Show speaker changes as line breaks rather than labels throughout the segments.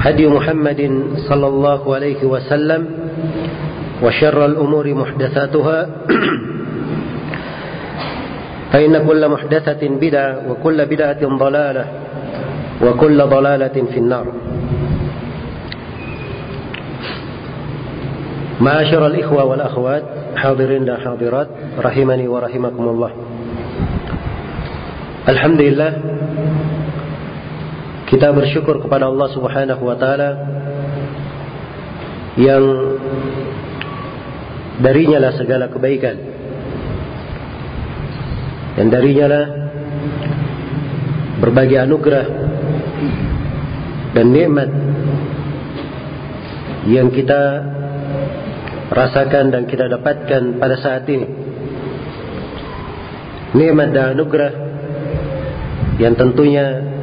هدي محمد صلى الله عليه وسلم وشر الأمور محدثاتها. فإن كل محدثة بدعة وكل بدعة ضلالة وكل ضلالة في النار. معاشر الإخوة والأخوات حاضرين dan حاضرات رحمني ورحمكم الله. الحمد لله kita bersyukur kepada Allah Subhanahu wa taala yang darinya lah segala kebaikan. Dan darinya lah berbagai anugerah dan nikmat yang kita rasakan dan kita dapatkan pada saat ini. Nikmat dan anugerah yang tentunya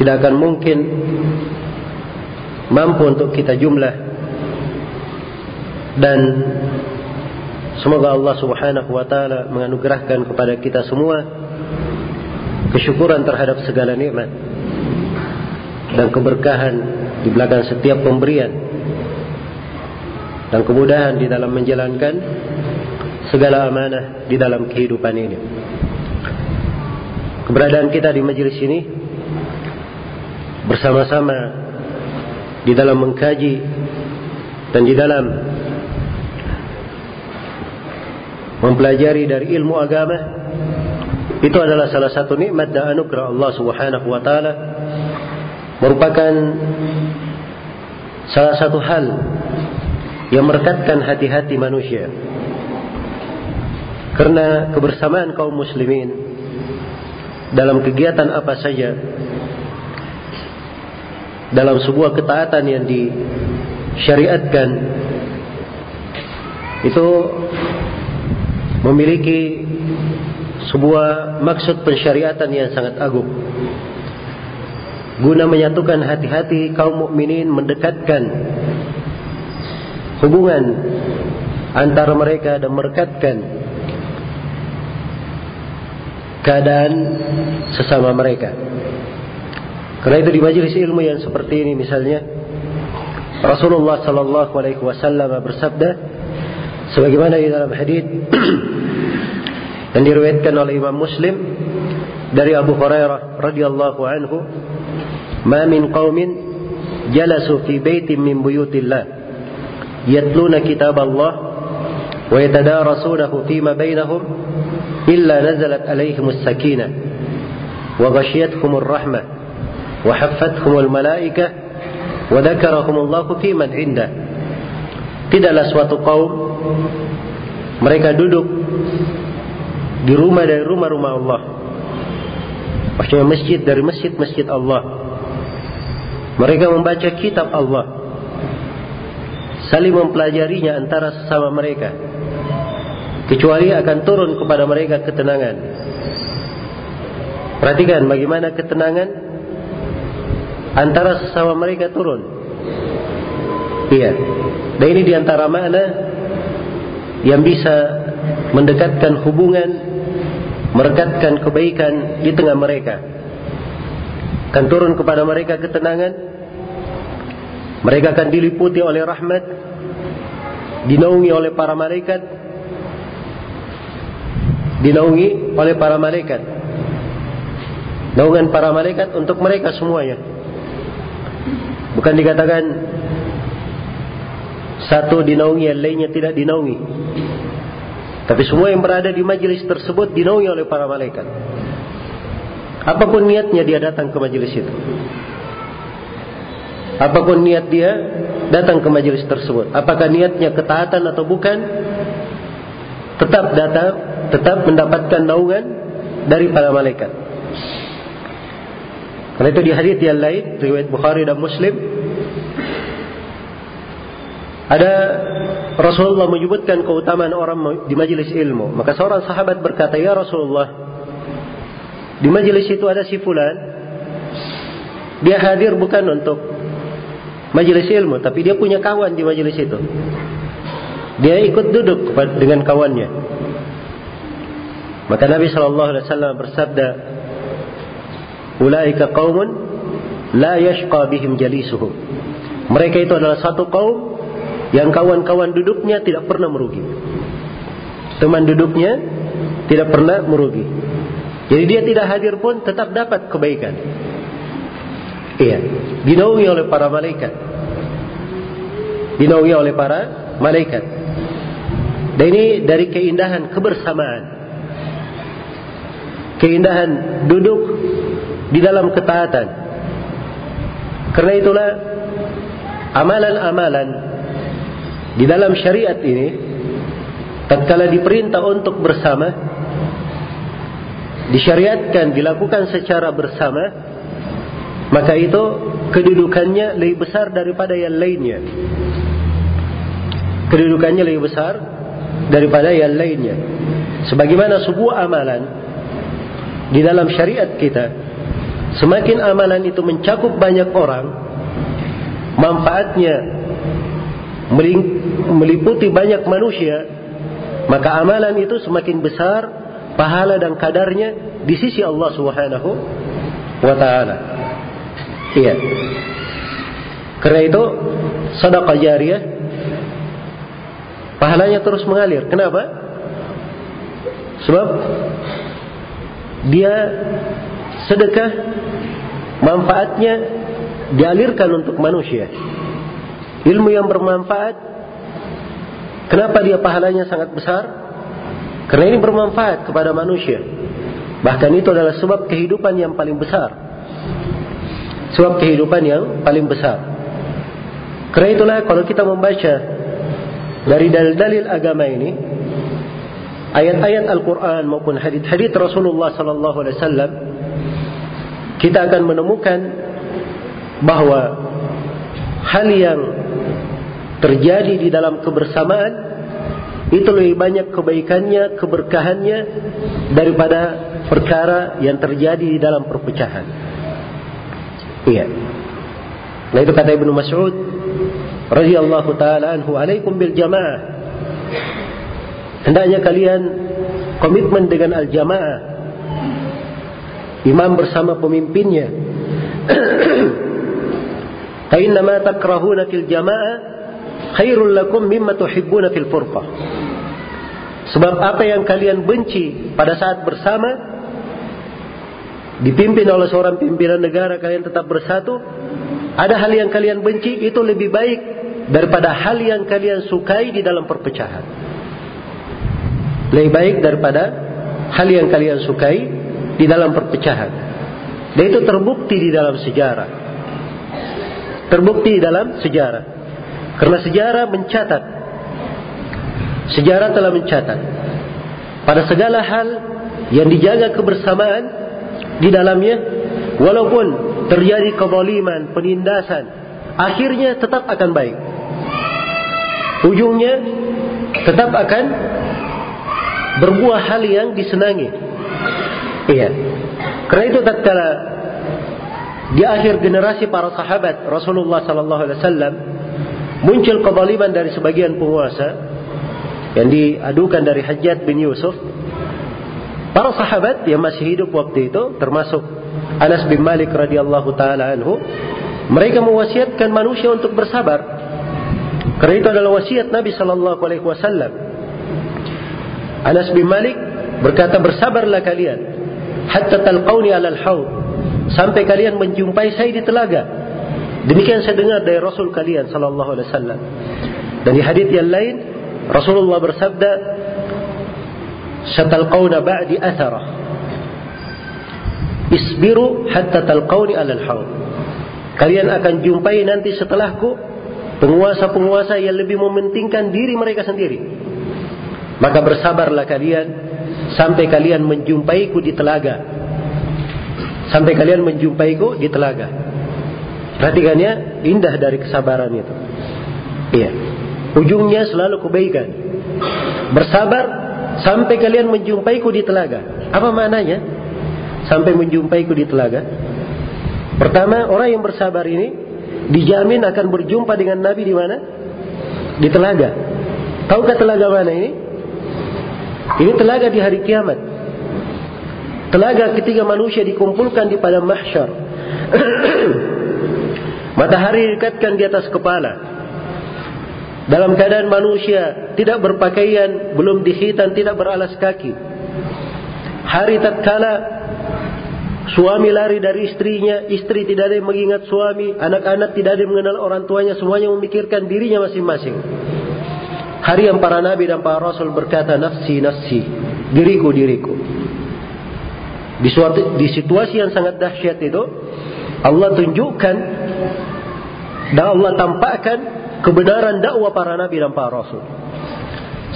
tidak akan mungkin mampu untuk kita jumlah dan semoga Allah Subhanahu wa taala menganugerahkan kepada kita semua kesyukuran terhadap segala nikmat dan keberkahan di belakang setiap pemberian dan kemudahan di dalam menjalankan segala amanah di dalam kehidupan ini. Keberadaan kita di majelis ini bersama-sama di dalam mengkaji dan di dalam mempelajari dari ilmu agama itu adalah salah satu nikmat dan anugerah Allah Subhanahu wa taala. Merupakan salah satu hal yang merekatkan hati-hati manusia. Karena kebersamaan kaum muslimin dalam kegiatan apa saja dalam sebuah ketaatan yang disyariatkan itu memiliki sebuah maksud pensyariatan yang sangat agung guna menyatukan hati-hati kaum mukminin mendekatkan hubungan antara mereka dan merekatkan keadaan sesama mereka. Karena itu di majelis ilmu yang seperti ini misalnya Rasulullah sallallahu alaihi wasallam bersabda sebagaimana di dalam hadis yang diriwayatkan oleh Imam Muslim dari Abu Hurairah radhiyallahu anhu "Ma min qaumin jalasu fi baitin min buyutillah yatluna kitab Allah wa yatadarasunahu fima bainahum illa nazalat alaihimus sakinah wa ghashiyatuhumur rahmah وحفتهم الملائكة وذكرهم الله في من عنده tidaklah suatu kaum mereka duduk di rumah dari rumah-rumah Allah maksudnya masjid dari masjid-masjid Allah mereka membaca kitab Allah saling mempelajarinya antara sesama mereka kecuali akan turun kepada mereka ketenangan perhatikan bagaimana ketenangan antara sesama mereka turun. Iya. Dan ini di antara makna yang bisa mendekatkan hubungan, merekatkan kebaikan di tengah mereka. Akan turun kepada mereka ketenangan. Mereka akan diliputi oleh rahmat, dinaungi oleh para malaikat, dinaungi oleh para malaikat. Naungan para malaikat untuk mereka semuanya. Bukan dikatakan satu dinaungi yang lainnya tidak dinaungi. Tapi semua yang berada di majelis tersebut dinaungi oleh para malaikat. Apa pun niatnya dia datang ke majelis itu. Apa pun niat dia datang ke majelis tersebut. Apakah niatnya ketaatan atau bukan? Tetap datang, tetap mendapatkan naungan dari para malaikat. Karena itu di hadis yang lain riwayat Bukhari dan Muslim ada Rasulullah menyebutkan keutamaan orang di majelis ilmu. Maka seorang sahabat berkata, "Ya Rasulullah, di majelis itu ada si fulan. Dia hadir bukan untuk majelis ilmu, tapi dia punya kawan di majelis itu. Dia ikut duduk dengan kawannya." Maka Nabi sallallahu alaihi wasallam bersabda, "Ulaika qaumun la yashqa bihim jalisuhum." Mereka itu adalah satu kaum yang kawan-kawan duduknya tidak pernah merugi. Teman duduknya tidak pernah merugi. Jadi dia tidak hadir pun tetap dapat kebaikan. Iya, dinaungi oleh para malaikat. Dinaungi oleh para malaikat. Dan ini dari keindahan kebersamaan. Keindahan duduk di dalam ketaatan. Karena itulah amalan-amalan di dalam syariat ini, tatkala diperintah untuk bersama, disyariatkan dilakukan secara bersama, maka itu kedudukannya lebih besar daripada yang lainnya. Kedudukannya lebih besar daripada yang lainnya. Sebagaimana sebuah amalan di dalam syariat kita, semakin amalan itu mencakup banyak orang, manfaatnya meliputi banyak manusia, maka amalan itu semakin besar pahala dan kadarnya di sisi Allah Subhanahu wa taala. Iya. Karena itu sedekah jariyah pahalanya terus mengalir. Kenapa? Sebab dia sedekah manfaatnya dialirkan untuk manusia. Ilmu yang bermanfaat. Kenapa dia pahalanya sangat besar? Karena ini bermanfaat kepada manusia. Bahkan itu adalah sebab kehidupan yang paling besar. Sebab kehidupan yang paling besar. Karena itulah kalau kita membaca dari dalil-dalil agama ini, ayat-ayat Al-Quran maupun hadith-hadith Rasulullah Sallallahu Alaihi Wasallam, kita akan menemukan bahwa hal yang terjadi di dalam kebersamaan itu lebih banyak kebaikannya, keberkahannya daripada perkara yang terjadi di dalam perpecahan. Iya. Nah itu kata Ibnu Mas'ud radhiyallahu taala anhu, "Alaikum bil jamaah." Hendaknya kalian komitmen dengan al-jamaah. Imam bersama pemimpinnya. Fa ma takrahuna fil jamaah khairul lakum mimma tuhibbuna fil furqah. Sebab apa yang kalian benci pada saat bersama dipimpin oleh seorang pimpinan negara kalian tetap bersatu, ada hal yang kalian benci itu lebih baik daripada hal yang kalian sukai di dalam perpecahan. Lebih baik daripada hal yang kalian sukai di dalam perpecahan. Dan itu terbukti di dalam sejarah. Terbukti di dalam sejarah. Karena sejarah mencatat. Sejarah telah mencatat. Pada segala hal yang dijaga kebersamaan di dalamnya. Walaupun terjadi kezaliman, penindasan. Akhirnya tetap akan baik. Ujungnya tetap akan berbuah hal yang disenangi. Iya. Karena itu tatkala di akhir generasi para sahabat Rasulullah sallallahu alaihi wasallam muncul kezaliman dari sebagian penguasa yang diadukan dari Hajjat bin Yusuf, para sahabat yang masih hidup waktu itu termasuk Anas bin Malik radhiyallahu taala anhu, mereka mewasiatkan manusia untuk bersabar. Karena itu adalah wasiat Nabi sallallahu alaihi wasallam. Anas bin Malik berkata bersabarlah kalian hatta talqauni alal haud sampai kalian menjumpai saya di telaga. Demikian saya dengar dari Rasul kalian sallallahu alaihi wasallam. Dan di hadis yang lain Rasulullah bersabda satalqauna ba'di athara isbiru hatta talqauni alal haud kalian akan jumpai nanti setelahku penguasa-penguasa yang lebih mementingkan diri mereka sendiri maka bersabarlah kalian sampai kalian menjumpaiku di telaga sampai kalian menjumpaiku di telaga perhatikannya indah dari kesabaran itu iya Ujungnya selalu kebaikan. Bersabar sampai kalian menjumpaiku di telaga. Apa maknanya? Sampai menjumpaiku di telaga. Pertama, orang yang bersabar ini dijamin akan berjumpa dengan Nabi di mana? Di telaga. Tahukah telaga mana ini? Ini telaga di hari kiamat. Telaga ketika manusia dikumpulkan di padang mahsyar. Matahari dikatkan di atas kepala dalam keadaan manusia tidak berpakaian, belum dihitan, tidak beralas kaki. Hari tatkala suami lari dari istrinya, istri tidak ada yang mengingat suami, anak-anak tidak ada yang mengenal orang tuanya, semuanya memikirkan dirinya masing-masing. Hari yang para nabi dan para rasul berkata nafsi nafsi, diriku diriku. Di, suatu, di situasi yang sangat dahsyat itu, Allah tunjukkan dan Allah tampakkan kebenaran dakwah para nabi dan para rasul.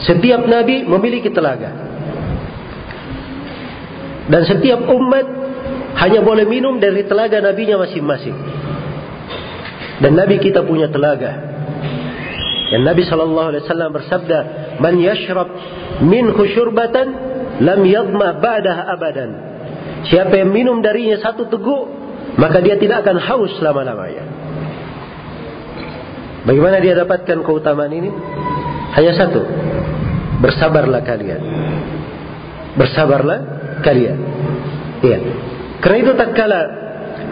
Setiap nabi memiliki telaga. Dan setiap umat hanya boleh minum dari telaga nabinya masing-masing. Dan nabi kita punya telaga. Dan Nabi sallallahu alaihi wasallam bersabda, "Man yashrab min khusyurbatan lam yadma ba'daha abadan." Siapa yang minum darinya satu teguk, maka dia tidak akan haus selama-lamanya. Bagaimana dia dapatkan keutamaan ini? Hanya satu. Bersabarlah kalian. Bersabarlah kalian. Iya. Karena itu tak kala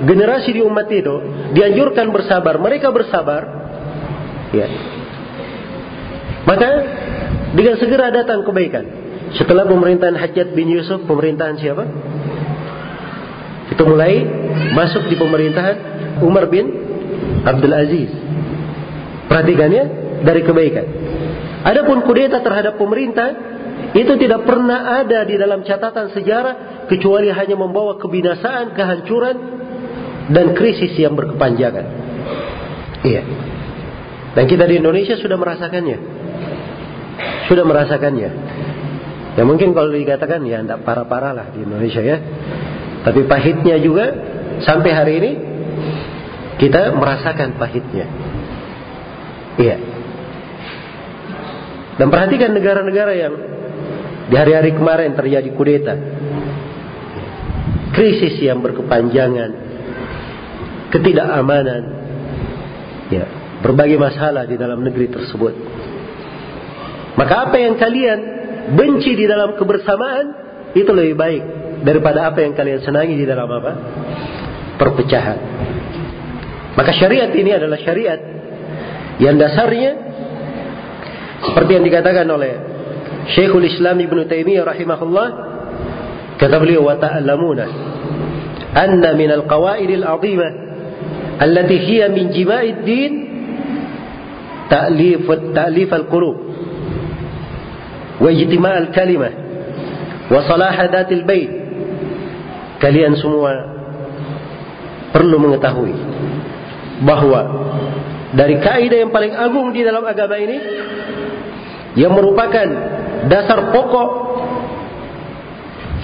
generasi di umat itu dianjurkan bersabar, mereka bersabar. Ya. Maka dengan segera datang kebaikan. Setelah pemerintahan Hajjat bin Yusuf, pemerintahan siapa? Itu mulai masuk di pemerintahan Umar bin Abdul Aziz. Perhatikannya dari kebaikan. Adapun kudeta terhadap pemerintah itu tidak pernah ada di dalam catatan sejarah kecuali hanya membawa kebinasaan, kehancuran dan krisis yang berkepanjangan. Iya. Dan kita di Indonesia sudah merasakannya. Sudah merasakannya. Ya mungkin kalau dikatakan ya tidak parah-parah lah di Indonesia ya. Tapi pahitnya juga sampai hari ini kita merasakan pahitnya. Iya. Dan perhatikan negara-negara yang di hari-hari kemarin terjadi kudeta. Krisis yang berkepanjangan. Ketidakamanan. Ya, berbagai masalah di dalam negeri tersebut. Maka apa yang kalian benci di dalam kebersamaan itu lebih baik daripada apa yang kalian senangi di dalam apa? Perpecahan. Maka syariat ini adalah syariat yang dasarnya seperti yang dikatakan oleh Syekhul Islam Ibn Taimiyah rahimahullah kata beliau wa ta'lamuna anna min al-qawaid al-'azimah allati hiya min jima'id din ta'lif ta'lif al-qulub al-kalimah wa salah al bait kalian semua perlu mengetahui bahwa dari kaidah yang paling agung di dalam agama ini yang merupakan dasar pokok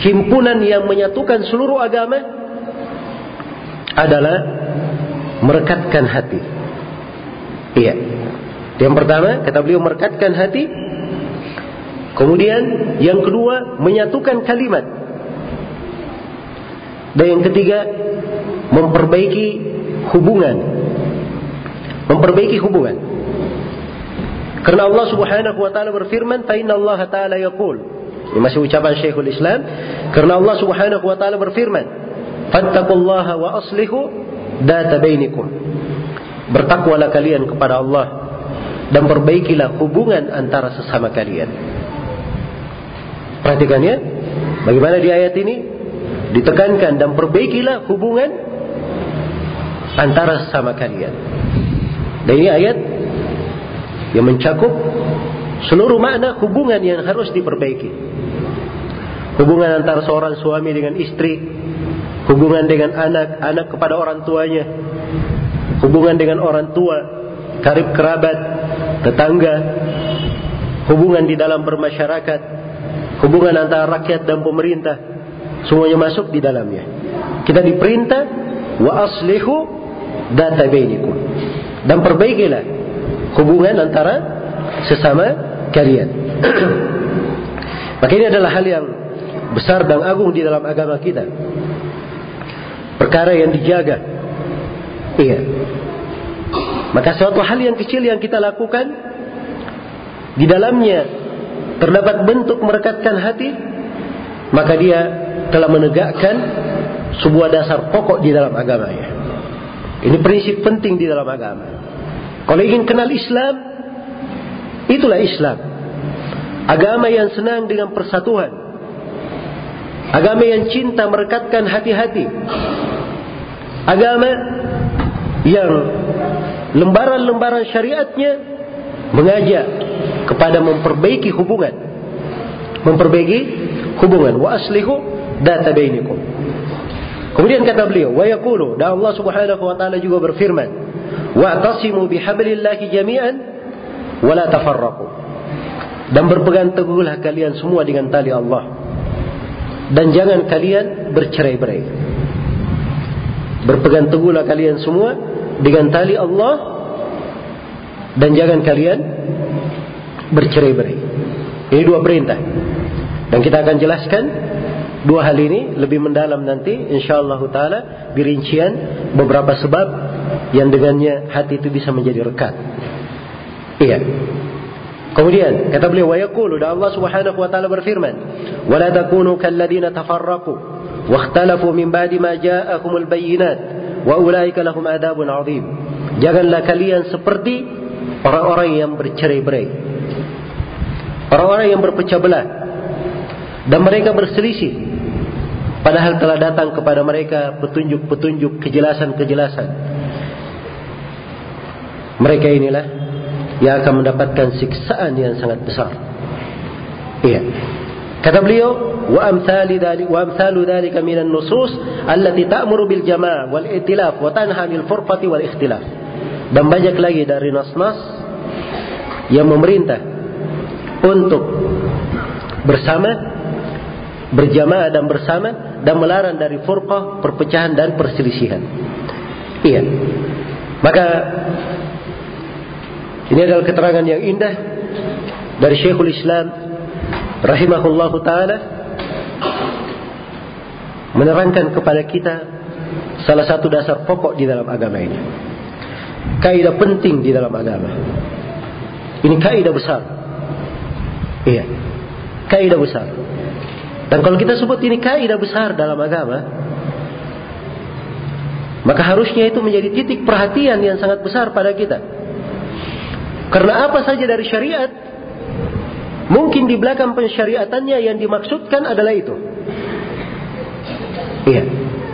himpunan yang menyatukan seluruh agama adalah merekatkan hati. Iya. Yang pertama, kata beliau merekatkan hati. Kemudian yang kedua, menyatukan kalimat. Dan yang ketiga, memperbaiki hubungan memperbaiki hubungan. Karena Allah Subhanahu wa taala berfirman, "Fa inna Allah taala yaqul." Ini masih ucapan Syekhul Islam. Karena Allah Subhanahu wa taala berfirman, "Fattaqullaha wa aslihu data bainikum." Bertakwalah kalian kepada Allah dan perbaikilah hubungan antara sesama kalian. Perhatikan ya, bagaimana di ayat ini ditekankan dan perbaikilah hubungan antara sesama kalian. Dan ini ayat yang mencakup seluruh makna hubungan yang harus diperbaiki. Hubungan antara seorang suami dengan istri, hubungan dengan anak, anak kepada orang tuanya, hubungan dengan orang tua, karib kerabat, tetangga, hubungan di dalam bermasyarakat, hubungan antara rakyat dan pemerintah, semuanya masuk di dalamnya. Kita diperintah wa aslihu data bainikum dan perbaikilah hubungan antara sesama kalian. Maka ini adalah hal yang besar dan agung di dalam agama kita. Perkara yang dijaga. Iya. Maka suatu hal yang kecil yang kita lakukan di dalamnya terdapat bentuk merekatkan hati, maka dia telah menegakkan sebuah dasar pokok di dalam agamanya. Ini prinsip penting di dalam agama. Kalau ingin kenal Islam, itulah Islam. Agama yang senang dengan persatuan. Agama yang cinta merekatkan hati-hati. Agama yang lembaran-lembaran syariatnya mengajak kepada memperbaiki hubungan. Memperbaiki hubungan. Wa aslihu data bainikum. Kemudian kata beliau, wa yaqulu dan Allah Subhanahu wa taala juga berfirman, "Wa'tasimu bihablillahi jami'an wa la tafarraqu." Dan berpegang teguhlah kalian semua dengan tali Allah. Dan jangan kalian bercerai-berai. Berpegang teguhlah kalian semua dengan tali Allah dan jangan kalian bercerai-berai. Ini dua perintah. Dan kita akan jelaskan Dua hal ini lebih mendalam nanti insyaallah taala dirincian beberapa sebab yang dengannya hati itu bisa menjadi rekat. Iya. Kemudian kata beliau wa yaqulu dan Allah Subhanahu wa taala berfirman, "Wa la takunu kalladzina tafarraqu wa ikhtalafu min ba'di ma ja'akumul bayyinat wa ulaika lahum adabun 'adzim." Janganlah kalian seperti orang-orang yang bercerai-berai. Orang-orang yang berpecah belah dan mereka berselisih Padahal telah datang kepada mereka petunjuk-petunjuk kejelasan-kejelasan. Mereka inilah yang akan mendapatkan siksaan yang sangat besar. Iya. Kata beliau, wa amthali dzalik wa amthalu dzalika minan nusus allati ta'muru bil jama' wal itilaf wa tanha bil furqati wal ikhtilaf. Dan banyak lagi dari nas-nas yang memerintah untuk bersama, berjamaah dan bersama dan melarang dari furqah, perpecahan dan perselisihan. Iya. Maka ini adalah keterangan yang indah dari Syekhul Islam rahimahullah taala menerangkan kepada kita salah satu dasar pokok di dalam agama ini. Kaidah penting di dalam agama. Ini kaidah besar. Iya. Kaidah besar. Dan kalau kita sebut ini kaidah besar dalam agama, maka harusnya itu menjadi titik perhatian yang sangat besar pada kita. Karena apa saja dari syariat, mungkin di belakang pensyariatannya yang dimaksudkan adalah itu. Iya.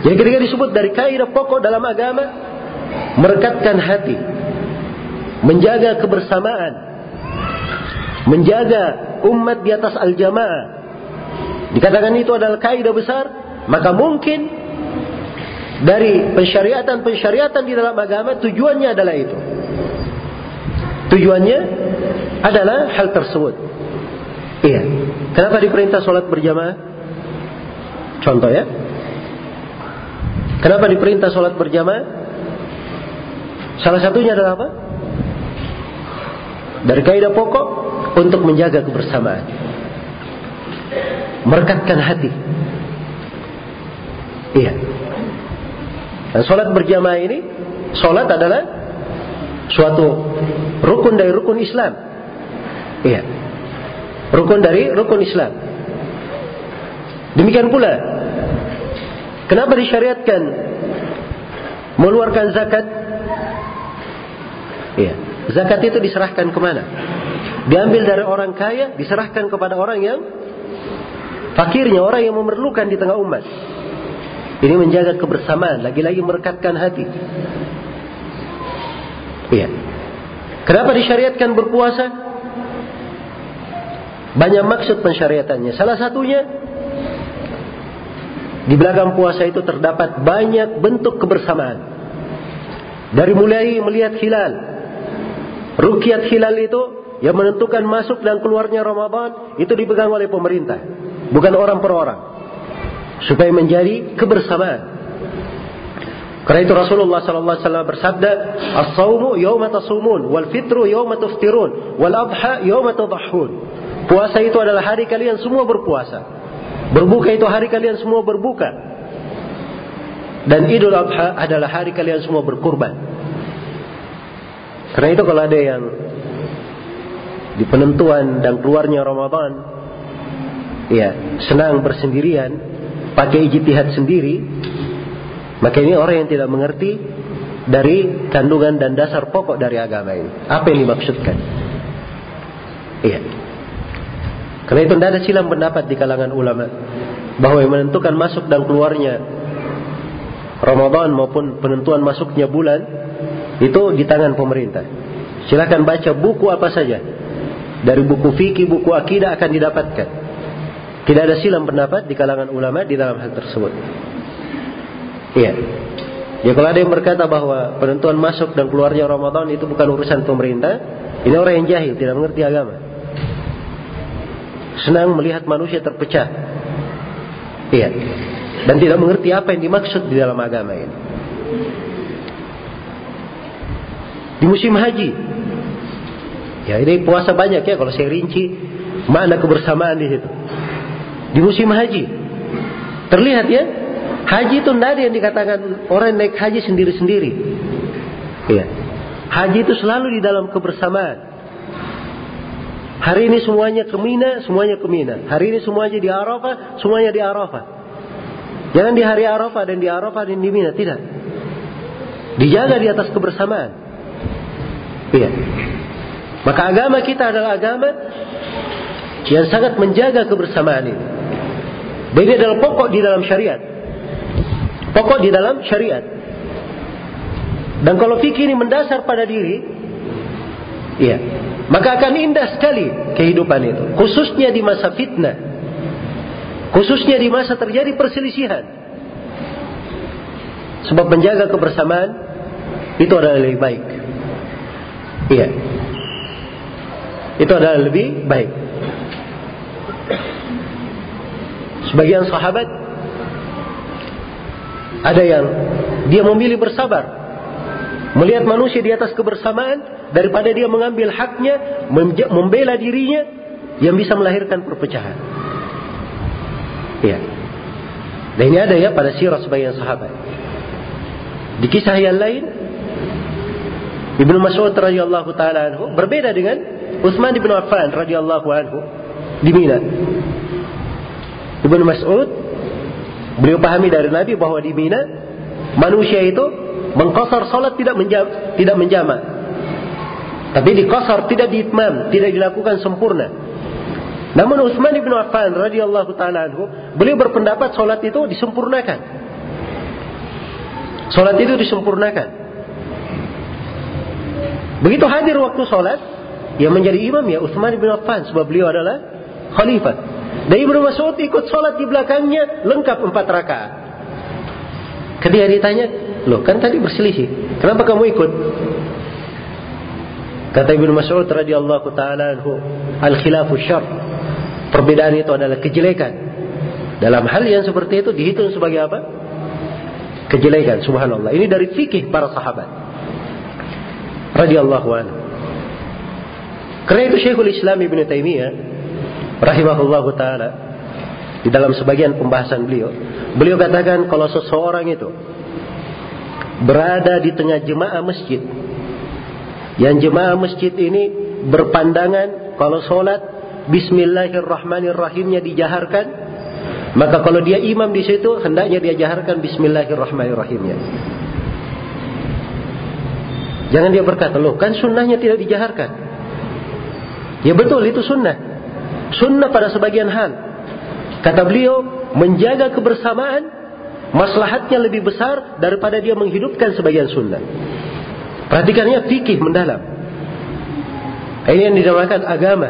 Jadi ketika disebut dari kaidah pokok dalam agama, merekatkan hati, menjaga kebersamaan, menjaga umat di atas al-jamaah, dikatakan itu adalah kaidah besar, maka mungkin dari pensyariatan-pensyariatan di dalam agama tujuannya adalah itu. Tujuannya adalah hal tersebut. Iya. Kenapa diperintah sholat berjamaah? Contoh ya. Kenapa diperintah sholat berjamaah? Salah satunya adalah apa? Dari kaidah pokok untuk menjaga kebersamaan merekatkan hati. Iya. Dan sholat berjamaah ini, sholat adalah suatu rukun dari rukun Islam. Iya. Rukun dari rukun Islam. Demikian pula, kenapa disyariatkan mengeluarkan zakat? Iya. Zakat itu diserahkan ke mana? Diambil dari orang kaya, diserahkan kepada orang yang fakirnya, orang yang memerlukan di tengah umat. Ini menjaga kebersamaan, lagi-lagi merekatkan hati. Iya. Kenapa disyariatkan berpuasa? Banyak maksud pensyariatannya. Salah satunya di belakang puasa itu terdapat banyak bentuk kebersamaan. Dari mulai melihat hilal, rukiat hilal itu yang menentukan masuk dan keluarnya Ramadan itu dipegang oleh pemerintah, bukan orang per orang. Supaya menjadi kebersamaan. Karena itu Rasulullah sallallahu alaihi wasallam bersabda, "As-saumu yauma tasumun, wal fitru yauma tuftirun, wal adha yauma tadhahun." Puasa itu adalah hari kalian semua berpuasa. Berbuka itu hari kalian semua berbuka. Dan Idul Adha adalah hari kalian semua berkurban. Karena itu kalau ada yang di penentuan dan keluarnya Ramadan, ya senang bersendirian, pakai ijtihad sendiri, maka ini orang yang tidak mengerti dari kandungan dan dasar pokok dari agama ini. Apa yang dimaksudkan? Iya. Karena itu tidak ada silam pendapat di kalangan ulama bahwa yang menentukan masuk dan keluarnya Ramadan maupun penentuan masuknya bulan itu di tangan pemerintah. Silakan baca buku apa saja. Dari buku fikih, buku akidah akan didapatkan. Tidak ada silam pendapat di kalangan ulama di dalam hal tersebut. Iya. Ya kalau ada yang berkata bahwa penentuan masuk dan keluarnya Ramadan itu bukan urusan pemerintah, ini orang yang jahil, tidak mengerti agama. Senang melihat manusia terpecah. Iya. Dan tidak mengerti apa yang dimaksud di dalam agama ini. Di musim haji. Ya ini puasa banyak ya kalau saya rinci mana kebersamaan di situ. Di musim haji. Terlihat ya Haji itu tidak ada yang dikatakan orang naik haji sendiri-sendiri. Ya. Haji itu selalu di dalam kebersamaan. Hari ini semuanya ke Mina, semuanya ke Mina. Hari ini semuanya di Arafah, semuanya di Arafah. Jangan di hari Arafah dan di Arafah dan di Mina, tidak. Dijaga di atas kebersamaan. Iya. Maka agama kita adalah agama yang sangat menjaga kebersamaan ini. Dan ini adalah pokok di dalam syariat pokok di dalam syariat. Dan kalau fikih ini mendasar pada diri, iya, maka akan indah sekali kehidupan itu. Khususnya di masa fitnah. Khususnya di masa terjadi perselisihan. Sebab menjaga kebersamaan itu adalah lebih baik. Iya. Itu adalah lebih baik. Sebagian sahabat ada yang dia memilih bersabar. Melihat manusia di atas kebersamaan daripada dia mengambil haknya, membela dirinya yang bisa melahirkan perpecahan. Ya. Dan ini ada ya pada sirah sebagian sahabat. Di kisah yang lain, Ibnu Mas'ud radhiyallahu taala anhu berbeda dengan Utsman bin Affan radhiyallahu anhu di Mina. Ibnu Mas'ud Beliau pahami dari Nabi bahwa di Mina manusia itu mengkosar salat tidak menjam, tidak menjamak. Tapi dikosar tidak diitmam, tidak dilakukan sempurna. Namun Utsman bin Affan radhiyallahu taala anhu, beliau berpendapat salat itu disempurnakan. Salat itu disempurnakan. Begitu hadir waktu salat, yang menjadi imam ya Utsman bin Affan sebab beliau adalah khalifah. Dan Ibnu Mas'ud ikut sholat di belakangnya lengkap empat rakaat. Ketika ditanya, loh kan tadi berselisih, kenapa kamu ikut? Kata Ibnu Mas'ud radhiyallahu taala anhu, al khilafu syar. Perbedaan itu adalah kejelekan. Dalam hal yang seperti itu dihitung sebagai apa? Kejelekan, subhanallah. Ini dari fikih para sahabat. Radhiyallahu anhu. Karena itu Syekhul Islam Ibn Taimiyah rahimahullahu taala di dalam sebagian pembahasan beliau, beliau katakan kalau seseorang itu berada di tengah jemaah masjid yang jemaah masjid ini berpandangan kalau sholat Bismillahirrahmanirrahimnya dijaharkan, maka kalau dia imam di situ hendaknya dia jaharkan Bismillahirrahmanirrahimnya. Jangan dia berkata, loh kan sunnahnya tidak dijaharkan. Ya betul itu sunnah. Sunnah pada sebagian hal. Kata beliau, menjaga kebersamaan maslahatnya lebih besar daripada dia menghidupkan sebagian sunnah. Perhatikannya fikih mendalam. Ini yang dinamakan agama.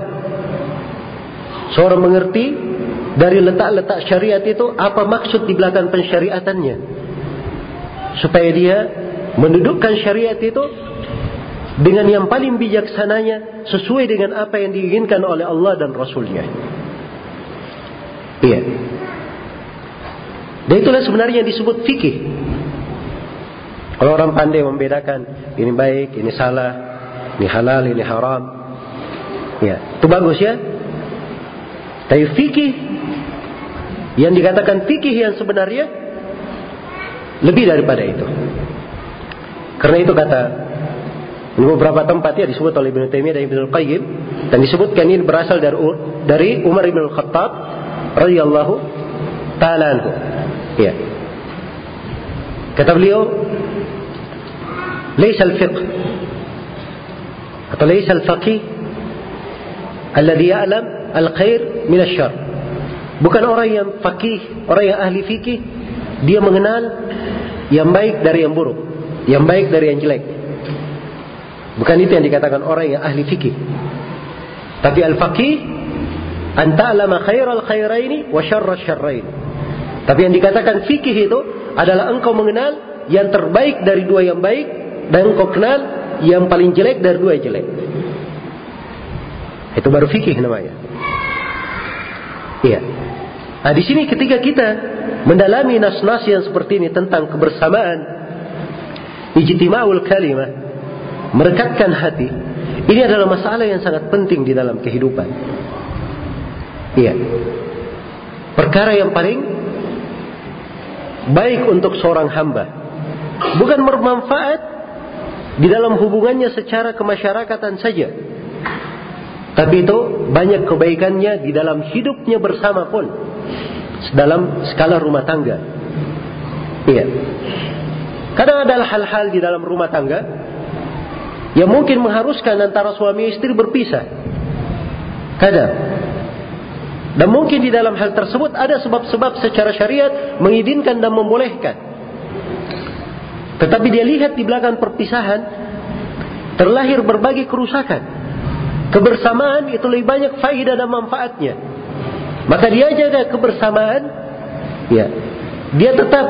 Seorang mengerti dari letak-letak syariat itu apa maksud di belakang pensyariatannya. Supaya dia mendudukkan syariat itu dengan yang paling bijaksananya sesuai dengan apa yang diinginkan oleh Allah dan Rasulnya. Iya. Dan itulah sebenarnya yang disebut fikih. Kalau orang pandai membedakan ini baik, ini salah, ini halal, ini haram. Ya, itu bagus ya. Tapi fikih yang dikatakan fikih yang sebenarnya lebih daripada itu. Karena itu kata di beberapa tempat ya disebut oleh Ibnu Taimiyah dan Ibnu Qayyim dan disebutkan ini berasal dari dari Umar bin Khattab radhiyallahu taala anhu. Ya. Kata beliau, "Laisa al-fiqh atau laisa al-faqih alladhi ya'lam al-khair min asy-syarr." Bukan orang yang fakih, orang yang ahli fikih, dia mengenal yang baik dari yang buruk, yang baik dari yang jelek. Bukan itu yang dikatakan orang yang ahli fikih. Tapi al-faqih anta lama khairal khairaini wa syarra syarrain. Tapi yang dikatakan fikih itu adalah engkau mengenal yang terbaik dari dua yang baik dan engkau kenal yang paling jelek dari dua yang jelek. Itu baru fikih namanya. Iya. Nah, di sini ketika kita mendalami nas-nas yang seperti ini tentang kebersamaan ijtima'ul kalimah merekatkan hati, ini adalah masalah yang sangat penting di dalam kehidupan. Iya. Perkara yang paling baik untuk seorang hamba bukan bermanfaat di dalam hubungannya secara kemasyarakatan saja. Tapi itu banyak kebaikannya di dalam hidupnya bersama pun dalam skala rumah tangga. Iya. Kadang ada hal-hal di dalam rumah tangga yang mungkin mengharuskan antara suami istri berpisah. Kadang. Dan mungkin di dalam hal tersebut ada sebab-sebab secara syariat mengizinkan dan membolehkan. Tetapi dia lihat di belakang perpisahan terlahir berbagai kerusakan. Kebersamaan itu lebih banyak faidah dan manfaatnya. Maka dia jaga kebersamaan, ya. Dia tetap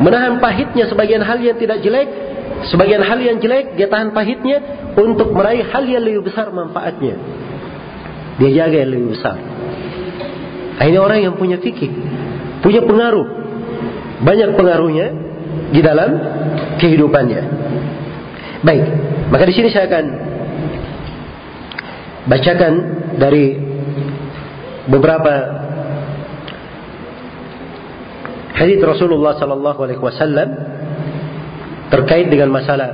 menahan pahitnya sebagian hal yang tidak jelek Sebagian hal yang jelek dia tahan pahitnya untuk meraih hal yang lebih besar manfaatnya. Dia jaga yang lebih besar. Nah, ini orang yang punya fikih, punya pengaruh, banyak pengaruhnya di dalam kehidupannya. Baik, maka di sini saya akan bacakan dari beberapa hadis Rasulullah Sallallahu Alaihi Wasallam terkait dengan masalah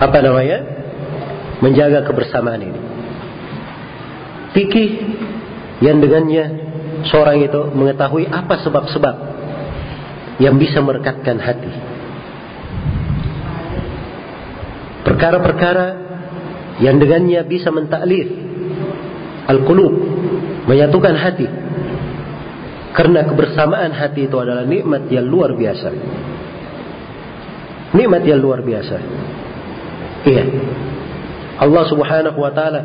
apa namanya menjaga kebersamaan ini. Fikih yang dengannya seorang itu mengetahui apa sebab-sebab yang bisa merekatkan hati. Perkara-perkara yang dengannya bisa mentaklif al-qulub, menyatukan hati. Karena kebersamaan hati itu adalah nikmat yang luar biasa. Nikmat yang luar biasa. Iya. Allah Subhanahu wa taala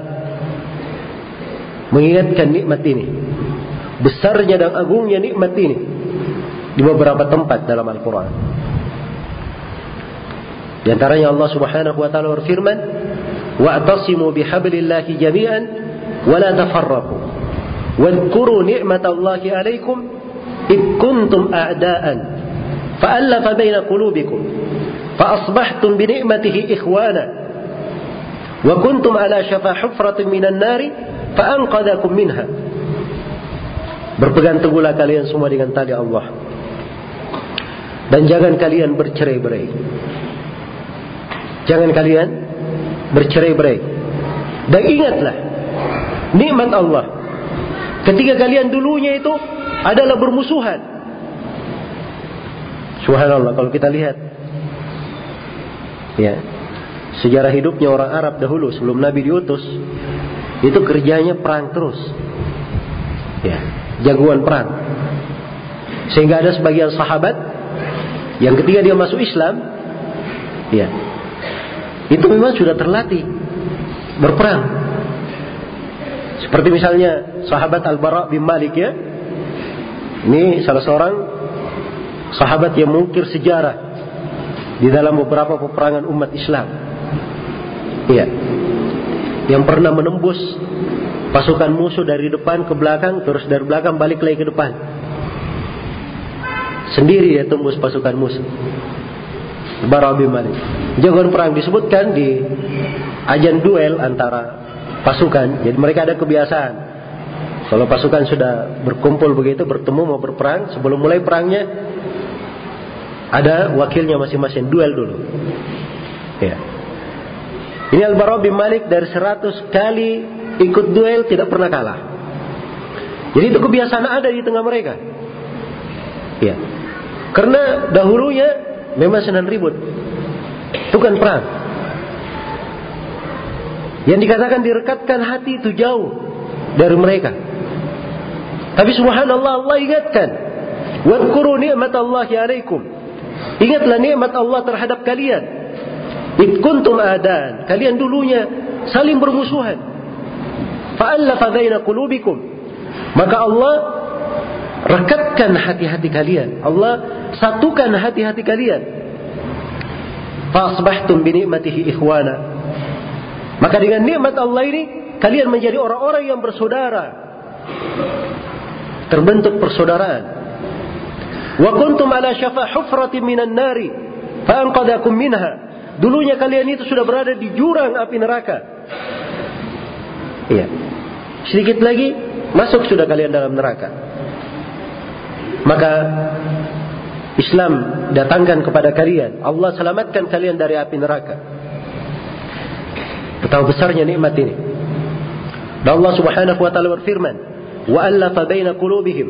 mengingatkan nikmat ini. Besarnya dan agungnya nikmat ini di beberapa tempat dalam Al-Qur'an. Di antaranya Allah Subhanahu wa taala berfirman, "Wa'tasimu bihablillahi jami'an wa la tafarraqu. Wadhkuru ni'matallahi 'alaikum id kuntum a'da'an fa'alafa baina qulubikum." فأصبحتم بنعمته إخوانا وكنتم على شفا حفرة من النار فأنقذكم منها Berpegang teguhlah kalian semua dengan tali Allah. Dan jangan kalian bercerai-berai. Jangan kalian bercerai-berai. Dan ingatlah nikmat Allah. Ketika kalian dulunya itu adalah bermusuhan. Subhanallah kalau kita lihat. Ya. Sejarah hidupnya orang Arab dahulu sebelum Nabi diutus itu kerjanya perang terus. Ya. Jagoan perang. Sehingga ada sebagian sahabat yang ketika dia masuk Islam ya itu memang sudah terlatih berperang seperti misalnya sahabat Al-Bara bin Malik ya ini salah seorang sahabat yang mengukir sejarah di dalam beberapa peperangan umat Islam Iya. Yang pernah menembus pasukan musuh dari depan ke belakang, terus dari belakang balik lagi ke depan. Sendiri dia tembus pasukan musuh. Bara bin Malik. Jagoan perang disebutkan di ajan duel antara pasukan. Jadi mereka ada kebiasaan. Kalau pasukan sudah berkumpul begitu, bertemu mau berperang, sebelum mulai perangnya ada wakilnya masing-masing duel dulu. Ya. Ini Al-Bara bin Malik dari 100 kali ikut duel tidak pernah kalah. Jadi itu kebiasaan ada di tengah mereka. Ya. Karena dahulunya memang senang ribut. Itu kan perang. Yang dikatakan direkatkan hati itu jauh dari mereka. Tapi subhanallah Allah ingatkan. Wadkuru ni'mat Allah alaikum. Ingatlah nikmat Allah terhadap kalian. Id adan. Kalian dulunya saling bermusuhan. Fa'allafa baina qulubikum. Maka Allah rekatkan hati-hati kalian. Allah satukan hati-hati kalian. Fa'asbahtum bi ni'matihi ikhwana. Maka dengan nikmat Allah ini kalian menjadi orang-orang yang bersaudara. Terbentuk persaudaraan. Wa kuntum ala syafa hufratin minan nari fa'anqadakum minha. Dulunya kalian itu sudah berada di jurang api neraka. Iya. Sedikit lagi masuk sudah kalian dalam neraka. Maka Islam datangkan kepada kalian. Allah selamatkan kalian dari api neraka. Betapa besarnya nikmat ini. Dan Allah Subhanahu wa taala berfirman, "Wa allafa baina qulubihim."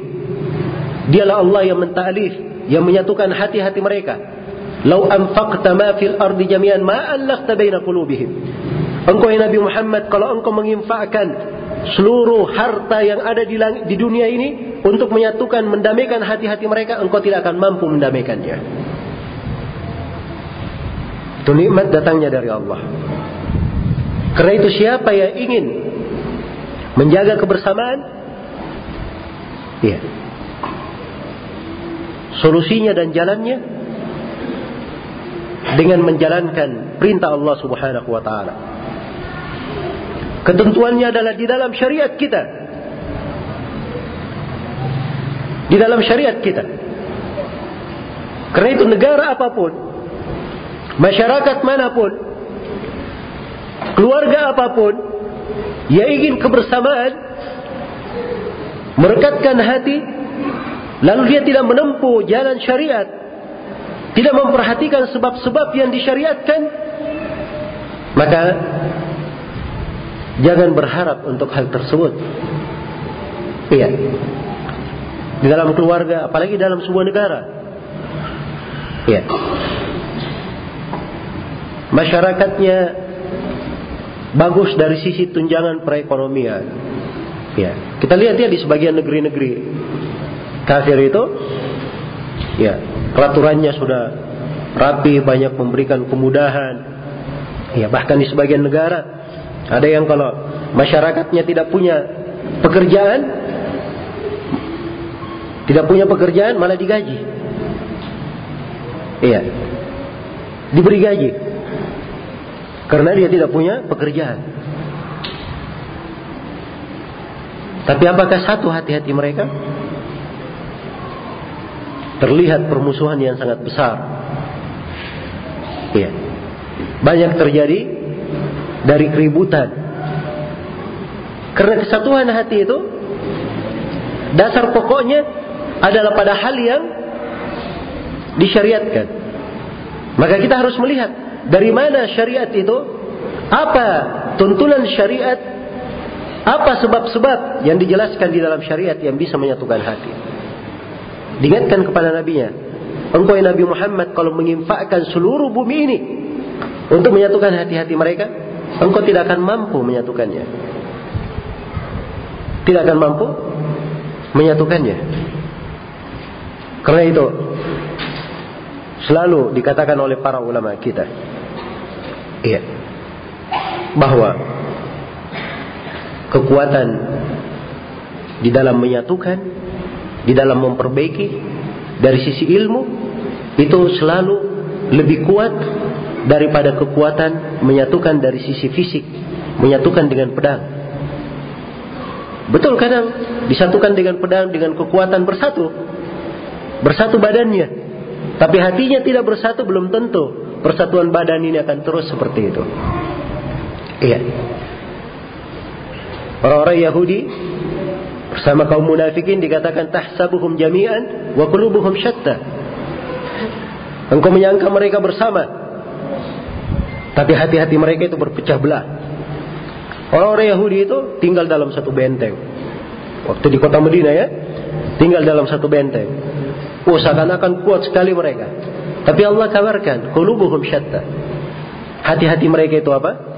Dialah Allah yang mentalif, yang menyatukan hati-hati mereka Lau anfaqta ma fil ardi jami'an ma allafta baina qulubihim. Engkau Nabi Muhammad kalau engkau menginfakkan seluruh harta yang ada di, di dunia ini untuk menyatukan mendamaikan hati-hati mereka engkau tidak akan mampu mendamaikannya. Itu nikmat datangnya dari Allah. Karena itu siapa yang ingin menjaga kebersamaan? Ya. Solusinya dan jalannya dengan menjalankan perintah Allah Subhanahu wa taala. Ketentuannya adalah di dalam syariat kita. Di dalam syariat kita. Karena itu negara apa pun, masyarakat mana pun, keluarga apa pun yang ingin kebersamaan, merekatkan hati, lalu dia tidak menempuh jalan syariat, tidak memperhatikan sebab-sebab yang disyariatkan, maka jangan berharap untuk hal tersebut. Iya. Di dalam keluarga, apalagi dalam sebuah negara. Iya. Masyarakatnya bagus dari sisi tunjangan perekonomian. Ya, kita lihat ya di sebagian negeri-negeri kafir itu, ya peraturannya sudah rapi, banyak memberikan kemudahan. Ya, bahkan di sebagian negara ada yang kalau masyarakatnya tidak punya pekerjaan, tidak punya pekerjaan malah digaji. Iya. Diberi gaji. Karena dia tidak punya pekerjaan. Tapi apakah satu hati-hati mereka? terlihat permusuhan yang sangat besar. Ya. Banyak terjadi dari keributan. Karena kesatuan hati itu dasar pokoknya adalah pada hal yang disyariatkan. Maka kita harus melihat dari mana syariat itu, apa tuntunan syariat, Apa sebab-sebab yang dijelaskan di dalam syariat yang bisa menyatukan hati? Diingatkan kepada nabinya, engkau ya Nabi Muhammad kalau menginfakkan seluruh bumi ini untuk menyatukan hati-hati mereka, engkau tidak akan mampu menyatukannya. Tidak akan mampu menyatukannya. Karena itu selalu dikatakan oleh para ulama kita, iya, bahwa kekuatan di dalam menyatukan, di dalam memperbaiki dari sisi ilmu itu selalu lebih kuat daripada kekuatan menyatukan dari sisi fisik, menyatukan dengan pedang. Betul kadang disatukan dengan pedang dengan kekuatan bersatu. Bersatu badannya. Tapi hatinya tidak bersatu belum tentu persatuan badan ini akan terus seperti itu. Iya. Orang-orang Yahudi bersama kaum munafikin dikatakan tahsabuhum jami'an wa qulubuhum syatta. Engkau menyangka mereka bersama. Tapi hati-hati mereka itu berpecah belah. Orang-orang Yahudi itu tinggal dalam satu benteng. Waktu di kota Medina ya, tinggal dalam satu benteng. Oh, seakan-akan kuat sekali mereka. Tapi Allah kabarkan, qulubuhum syatta. Hati-hati mereka itu apa?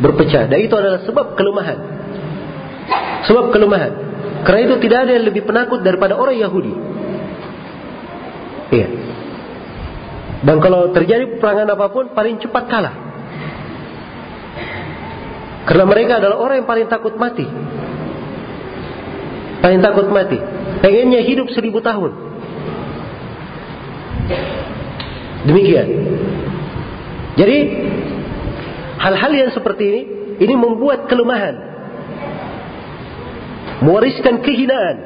berpecah. Dan itu adalah sebab kelemahan. Sebab kelemahan. Karena itu tidak ada yang lebih penakut daripada orang Yahudi. Iya. Dan kalau terjadi peperangan apa pun, paling cepat kalah. Karena mereka adalah orang yang paling takut mati. Paling takut mati. Pengennya hidup seribu tahun. Demikian. Jadi Hal-hal yang seperti ini, ini membuat kelemahan. Mewariskan kehinaan.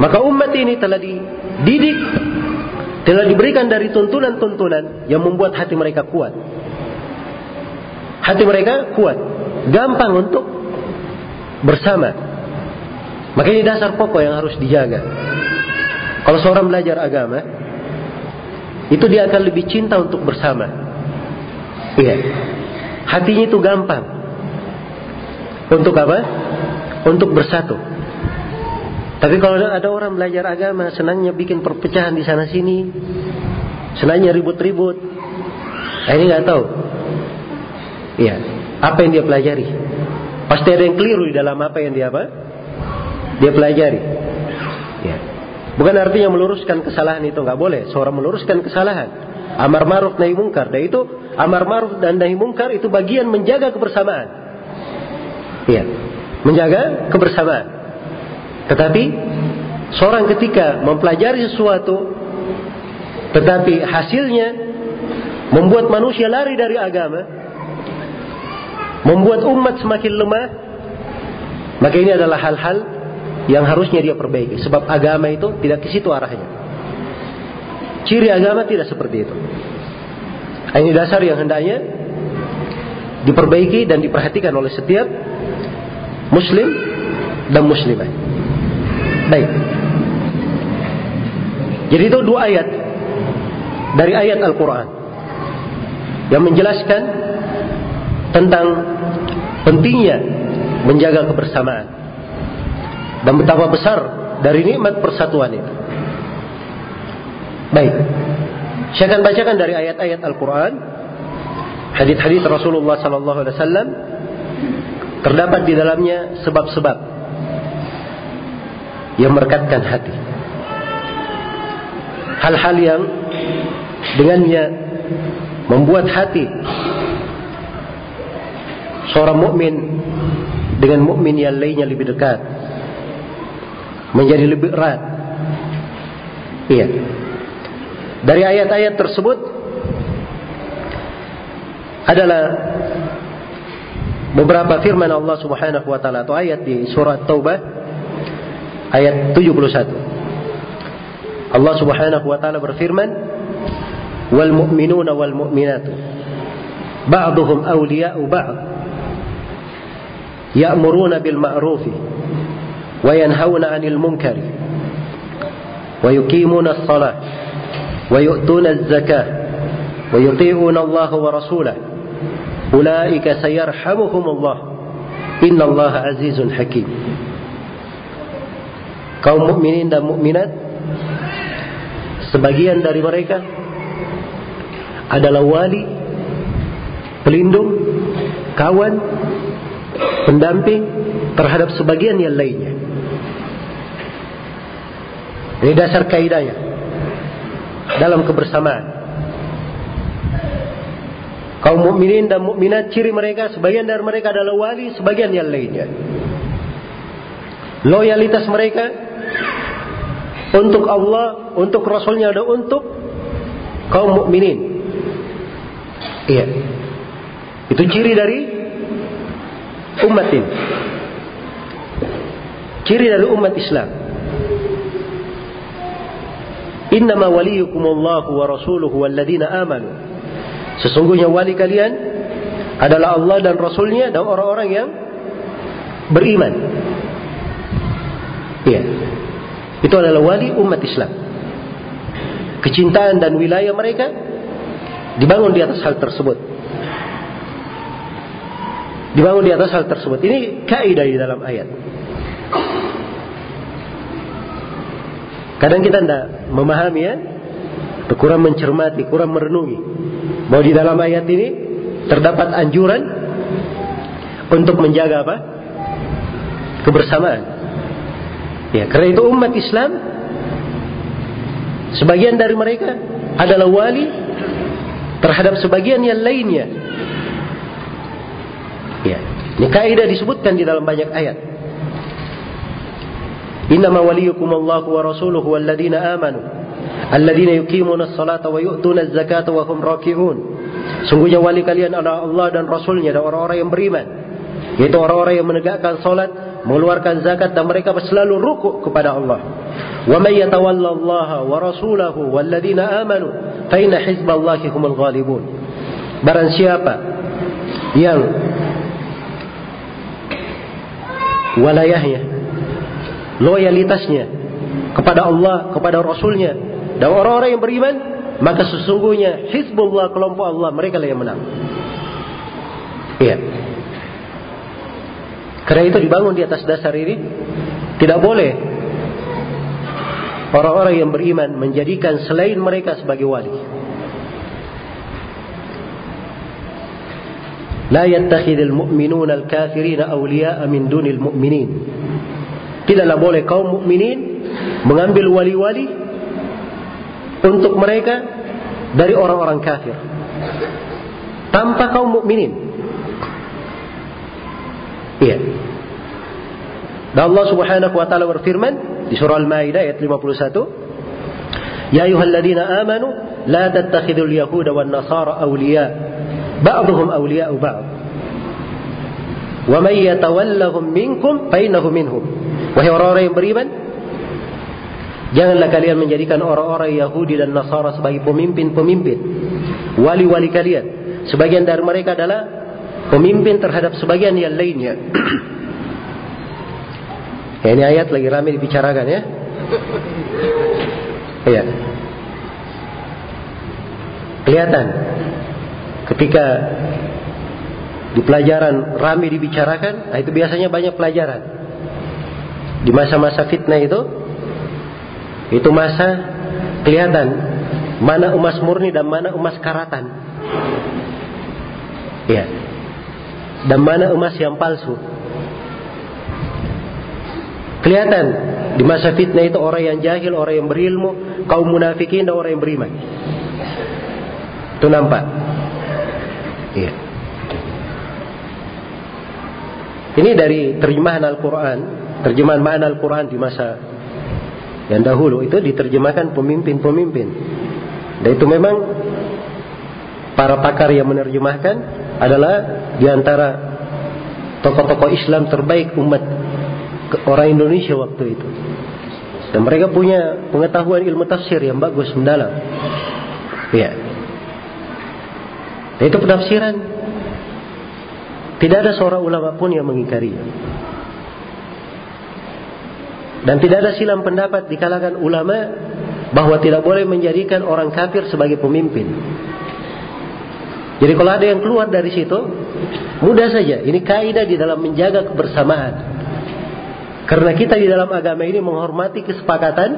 Maka umat ini telah dididik, telah diberikan dari tuntunan-tuntunan yang membuat hati mereka kuat. Hati mereka kuat. Gampang untuk bersama. Maka ini dasar pokok yang harus dijaga. Kalau seorang belajar agama, itu dia akan lebih cinta untuk bersama. Iya. Hatinya itu gampang. Untuk apa? Untuk bersatu. Tapi kalau ada orang belajar agama, senangnya bikin perpecahan di sana sini, senangnya ribut-ribut. Nah, ini nggak tahu. Iya. Apa yang dia pelajari? Pasti ada yang keliru di dalam apa yang dia apa? Dia pelajari. Bukan artinya meluruskan kesalahan itu nggak boleh. Seorang meluruskan kesalahan, amar ma'ruf nahi mungkar. Dan itu amar ma'ruf dan nahi mungkar itu bagian menjaga kebersamaan. Iya, menjaga kebersamaan. Tetapi seorang ketika mempelajari sesuatu tetapi hasilnya membuat manusia lari dari agama, membuat umat semakin lemah, maka ini adalah hal-hal yang harusnya dia perbaiki. Sebab agama itu tidak ke situ arahnya. Ciri agama tidak seperti itu. Ini dasar yang hendaknya diperbaiki dan diperhatikan oleh setiap muslim dan muslimah. Baik. Jadi itu dua ayat dari ayat Al-Quran yang menjelaskan tentang pentingnya menjaga kebersamaan dan betapa besar dari nikmat persatuan itu. Baik. Saya akan bacakan dari ayat-ayat Al-Quran, hadis-hadis Rasulullah Sallallahu Alaihi Wasallam terdapat di dalamnya sebab-sebab yang merekatkan hati. Hal-hal yang dengannya membuat hati seorang mukmin dengan mukmin yang lainnya lebih dekat, menjadi lebih erat. Iya. Dari ayat-ayat tersebut adalah beberapa firman Allah Subhanahu wa taala atau ayat di surat Taubah ayat 71. Allah Subhanahu wa taala berfirman, "Wal mu'minuna wal mu'minatu ba'dhum awliya'u ba'd ya'muruna bil 'anil munkari wa yuqimuna as-salah ويؤتون الزكاة ويطيعون الله ورسوله أولئك سيرحمهم الله Inna Allah azizun hakim. Kaum mukminin dan mukminat sebagian dari mereka adalah wali, pelindung, kawan, pendamping terhadap sebagian yang lainnya. Ini dasar kaidahnya dalam kebersamaan. Kaum mukminin dan mukminat ciri mereka sebagian dari mereka adalah wali, sebagian yang lainnya. Loyalitas mereka untuk Allah, untuk Rasulnya dan untuk kaum mukminin. Iya. Itu ciri dari umat ini. Ciri dari umat Islam. Innama waliyukumullahu wa rasuluhu walladzina amanu. Sesungguhnya wali kalian adalah Allah dan Rasulnya dan orang-orang yang beriman. Iya. Itu adalah wali umat Islam. Kecintaan dan wilayah mereka dibangun di atas hal tersebut. Dibangun di atas hal tersebut. Ini kaidah di dalam ayat. Kadang kita tidak memahami ya, kurang mencermati, kurang merenungi. Bahwa di dalam ayat ini terdapat anjuran untuk menjaga apa? Kebersamaan. Ya, karena itu umat Islam sebagian dari mereka adalah wali terhadap sebagian yang lainnya. Ya, ini kaidah disebutkan di dalam banyak ayat. Innama waliyukum Allah wa rasuluhu walladzina amanu alladzina yuqimuna as-salata wa yu'tuna az-zakata wa hum raki'un. Sungguhnya wali kalian adalah Allah dan Rasulnya dan orang-orang yang beriman. Yaitu orang-orang yang menegakkan salat, mengeluarkan zakat dan mereka selalu rukuk kepada Allah. Wa may yatawalla Allah wa rasulahu walladzina amanu fa inna hizballahi humul ghalibun. Barang siapa yang walayahnya loyalitasnya kepada Allah, kepada Rasulnya dan orang-orang yang beriman, maka sesungguhnya Hizbullah kelompok Allah mereka lah yang menang. Iya. Karena itu dibangun di atas dasar ini tidak boleh orang-orang yang beriman menjadikan selain mereka sebagai wali. لا يتخذ المؤمنون الكافرين أولياء من دون المؤمنين Tidaklah boleh kaum mukminin mengambil wali-wali untuk mereka dari orang-orang kafir tanpa kaum mukminin. Iya. Dan Allah Subhanahu wa taala berfirman di surah Al-Maidah ayat 51, "Ya ayyuhalladzina amanu la tattakhidul yahuda wan nasara awliya, ba'dhum awliya'u ba'd." Yatawallahum minkum fa innahu minhum. Wahai orang-orang yang beriman, Janganlah kalian menjadikan orang-orang Yahudi dan Nasara sebagai pemimpin-pemimpin. Wali-wali kalian. Sebagian dari mereka adalah pemimpin terhadap sebagian yang lainnya. ya, ini ayat lagi ramai dibicarakan ya. Iya. Kelihatan ketika di pelajaran ramai dibicarakan, nah itu biasanya banyak pelajaran. Di masa-masa fitnah itu itu masa kelihatan mana emas murni dan mana emas karatan. Ya. Dan mana emas yang palsu. Kelihatan di masa fitnah itu orang yang jahil, orang yang berilmu, kaum munafikin dan orang yang beriman. Itu nampak. Iya. Ini dari terjemahan Al-Quran, terjemahan makna Al-Quran di masa yang dahulu itu diterjemahkan pemimpin-pemimpin. Dan itu memang para pakar yang menerjemahkan adalah di antara tokoh-tokoh Islam terbaik umat orang Indonesia waktu itu. Dan mereka punya pengetahuan ilmu tafsir yang bagus mendalam. Ya. Dan itu penafsiran. Tidak ada seorang ulama pun yang mengingkarinya. Dan tidak ada silam pendapat di kalangan ulama bahwa tidak boleh menjadikan orang kafir sebagai pemimpin. Jadi kalau ada yang keluar dari situ, mudah saja. Ini kaidah di dalam menjaga kebersamaan. Karena kita di dalam agama ini menghormati kesepakatan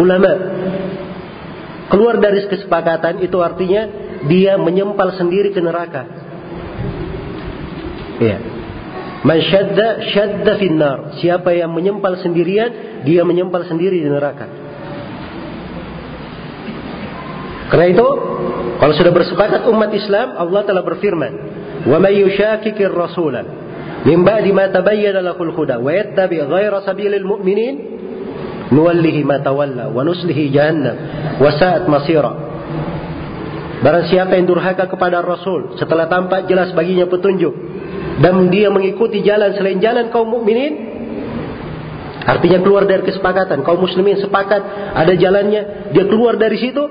ulama. Keluar dari kesepakatan itu artinya dia menyempal sendiri ke neraka. Iya. Man syadda syadda finnar. Siapa yang menyempal sendirian, dia menyempal sendiri di neraka. Karena itu, kalau sudah bersepakat umat Islam, Allah telah berfirman, "Wa may yushakikir rasula min ba'di ma tabayyana lahul huda wa yattabi ghaira sabilil mu'minin nuwallihi ma tawalla wa nuslihi jahannam wa sa'at masira." Barang siapa yang durhaka kepada Rasul setelah tampak jelas baginya petunjuk dan dia mengikuti jalan selain jalan kaum mukminin, artinya keluar dari kesepakatan kaum muslimin sepakat ada jalannya, dia keluar dari situ,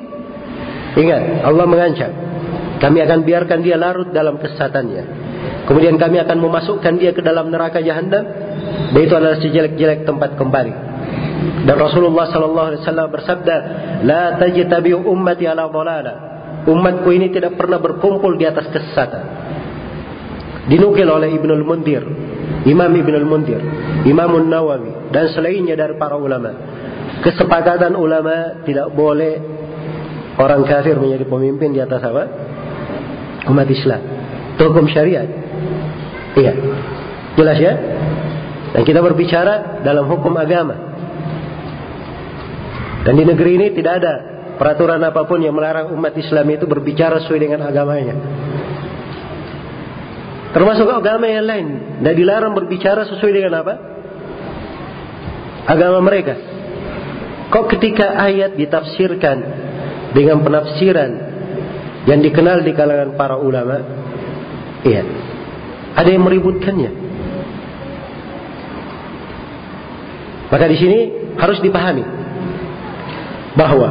Ingat, Allah mengancam. Kami akan biarkan dia larut dalam kesesatannya. Kemudian kami akan memasukkan dia ke dalam neraka jahanam. Dan itu adalah sejelek-jelek tempat kembali. Dan Rasulullah sallallahu alaihi wasallam bersabda, "La tajtabi'u ummati ala dhalala." Umatku ini tidak pernah berkumpul di atas kesesatan. Dinukil oleh Ibnul Mundir, Imam Ibnul Mundir, Imam Nawawi dan selainnya dari para ulama. Kesepakatan ulama tidak boleh orang kafir menjadi pemimpin di atas apa? Umat Islam. Itu hukum syariat. Iya. Jelas ya? Dan kita berbicara dalam hukum agama. Dan di negeri ini tidak ada peraturan apa pun yang melarang umat Islam itu berbicara sesuai dengan agamanya. Termasuk agama yang lain. Dan dilarang berbicara sesuai dengan apa? Agama mereka. Kok ketika ayat ditafsirkan dengan penafsiran yang dikenal di kalangan para ulama, iya, ada yang meributkannya. Maka di sini harus dipahami bahwa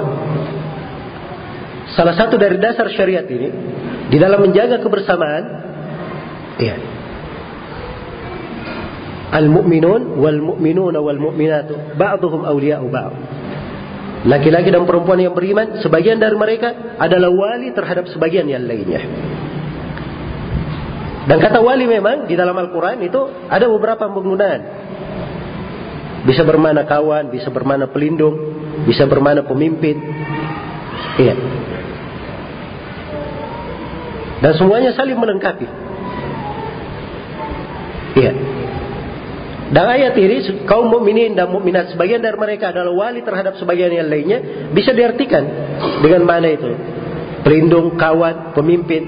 salah satu dari dasar syariat ini di dalam menjaga kebersamaan, iya, al-mu'minun wal mu'minuna wal mu'minatu ba'dhum awliya'u ba'd. Laki-laki dan perempuan yang beriman, sebagian dari mereka adalah wali terhadap sebagian yang lainnya. Dan kata wali memang di dalam Al-Quran itu ada beberapa penggunaan. Bisa bermana kawan, bisa bermana pelindung, bisa bermana pemimpin. Iya. Dan semuanya saling melengkapi. Iya. Dan ayat ini kaum mukminin dan mukminat sebagian dari mereka adalah wali terhadap sebagian yang lainnya bisa diartikan dengan mana itu pelindung, kawan, pemimpin.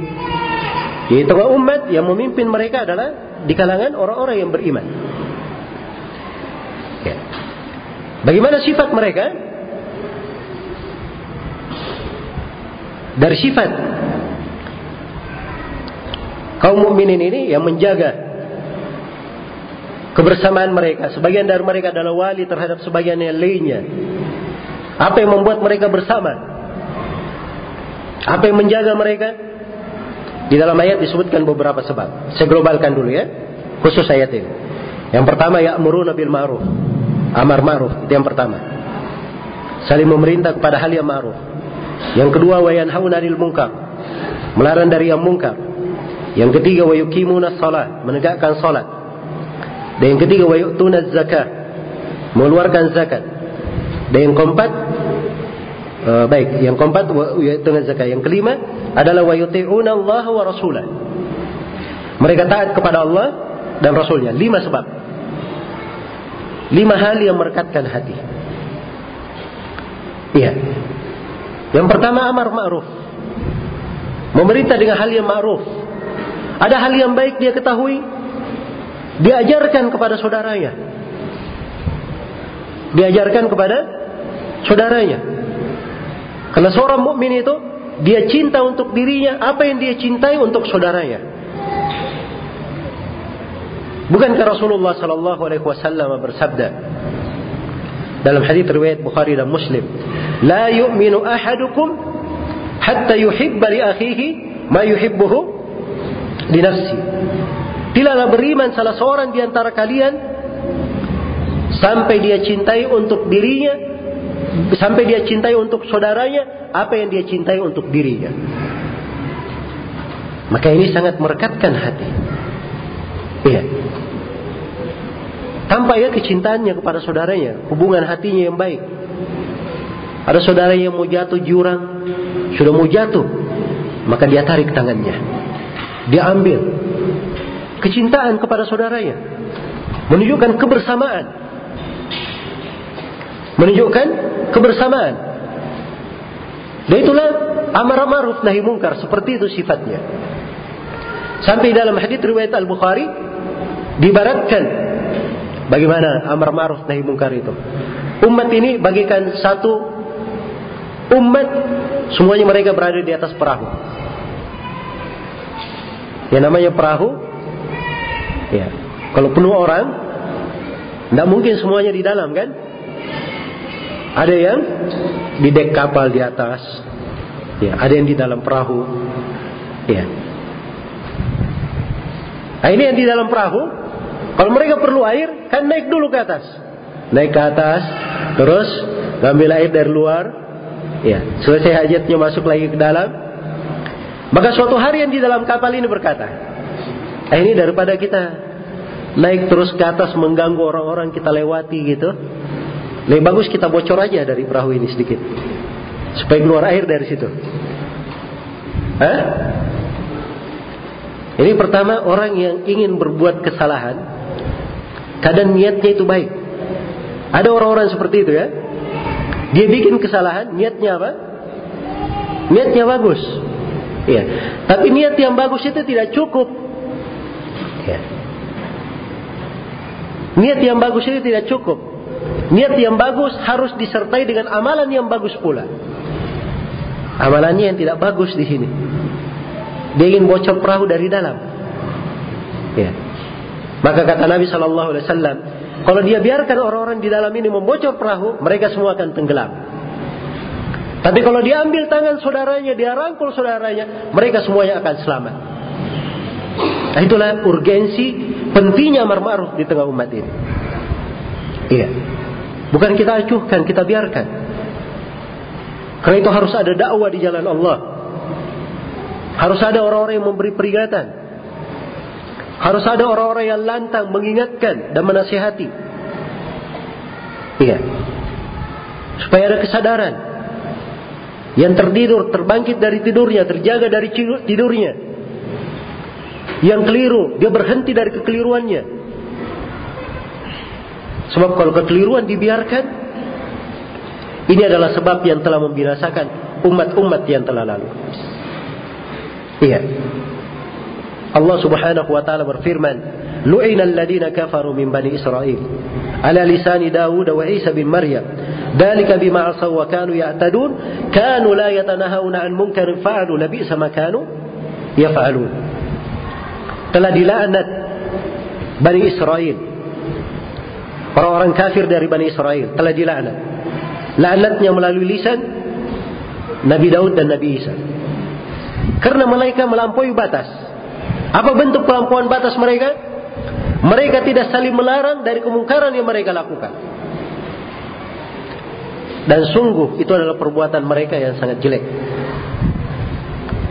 Di tengah umat yang memimpin mereka adalah di kalangan orang-orang yang beriman. Ya. Bagaimana sifat mereka? Dari sifat kaum mukminin ini yang menjaga kebersamaan mereka. Sebagian dari mereka adalah wali terhadap sebagian yang lainnya. Apa yang membuat mereka bersama? Apa yang menjaga mereka? Di dalam ayat disebutkan beberapa sebab. Saya globalkan dulu ya. Khusus ayat ini. Yang pertama ya'muruna bil ma'ruf. Amar ma'ruf itu yang pertama. Saling memerintah kepada hal yang ma'ruf. Yang kedua wa yanhauna 'anil munkar. Melarang dari yang mungkar. Yang ketiga wa yuqimuna shalah, menegakkan salat. Dan yang ketiga wa yu'tuna zakat. Mengeluarkan zakat. Dan yang keempat uh, baik, yang keempat wa yu'tuna zakat. Yang kelima adalah wa yuti'una Allah wa rasulah. Mereka taat kepada Allah dan Rasulnya. Lima sebab. Lima hal yang merekatkan hati. Iya. Yang pertama amar ma'ruf. Memerintah dengan hal yang ma'ruf. Ada hal yang baik dia ketahui, diajarkan kepada saudaranya. Diajarkan kepada saudaranya. Karena seorang mukmin itu dia cinta untuk dirinya apa yang dia cintai untuk saudaranya. Bukankah Rasulullah sallallahu alaihi wasallam bersabda dalam hadis riwayat Bukhari dan Muslim, "La yu'minu ahadukum hatta yuhibba li akhihi ma yuhibbuhu li nafsi." Tidaklah beriman salah seorang di antara kalian sampai dia cintai untuk dirinya, sampai dia cintai untuk saudaranya apa yang dia cintai untuk dirinya. Maka ini sangat merekatkan hati. Iya. Tampak ya kecintaannya kepada saudaranya, hubungan hatinya yang baik. Ada saudara yang mau jatuh jurang, sudah mau jatuh, maka dia tarik tangannya. Dia ambil kecintaan kepada saudaranya. Menunjukkan kebersamaan. Menunjukkan kebersamaan. Dan itulah amar ma'ruf nahi mungkar seperti itu sifatnya. Sampai dalam hadis riwayat Al-Bukhari dibaratkan bagaimana amar ma'ruf nahi mungkar itu. Umat ini bagikan satu umat semuanya mereka berada di atas perahu. Yang namanya perahu ya. Kalau penuh orang tidak mungkin semuanya di dalam kan? Ada yang di dek kapal di atas, ya, ada yang di dalam perahu, ya. Nah ini yang di dalam perahu, kalau mereka perlu air, kan naik dulu ke atas, naik ke atas, terus ngambil air dari luar, ya, selesai hajatnya masuk lagi ke dalam. Maka suatu hari yang di dalam kapal ini berkata, eh, ini daripada kita naik terus ke atas mengganggu orang-orang kita lewati gitu, lebih bagus kita bocor aja dari perahu ini sedikit. Supaya keluar air dari situ. Hah? Ini pertama orang yang ingin berbuat kesalahan. Kadang niatnya itu baik. Ada orang-orang seperti itu ya. Dia bikin kesalahan, niatnya apa? Niatnya bagus. Ya. Tapi niat yang bagus itu tidak cukup. Ya. Niat yang bagus itu tidak cukup. Niat yang bagus harus disertai dengan amalan yang bagus pula. Amalannya yang tidak bagus di sini. Dia ingin bocor perahu dari dalam. Ya. Maka kata Nabi Shallallahu Alaihi Wasallam, kalau dia biarkan orang-orang di dalam ini membocor perahu, mereka semua akan tenggelam. Tapi kalau dia ambil tangan saudaranya, dia rangkul saudaranya, mereka semuanya akan selamat. Nah, itulah urgensi pentingnya amar ma'ruf di tengah umat ini. Iya. Bukan kita acuhkan, kita biarkan. Karena itu harus ada dakwah di jalan Allah. Harus ada orang-orang yang memberi peringatan. Harus ada orang-orang yang lantang mengingatkan dan menasihati. Iya. Supaya ada kesadaran. Yang tertidur terbangkit dari tidurnya, terjaga dari tidurnya. Yang keliru, dia berhenti dari kekeliruannya. Sebab kalau kekeliruan dibiarkan, ini adalah sebab yang telah membinasakan umat-umat yang telah lalu. Iya. Allah Subhanahu wa taala berfirman, "Lu'ina alladziina kafaru min bani Israil ala lisani Dawud wa Isa bin Maryam. Dzalika bima 'asaw wa kanu ya'tadun, kanu la yatanahawna 'an munkarin fa'alu labi'sa ma kanu yaf'alun." Telah dilaknat Bani Israel Orang-orang kafir dari Bani Israel telah dilaknat. Laknatnya melalui lisan Nabi Daud dan Nabi Isa. Karena mereka melampaui batas. Apa bentuk pelampuan batas mereka? Mereka tidak saling melarang dari kemungkaran yang mereka lakukan. Dan sungguh itu adalah perbuatan mereka yang sangat jelek.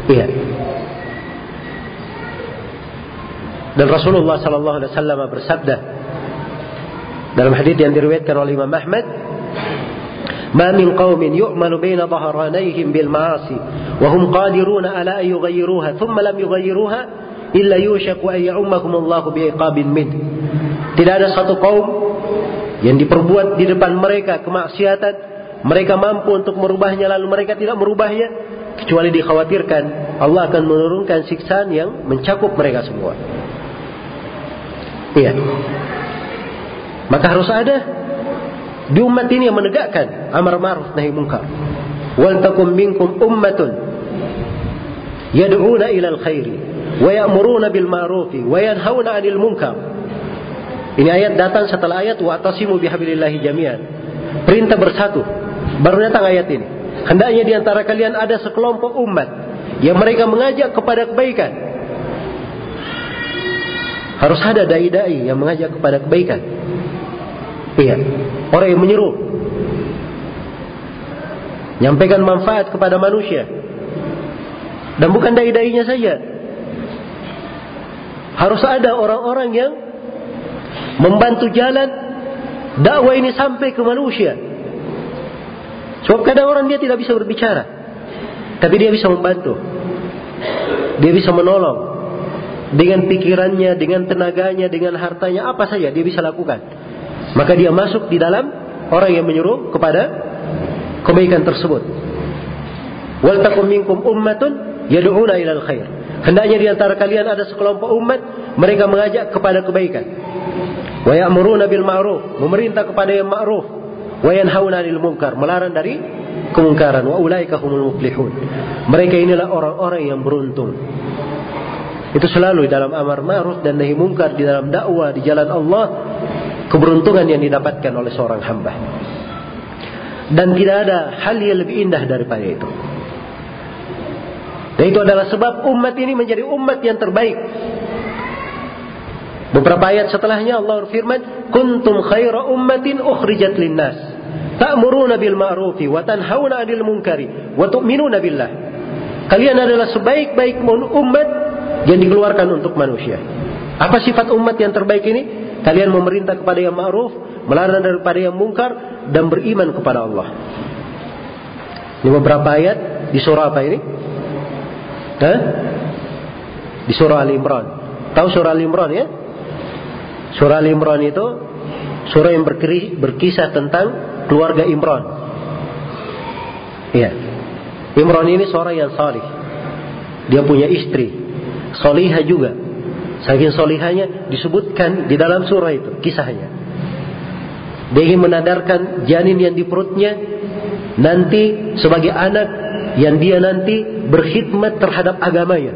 Iya. Dan Rasulullah sallallahu alaihi wasallam bersabda, dalam hadis yang diriwayatkan oleh Imam Ahmad, "Ma min qaumin yu'malu baina dhahranayhim bil ma'asi wa hum qadiruna ala an yughayyiruha thumma lam yughayyiruha illa yushaku an Allah bi iqabin min." Tidak ada satu kaum yang diperbuat di depan mereka kemaksiatan, mereka mampu untuk merubahnya lalu mereka tidak merubahnya kecuali dikhawatirkan Allah akan menurunkan siksaan yang mencakup mereka semua. Iya. Maka harus ada di umat ini yang menegakkan amar ma'ruf nahi munkar. Wal takum minkum ummatun yad'una ila al-khairi wa ya'muruna bil ma'rufi wa yanhauna 'anil munkar. Ini ayat datang setelah ayat wa atasimu bihablillahi jami'an. Perintah bersatu. Baru datang ayat ini. Hendaknya di antara kalian ada sekelompok umat yang mereka mengajak kepada kebaikan. Harus ada dai-dai yang mengajak kepada kebaikan. Iya. Orang yang menyuruh. Nyampaikan manfaat kepada manusia. Dan bukan dai-dainya saja. Harus ada orang-orang yang membantu jalan dakwah ini sampai ke manusia. Sebab kadang orang dia tidak bisa berbicara, tapi dia bisa membantu. Dia bisa menolong dengan pikirannya, dengan tenaganya, dengan hartanya, apa saja dia bisa lakukan. Maka dia masuk di dalam orang yang menyuruh kepada kebaikan tersebut. Wal takum minkum ummatun yad'una ilal khair. Hendaknya di antara kalian ada sekelompok umat mereka mengajak kepada kebaikan. Wa ya'muruna bil ma'ruf, memerintah kepada yang ma'ruf. Wa yanhauna 'anil munkar, melarang dari kemungkaran. Wa ulaika humul muflihun. Mereka inilah orang-orang yang beruntung. Itu selalu dalam amar ma'ruf dan nahi mungkar di dalam dakwah di jalan Allah keberuntungan yang didapatkan oleh seorang hamba. Dan tidak ada hal yang lebih indah daripada itu. Dan itu adalah sebab umat ini menjadi umat yang terbaik Beberapa ayat setelahnya Allah berfirman, "Kuntum khaira ummatin ukhrijat linnas, ta'muruna bil ma'rufi wa tanhauna 'anil munkari wa tu'minuna billah." Kalian adalah sebaik-baik umat yang dikeluarkan untuk manusia. Apa sifat umat yang terbaik ini? Kalian memerintah kepada yang ma'ruf, melarang daripada yang mungkar dan beriman kepada Allah. Ini beberapa ayat di surah apa ini? Hah? Di surah Al Imran. Tahu surah Al Imran ya? Surah Al Imran itu surah yang berkisah tentang keluarga Imran. Iya. Imran ini seorang yang salih. Dia punya istri. Soliha juga. Saking solihanya disebutkan di dalam surah itu kisahnya. Dia ingin menadarkan janin yang di perutnya nanti sebagai anak yang dia nanti berkhidmat terhadap agamanya.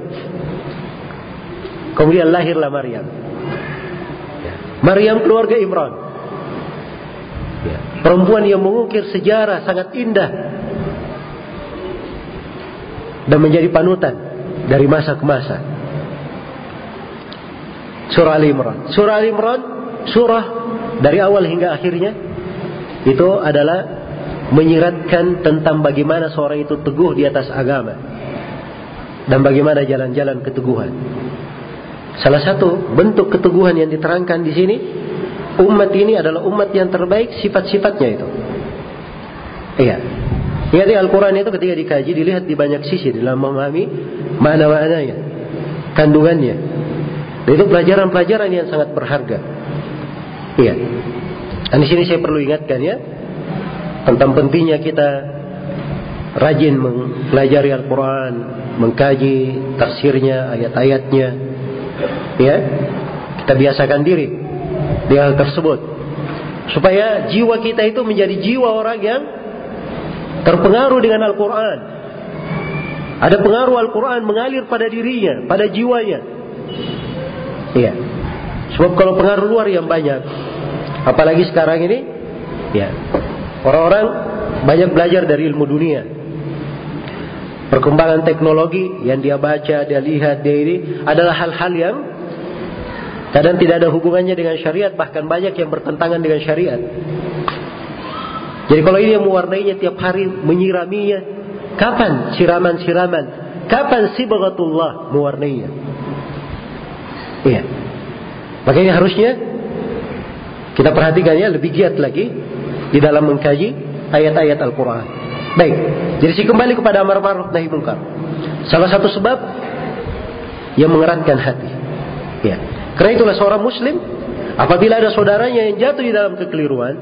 Kemudian lahirlah Maryam. Maryam keluarga Imran. Perempuan yang mengukir sejarah sangat indah. Dan menjadi panutan dari masa ke masa. Surah Ali Imran. Surah Ali Imran, surah dari awal hingga akhirnya, itu adalah menyiratkan tentang bagaimana seorang itu teguh di atas agama. Dan bagaimana jalan-jalan keteguhan. Salah satu bentuk keteguhan yang diterangkan di sini, umat ini adalah umat yang terbaik sifat-sifatnya itu. Iya. Ya di Al-Quran itu ketika dikaji dilihat di banyak sisi dalam memahami mana-mananya, kandungannya. Dan itu pelajaran-pelajaran yang sangat berharga. Iya. Dan di sini saya perlu ingatkan ya tentang pentingnya kita rajin mempelajari Al-Quran, mengkaji tafsirnya, ayat-ayatnya, Ya, kita biasakan diri di hal tersebut. Supaya jiwa kita itu menjadi jiwa orang yang terpengaruh dengan Al-Quran. Ada pengaruh Al-Quran mengalir pada dirinya, pada jiwanya. Iya. Sebab kalau pengaruh luar yang banyak, apalagi sekarang ini, ya orang-orang banyak belajar dari ilmu dunia. Perkembangan teknologi yang dia baca, dia lihat, dia ini adalah hal-hal yang kadang tidak ada hubungannya dengan syariat, bahkan banyak yang bertentangan dengan syariat. Jadi kalau ini yang mewarnainya tiap hari, menyiraminya, kapan siraman-siraman? Kapan sibghatullah mewarnainya? Iya. Makanya harusnya kita perhatikan ya lebih giat lagi di dalam mengkaji ayat-ayat Al-Quran. Baik. Jadi si kembali kepada amar ma'ruf nahi munkar. Salah satu sebab yang mengeratkan hati. Ya. Karena itulah seorang muslim apabila ada saudaranya yang jatuh di dalam kekeliruan,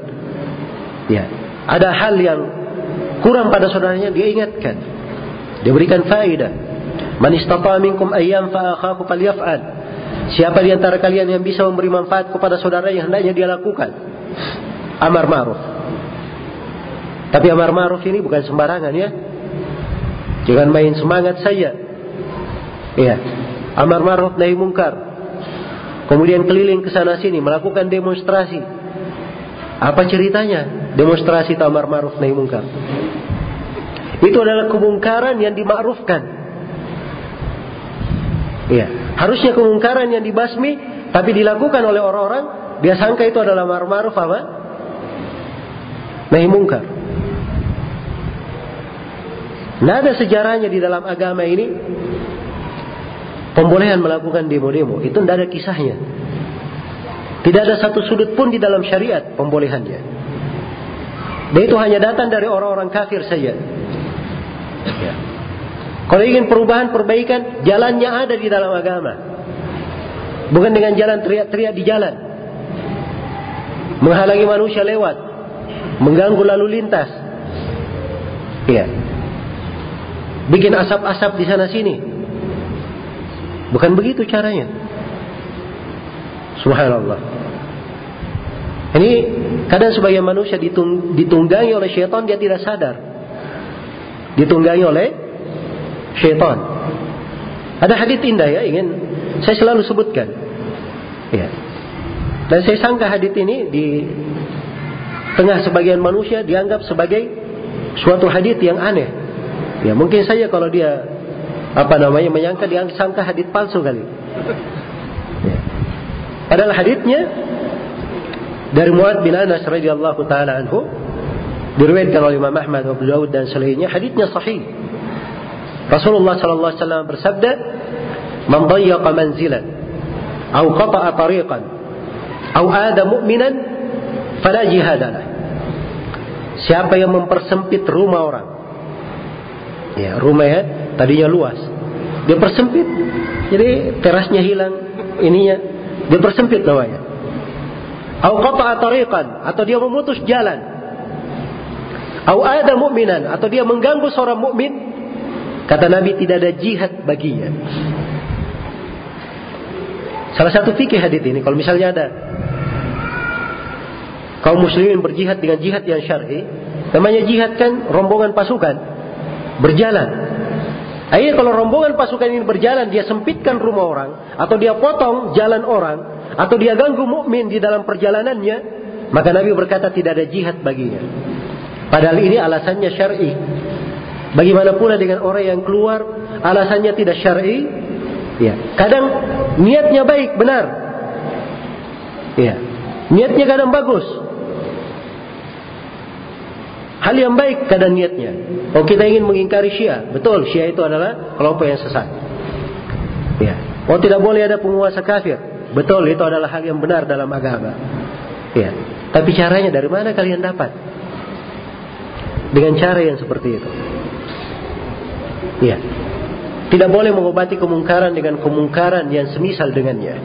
ya, ada hal yang kurang pada saudaranya dia ingatkan. Dia berikan faedah. Man istata minkum ayyam fa akhaku falyaf'al. Siapa di antara kalian yang bisa memberi manfaat kepada saudaranya hendaknya dia lakukan. Amar ma'ruf. Tapi amar ma'ruf ini bukan sembarangan ya. Jangan main semangat saja. Iya. Amar ma'ruf nahi mungkar. Kemudian keliling ke sana sini melakukan demonstrasi. Apa ceritanya? Demonstrasi amar ma'ruf nahi mungkar. Itu adalah kemungkaran yang dimakrufkan. Iya. Harusnya kemungkaran yang dibasmi tapi dilakukan oleh orang-orang dia sangka itu adalah ma'ruf apa? Nahi mungkar. Tidak ada sejarahnya di dalam agama ini. pembolehan melakukan demo-demo. Itu tidak ada kisahnya. Tidak ada satu sudut pun di dalam syariat pembolehannya. Dan itu hanya datang dari orang-orang kafir saja. Ya. Kalau ingin perubahan, perbaikan, jalannya ada di dalam agama. Bukan dengan jalan teriak-teriak di jalan. Menghalangi manusia lewat. Mengganggu lalu lintas. Ya. Bikin asap-asap di sana sini. Bukan begitu caranya. Subhanallah. Ini kadang sebagian manusia ditung, ditunggangi oleh syaitan dia tidak sadar. Ditunggangi oleh syaitan. Ada hadis indah ya ingin saya selalu sebutkan. Ya. Dan saya sangka hadis ini di tengah sebagian manusia dianggap sebagai suatu hadis yang aneh. Ya mungkin saja kalau dia apa namanya menyangka dia sangka hadis palsu kali. Ya. Padahal hadisnya dari Muad bin Anas radhiyallahu taala anhu diriwayatkan oleh Imam Ahmad, Abu Dawud dan selainnya hadisnya sahih. Rasulullah sallallahu alaihi wasallam bersabda, "Man dayyaqa manzilan aw qata'a tariqan aw ada mu'minan fala jihadalah." Siapa yang mempersempit rumah orang? Ya, rumah ya, tadinya luas. Dia persempit. Jadi terasnya hilang, ininya dia persempit namanya. Au qata'a tariqan atau dia memutus jalan. Au ada mukminan atau dia mengganggu seorang mukmin. Kata Nabi tidak ada jihad baginya. Salah satu fikih hadis ini kalau misalnya ada kaum muslimin berjihad dengan jihad yang syar'i, namanya jihad kan rombongan pasukan berjalan Akhirnya kalau rombongan pasukan ini berjalan, dia sempitkan rumah orang, atau dia potong jalan orang, atau dia ganggu mukmin di dalam perjalanannya, maka Nabi berkata tidak ada jihad baginya. Padahal ini alasannya syar'i. Bagaimana pula dengan orang yang keluar alasannya tidak syar'i? Ya, kadang niatnya baik, benar. Ya, niatnya kadang bagus, Hal yang baik kadang niatnya. Kalau kita ingin mengingkari Syiah, betul Syiah itu adalah kelompok yang sesat. Ya. Oh tidak boleh ada penguasa kafir. Betul itu adalah hal yang benar dalam agama. Ya. Tapi caranya dari mana kalian dapat? Dengan cara yang seperti itu. Ya. Tidak boleh mengobati kemungkaran dengan kemungkaran yang semisal dengannya.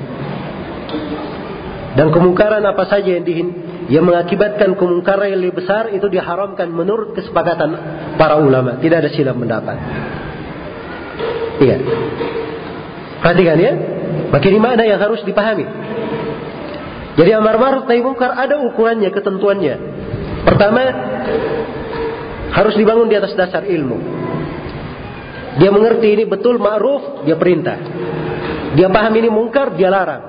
Dan kemungkaran apa saja yang dihin yang mengakibatkan kemungkaran yang lebih besar itu diharamkan menurut kesepakatan para ulama. Tidak ada silap pendapat. Iya. Perhatikan ya. Maka ini makna yang harus dipahami. Jadi amar ma'ruf nahi mungkar ada ukurannya, ketentuannya. Pertama, harus dibangun di atas dasar ilmu. Dia mengerti ini betul ma'ruf, dia perintah. Dia paham ini mungkar, dia larang.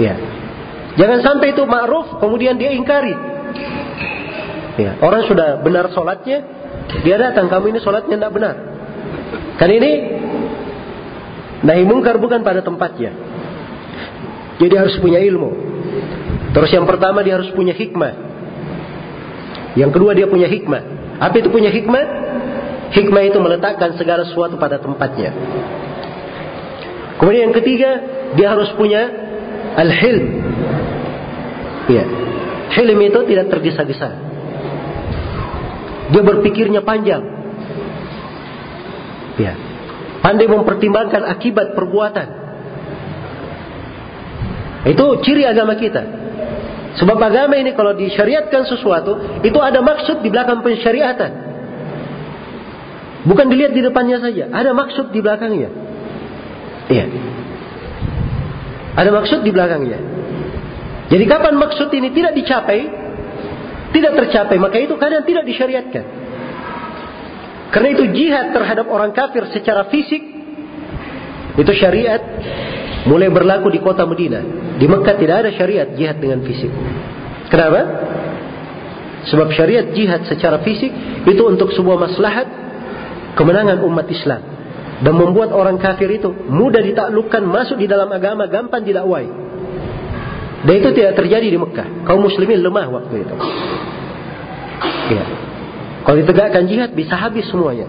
Ya. Jangan sampai itu ma'ruf kemudian dia ingkari. Ya, orang sudah benar sholatnya, dia datang kamu ini sholatnya tidak benar. Kan ini nahi mungkar bukan pada tempatnya. Jadi harus punya ilmu. Terus yang pertama dia harus punya hikmah. Yang kedua dia punya hikmah. Apa itu punya hikmah? Hikmah itu meletakkan segala sesuatu pada tempatnya. Kemudian yang ketiga, dia harus punya al-hilm, Ya. Hilm itu tidak tergesa-gesa. Dia berpikirnya panjang. Ya. Pandai mempertimbangkan akibat perbuatan. Itu ciri agama kita. Sebab agama ini kalau disyariatkan sesuatu, itu ada maksud di belakang pensyariatan. Bukan dilihat di depannya saja, ada maksud di belakangnya. Iya. Ada maksud di belakangnya. Jadi kapan maksud ini tidak dicapai, tidak tercapai, maka itu kadang tidak disyariatkan. Karena itu jihad terhadap orang kafir secara fisik itu syariat mulai berlaku di kota Medina. Di Mekah tidak ada syariat jihad dengan fisik. Kenapa? Sebab syariat jihad secara fisik itu untuk sebuah maslahat kemenangan umat Islam dan membuat orang kafir itu mudah ditaklukkan masuk di dalam agama gampang didakwai. Dan itu tidak terjadi di Mekah. Kaum muslimin lemah waktu itu. Ya. Kalau ditegakkan jihad bisa habis semuanya.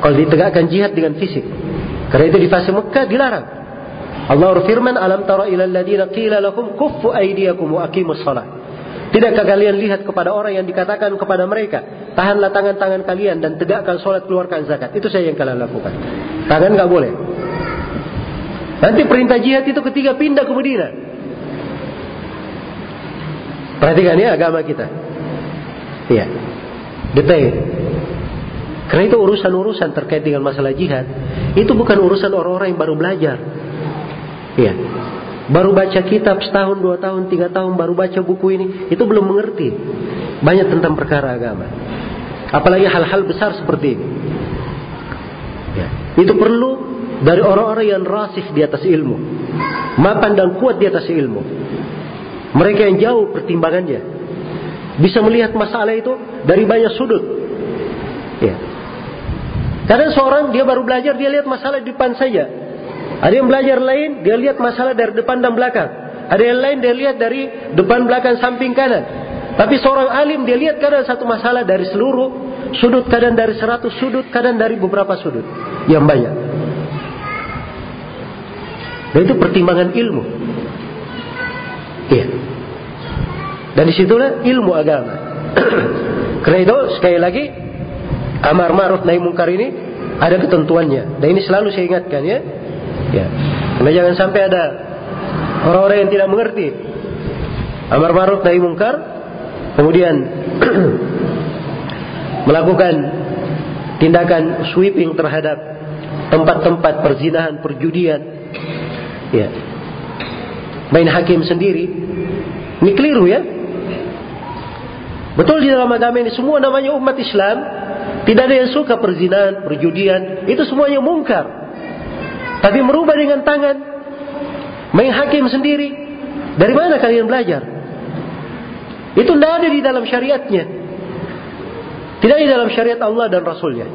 Kalau ditegakkan jihad dengan fisik. Karena itu di fase Mekah dilarang. Allah berfirman, "Alam tara ila alladziina qila lahum kuffu aydiyakum wa aqimus shalah." Tidakkah kalian lihat kepada orang yang dikatakan kepada mereka, tahanlah tangan-tangan kalian dan tegakkan sholat keluarkan zakat. Itu saya yang kalian lakukan. Tangan nggak boleh. Nanti perintah jihad itu ketiga pindah ke Medina. Perhatikan ya agama kita. Iya. Detail. Karena itu urusan-urusan terkait dengan masalah jihad. Itu bukan urusan orang-orang yang baru belajar. Iya. Baru baca kitab setahun, dua tahun, tiga tahun, baru baca buku ini. Itu belum mengerti. Banyak tentang perkara agama. Apalagi hal-hal besar seperti ini. Ya. Itu perlu dari orang-orang yang rasih di atas ilmu. Mapan dan kuat di atas ilmu. Mereka yang jauh pertimbangannya. Bisa melihat masalah itu dari banyak sudut. Ya. Kadang seorang dia baru belajar dia lihat masalah di depan saja. Ada yang belajar lain, dia lihat masalah dari depan dan belakang. Ada yang lain dia lihat dari depan, belakang, samping, kanan. Tapi seorang alim dia lihat kadang satu masalah dari seluruh sudut, kadang dari seratus sudut, kadang dari beberapa sudut. Yang banyak. Dan itu pertimbangan ilmu. Iya. Dan di situlah ilmu agama. Karena itu sekali lagi amar ma'ruf nahi mungkar ini ada ketentuannya. Dan ini selalu saya ingatkan ya. Ya. Karena jangan sampai ada orang-orang yang tidak mengerti amar ma'ruf nahi mungkar kemudian melakukan tindakan sweeping terhadap tempat-tempat perzinahan, perjudian. Ya. Main hakim sendiri. Ini keliru ya. Betul di dalam agama ini semua namanya umat Islam tidak ada yang suka perzinahan, perjudian, itu semuanya mungkar. Tapi merubah dengan tangan. Main hakim sendiri. Dari mana kalian belajar? Itu tidak ada di dalam syariatnya. Tidak di dalam syariat Allah dan Rasulnya.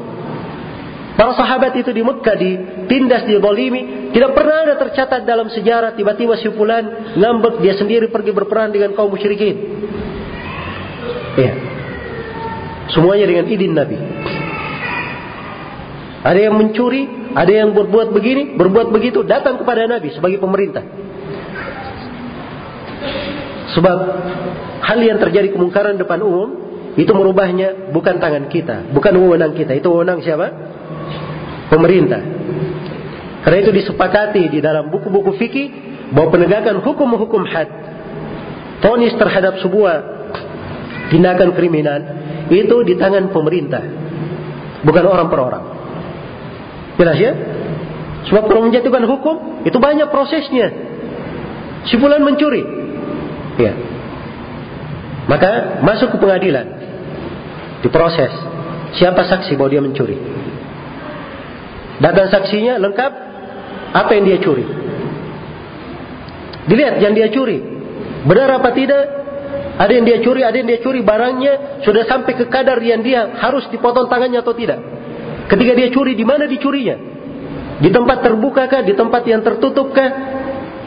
Para sahabat itu di Mekah ditindas, dibolimi. Tidak pernah ada tercatat dalam sejarah tiba-tiba si fulan ngambek dia sendiri pergi berperang dengan kaum musyrikin. Ya. Semuanya dengan izin Nabi. Ada yang mencuri, ada yang berbuat begini, berbuat begitu, datang kepada Nabi sebagai pemerintah. Sebab hal yang terjadi kemungkaran depan umum itu merubahnya bukan tangan kita, bukan wewenang kita. Itu wewenang siapa? Pemerintah. Karena itu disepakati di dalam buku-buku fikih bahwa penegakan hukum-hukum had, ponis terhadap sebuah tindakan kriminal itu di tangan pemerintah, bukan orang per orang. Jelas ya? Sebab kalau menjatuhkan hukum itu banyak prosesnya. Si fulan mencuri. Ya. Maka masuk ke pengadilan. Diproses. Siapa saksi bahwa dia mencuri? Datang saksinya lengkap apa yang dia curi. Dilihat yang dia curi. Benar apa tidak? Ada yang dia curi, ada yang dia curi barangnya sudah sampai ke kadar yang dia harus dipotong tangannya atau tidak. Ketika dia curi, di mana dicurinya? Di tempat terbuka kah? Di tempat yang tertutup kah?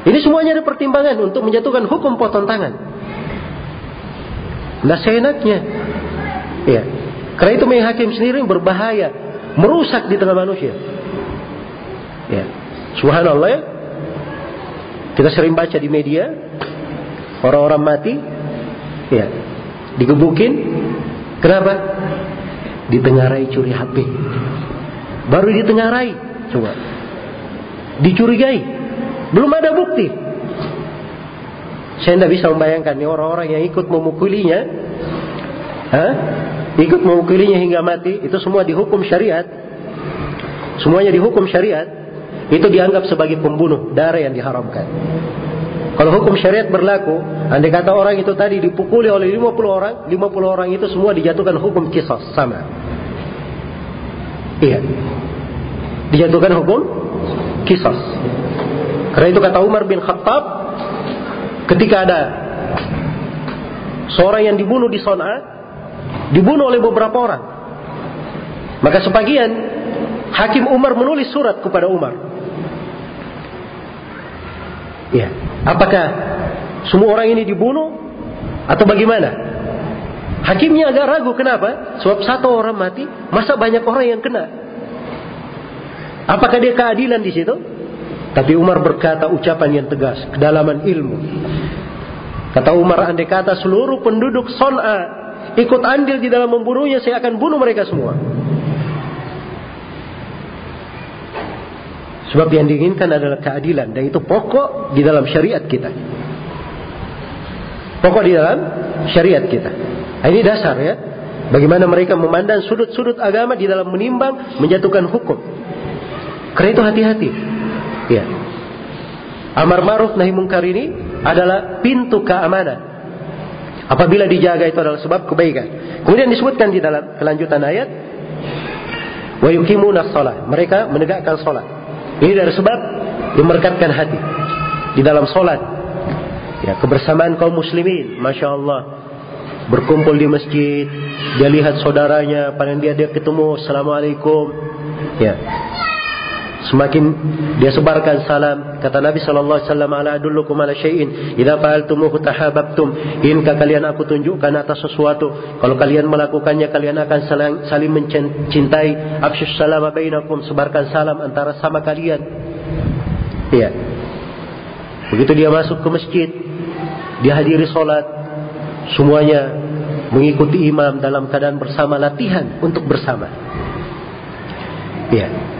Ini semuanya ada pertimbangan untuk menjatuhkan hukum potong tangan. Nah seenaknya. Ya. Karena itu hakim sendiri berbahaya. Merusak di tengah manusia. Ya. Subhanallah ya. Kita sering baca di media. Orang-orang mati. Ya. Digebukin. Kenapa? Ditengarai curi HP. Baru ditengarai, coba. Dicurigai. Belum ada bukti. Saya tidak bisa membayangkan nih orang-orang yang ikut memukulinya. Hah? Ikut memukulinya hingga mati. Itu semua dihukum syariat. Semuanya dihukum syariat. Itu dianggap sebagai pembunuh darah yang diharamkan. Kalau hukum syariat berlaku, andai kata orang itu tadi dipukuli oleh 50 orang, 50 orang itu semua dijatuhkan hukum kisah sama. Iya. Dijatuhkan hukum kisah. Karena itu kata Umar bin Khattab, ketika ada seorang yang dibunuh di Son'a, dibunuh oleh beberapa orang. Maka sebagian Hakim Umar menulis surat kepada Umar. Ya. Apakah semua orang ini dibunuh atau bagaimana? Hakimnya agak ragu kenapa? Sebab satu orang mati, masa banyak orang yang kena? Apakah dia keadilan di situ? Tapi Umar berkata ucapan yang tegas, kedalaman ilmu. Kata Umar, andai kata seluruh penduduk Son'a ikut andil di dalam membunuhnya, saya akan bunuh mereka semua. Sebab yang diinginkan adalah keadilan dan itu pokok di dalam syariat kita. Pokok di dalam syariat kita. Nah, ini dasar ya. Bagaimana mereka memandang sudut-sudut agama di dalam menimbang menjatuhkan hukum. Karena itu hati-hati. Ya. Amar ma'ruf nahi mungkar ini adalah pintu keamanan. Apabila dijaga itu adalah sebab kebaikan. Kemudian disebutkan di dalam kelanjutan ayat wa yuqimuna. Mereka menegakkan salat. Ini dari sebab memerekatkan hati di dalam salat. Ya, kebersamaan kaum muslimin, masya Allah, berkumpul di masjid, dia lihat saudaranya, pada dia dia ketemu, assalamualaikum, ya, Semakin dia sebarkan salam, kata Nabi sallallahu alaihi wasallam, "Ala adullukum ala syai'in idza fa'altumuhu tahabbtum." Inkah kalian aku tunjukkan atas sesuatu, kalau kalian melakukannya kalian akan saling, saling mencintai. Afsyus salam bainakum, sebarkan salam antara sama kalian. Iya. Begitu dia masuk ke masjid, dia hadiri salat, semuanya mengikuti imam dalam keadaan bersama latihan untuk bersama. Iya.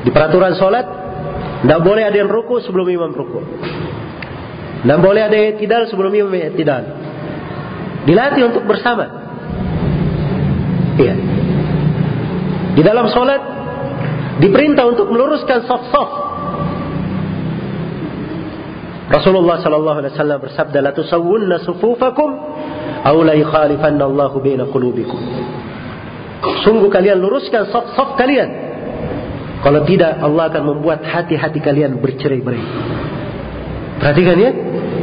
Di peraturan sholat, tidak boleh ada yang ruku sebelum imam ruku. Tidak boleh ada yang tidak sebelum imam tidak. Dilatih untuk bersama. Iya. Di dalam sholat, diperintah untuk meluruskan soft-soft. Rasulullah sallallahu alaihi wasallam bersabda la tusawwunna sufufakum aw la yukhalifanna Allahu baina qulubikum. Sungguh kalian luruskan soft-soft kalian kalau tidak, Allah akan membuat hati-hati kalian bercerai-berai. Perhatikan ya,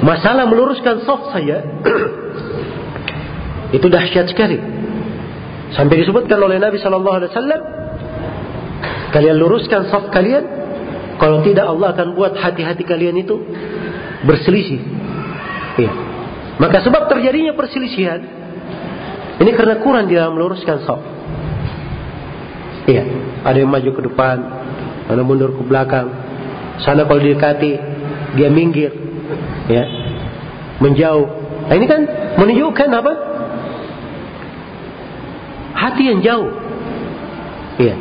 masalah meluruskan soft saya itu dahsyat sekali. Sampai disebutkan oleh Nabi Shallallahu Alaihi Wasallam, kalian luruskan soft kalian. Kalau tidak, Allah akan buat hati-hati kalian itu berselisih. Ya. Maka sebab terjadinya perselisihan ini karena kurang di dalam meluruskan soft. Iya, ada yang maju ke depan, ada mundur ke belakang. Sana kalau didekati, dia minggir, ya, menjauh. Nah ini kan menunjukkan apa? Hati yang jauh. Iya.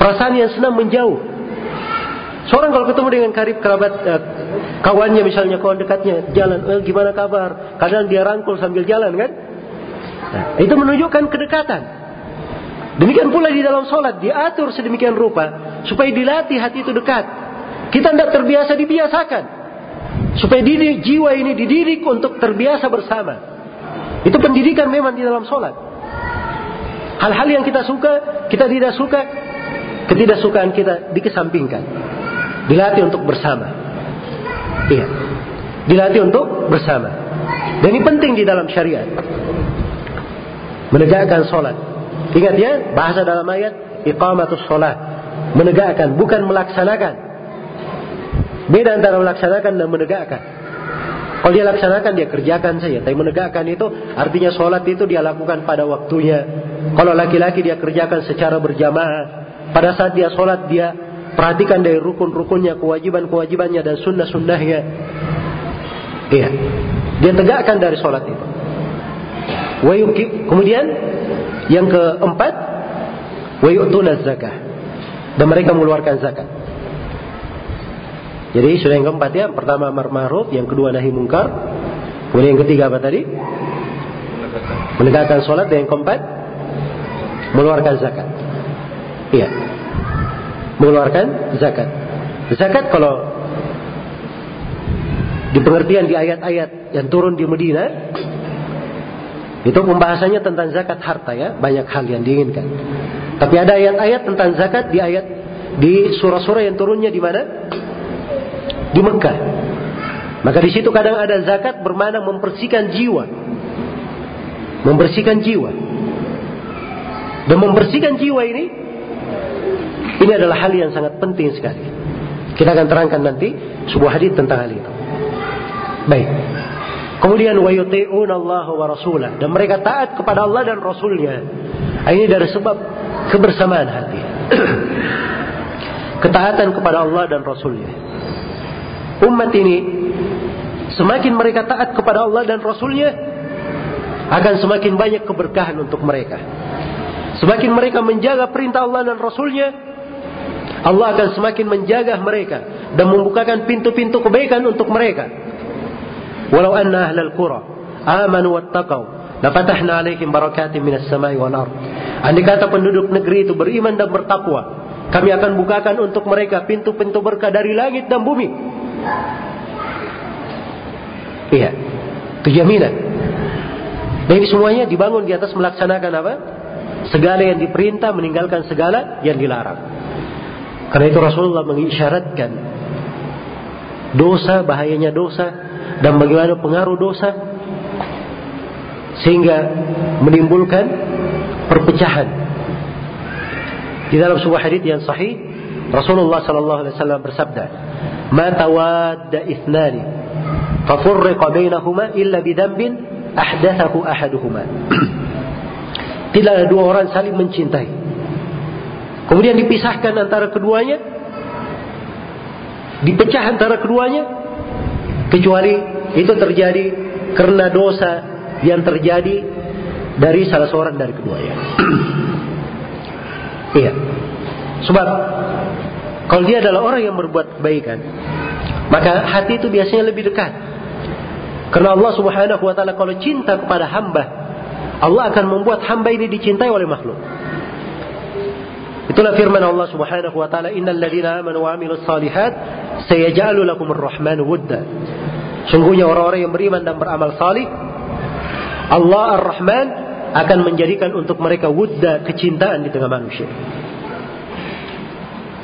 Perasaan yang senang menjauh. Seorang kalau ketemu dengan karib kerabat eh, kawannya misalnya kawan dekatnya jalan, eh, gimana kabar? Kadang dia rangkul sambil jalan kan? Nah, itu menunjukkan kedekatan. Demikian pula di dalam sholat diatur sedemikian rupa supaya dilatih hati itu dekat. Kita tidak terbiasa dibiasakan supaya didik, jiwa ini dididik untuk terbiasa bersama. Itu pendidikan memang di dalam sholat. Hal-hal yang kita suka, kita tidak suka, ketidaksukaan kita dikesampingkan. Dilatih untuk bersama. Iya. Dilatih untuk bersama. Dan ini penting di dalam syariat. Menegakkan sholat. Ingat ya, bahasa dalam ayat iqamatus sholat. Menegakkan, bukan melaksanakan. Beda antara melaksanakan dan menegakkan. Kalau dia laksanakan, dia kerjakan saja. Tapi menegakkan itu artinya sholat itu dia lakukan pada waktunya. Kalau laki-laki dia kerjakan secara berjamaah. Pada saat dia sholat, dia perhatikan dari rukun-rukunnya, kewajiban-kewajibannya, dan sunnah-sunnahnya. Iya. Dia tegakkan dari sholat itu. Kemudian yang keempat. Dan mereka mengeluarkan zakat. Jadi sudah yang keempat ya, pertama amar ma'ruf, yang kedua nahi mungkar. Kemudian yang ketiga apa tadi? Menegakkan sholat dan yang keempat mengeluarkan zakat. Iya. Mengeluarkan zakat. Zakat kalau di pengertian di ayat-ayat yang turun di Medina itu pembahasannya tentang zakat harta ya, banyak hal yang diinginkan. Tapi ada ayat-ayat tentang zakat di ayat di surah-surah yang turunnya di mana? Di Mekah. Maka di situ kadang ada zakat bermana membersihkan jiwa. Membersihkan jiwa. Dan membersihkan jiwa ini ini adalah hal yang sangat penting sekali. Kita akan terangkan nanti sebuah hadis tentang hal itu. Baik. Kemudian wa Allah wa rasulah dan mereka taat kepada Allah dan Rasulnya. Ini dari sebab kebersamaan hati. ketaatan kepada Allah dan Rasulnya. Umat ini semakin mereka taat kepada Allah dan Rasulnya akan semakin banyak keberkahan untuk mereka. Semakin mereka menjaga perintah Allah dan Rasulnya, Allah akan semakin menjaga mereka dan membukakan pintu-pintu kebaikan untuk mereka. Walau anna ahlal qura amanu wattaqau lafatahna alaihim barakatin minas samai wal ard. Andai kata penduduk negeri itu beriman dan bertakwa, kami akan bukakan untuk mereka pintu-pintu berkah dari langit dan bumi. Iya, itu jaminan. Dan ini semuanya dibangun di atas melaksanakan apa? Segala yang diperintah, meninggalkan segala yang dilarang. Karena itu Rasulullah mengisyaratkan dosa, bahayanya dosa, dan bagaimana pengaruh dosa sehingga menimbulkan perpecahan. Di dalam sebuah hadis yang sahih, Rasulullah sallallahu alaihi wasallam bersabda, "Ma tawadda ithnani fa furriqa bainahuma illa bidhanbin ahdathahu ahaduhuma." Tidak ada dua orang saling mencintai. Kemudian dipisahkan antara keduanya, dipecah antara keduanya, kecuali itu terjadi karena dosa yang terjadi dari salah seorang dari keduanya. iya. Sebab kalau dia adalah orang yang berbuat kebaikan, maka hati itu biasanya lebih dekat. Karena Allah Subhanahu wa taala kalau cinta kepada hamba, Allah akan membuat hamba ini dicintai oleh makhluk. Itulah firman Allah Subhanahu wa taala, "Innal ladzina amanu wa 'amilus shalihat sayaj'alu lakumur rahmanu wudda." Sungguhnya orang-orang yang beriman dan beramal salih, Allah Ar-Rahman akan menjadikan untuk mereka wudda kecintaan di tengah manusia.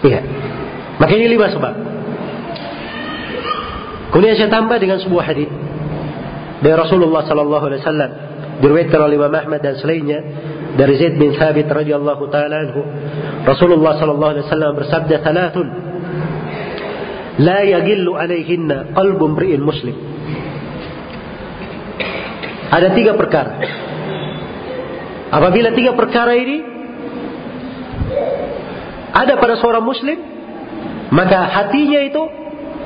Iya. Makanya lima sebab. Kemudian saya tambah dengan sebuah hadis dari Rasulullah sallallahu alaihi wasallam diriwayatkan oleh Imam Ahmad dan selainnya dari Zaid bin Thabit radhiyallahu taala anhu Rasulullah sallallahu alaihi wasallam bersabda thalathun la yagillu alaihinna qalbu mri'in muslim ada tiga perkara apabila tiga perkara ini ada pada seorang muslim, maka hatinya itu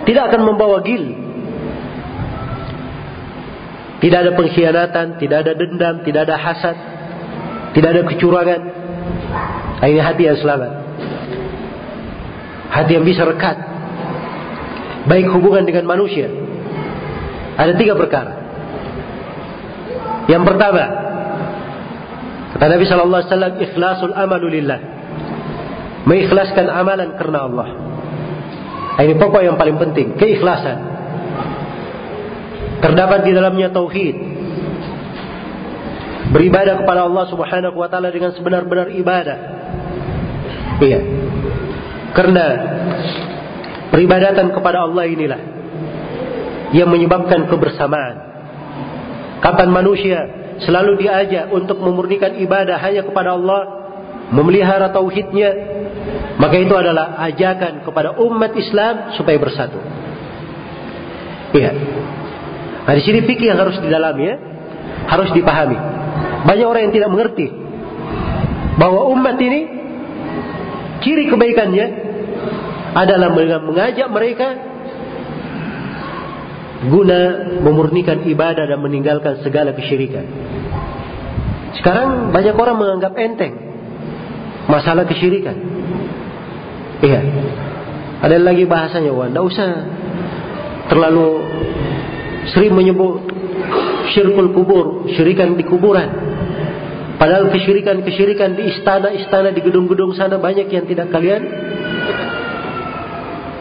tidak akan membawa gil. Tidak ada pengkhianatan, tidak ada dendam, tidak ada hasad, tidak ada kecurangan. Ini hati yang selamat. Hati yang bisa rekat. Baik hubungan dengan manusia. Ada tiga perkara. Yang pertama, kata Nabi Shallallahu Alaihi Wasallam, ikhlasul amalu lillah mengikhlaskan amalan karena Allah. Ini pokok yang paling penting, keikhlasan. Terdapat di dalamnya tauhid. Beribadah kepada Allah Subhanahu wa taala dengan sebenar-benar ibadah. Iya. Karena peribadatan kepada Allah inilah yang menyebabkan kebersamaan. Kapan manusia selalu diajak untuk memurnikan ibadah hanya kepada Allah, memelihara tauhidnya, maka itu adalah ajakan kepada umat Islam supaya bersatu. Iya. Nah, di sini fikih yang harus didalami ya, harus dipahami. Banyak orang yang tidak mengerti bahwa umat ini ciri kebaikannya adalah mengajak mereka guna memurnikan ibadah dan meninggalkan segala kesyirikan. Sekarang banyak orang menganggap enteng masalah kesyirikan. Iya. Ada lagi bahasanya, wah, tidak usah terlalu sering menyebut syirkul kubur, syirikan di kuburan. Padahal kesyirikan-kesyirikan di istana-istana, di gedung-gedung sana banyak yang tidak kalian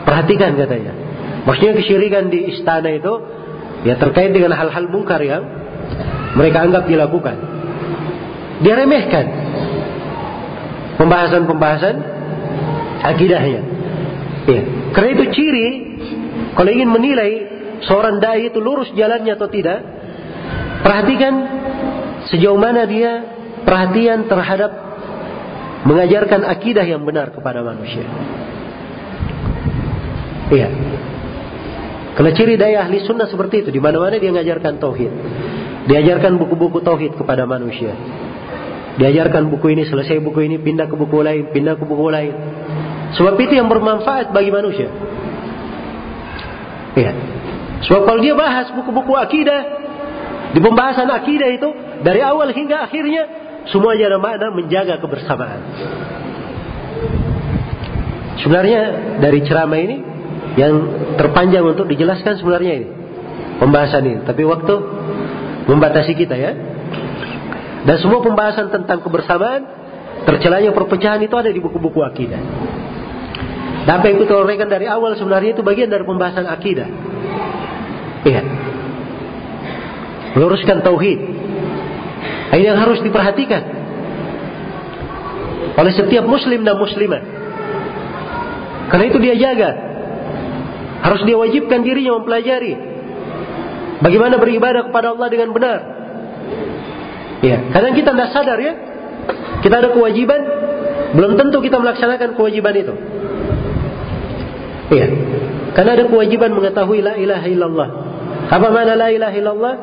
perhatikan katanya. Maksudnya kesyirikan di istana itu ya terkait dengan hal-hal mungkar yang mereka anggap dilakukan. Dia remehkan pembahasan-pembahasan akidahnya. Ya. Karena itu ciri kalau ingin menilai seorang dai itu lurus jalannya atau tidak, perhatikan sejauh mana dia perhatian terhadap mengajarkan akidah yang benar kepada manusia. Iya. Karena ciri daya ahli sunnah seperti itu. Di mana-mana dia mengajarkan tauhid. Diajarkan buku-buku tauhid kepada manusia. Diajarkan buku ini, selesai buku ini, pindah ke buku lain, pindah ke buku lain. Sebab itu yang bermanfaat bagi manusia. Iya. Sebab kalau dia bahas buku-buku akidah, di pembahasan akidah itu, dari awal hingga akhirnya, semuanya ada makna menjaga kebersamaan. Sebenarnya dari ceramah ini yang terpanjang untuk dijelaskan sebenarnya ini pembahasan ini. Tapi waktu membatasi kita ya. Dan semua pembahasan tentang kebersamaan, tercelanya perpecahan itu ada di buku-buku akidah. Dan apa yang kita dari awal sebenarnya itu bagian dari pembahasan akidah. Iya. Meluruskan tauhid. Ini yang harus diperhatikan oleh setiap muslim dan muslimah. Karena itu dia jaga. Harus dia wajibkan dirinya mempelajari bagaimana beribadah kepada Allah dengan benar. Ya, kadang kita tidak sadar ya. Kita ada kewajiban, belum tentu kita melaksanakan kewajiban itu. Iya. Karena ada kewajiban mengetahui la ilaha illallah. Apa mana la ilaha illallah?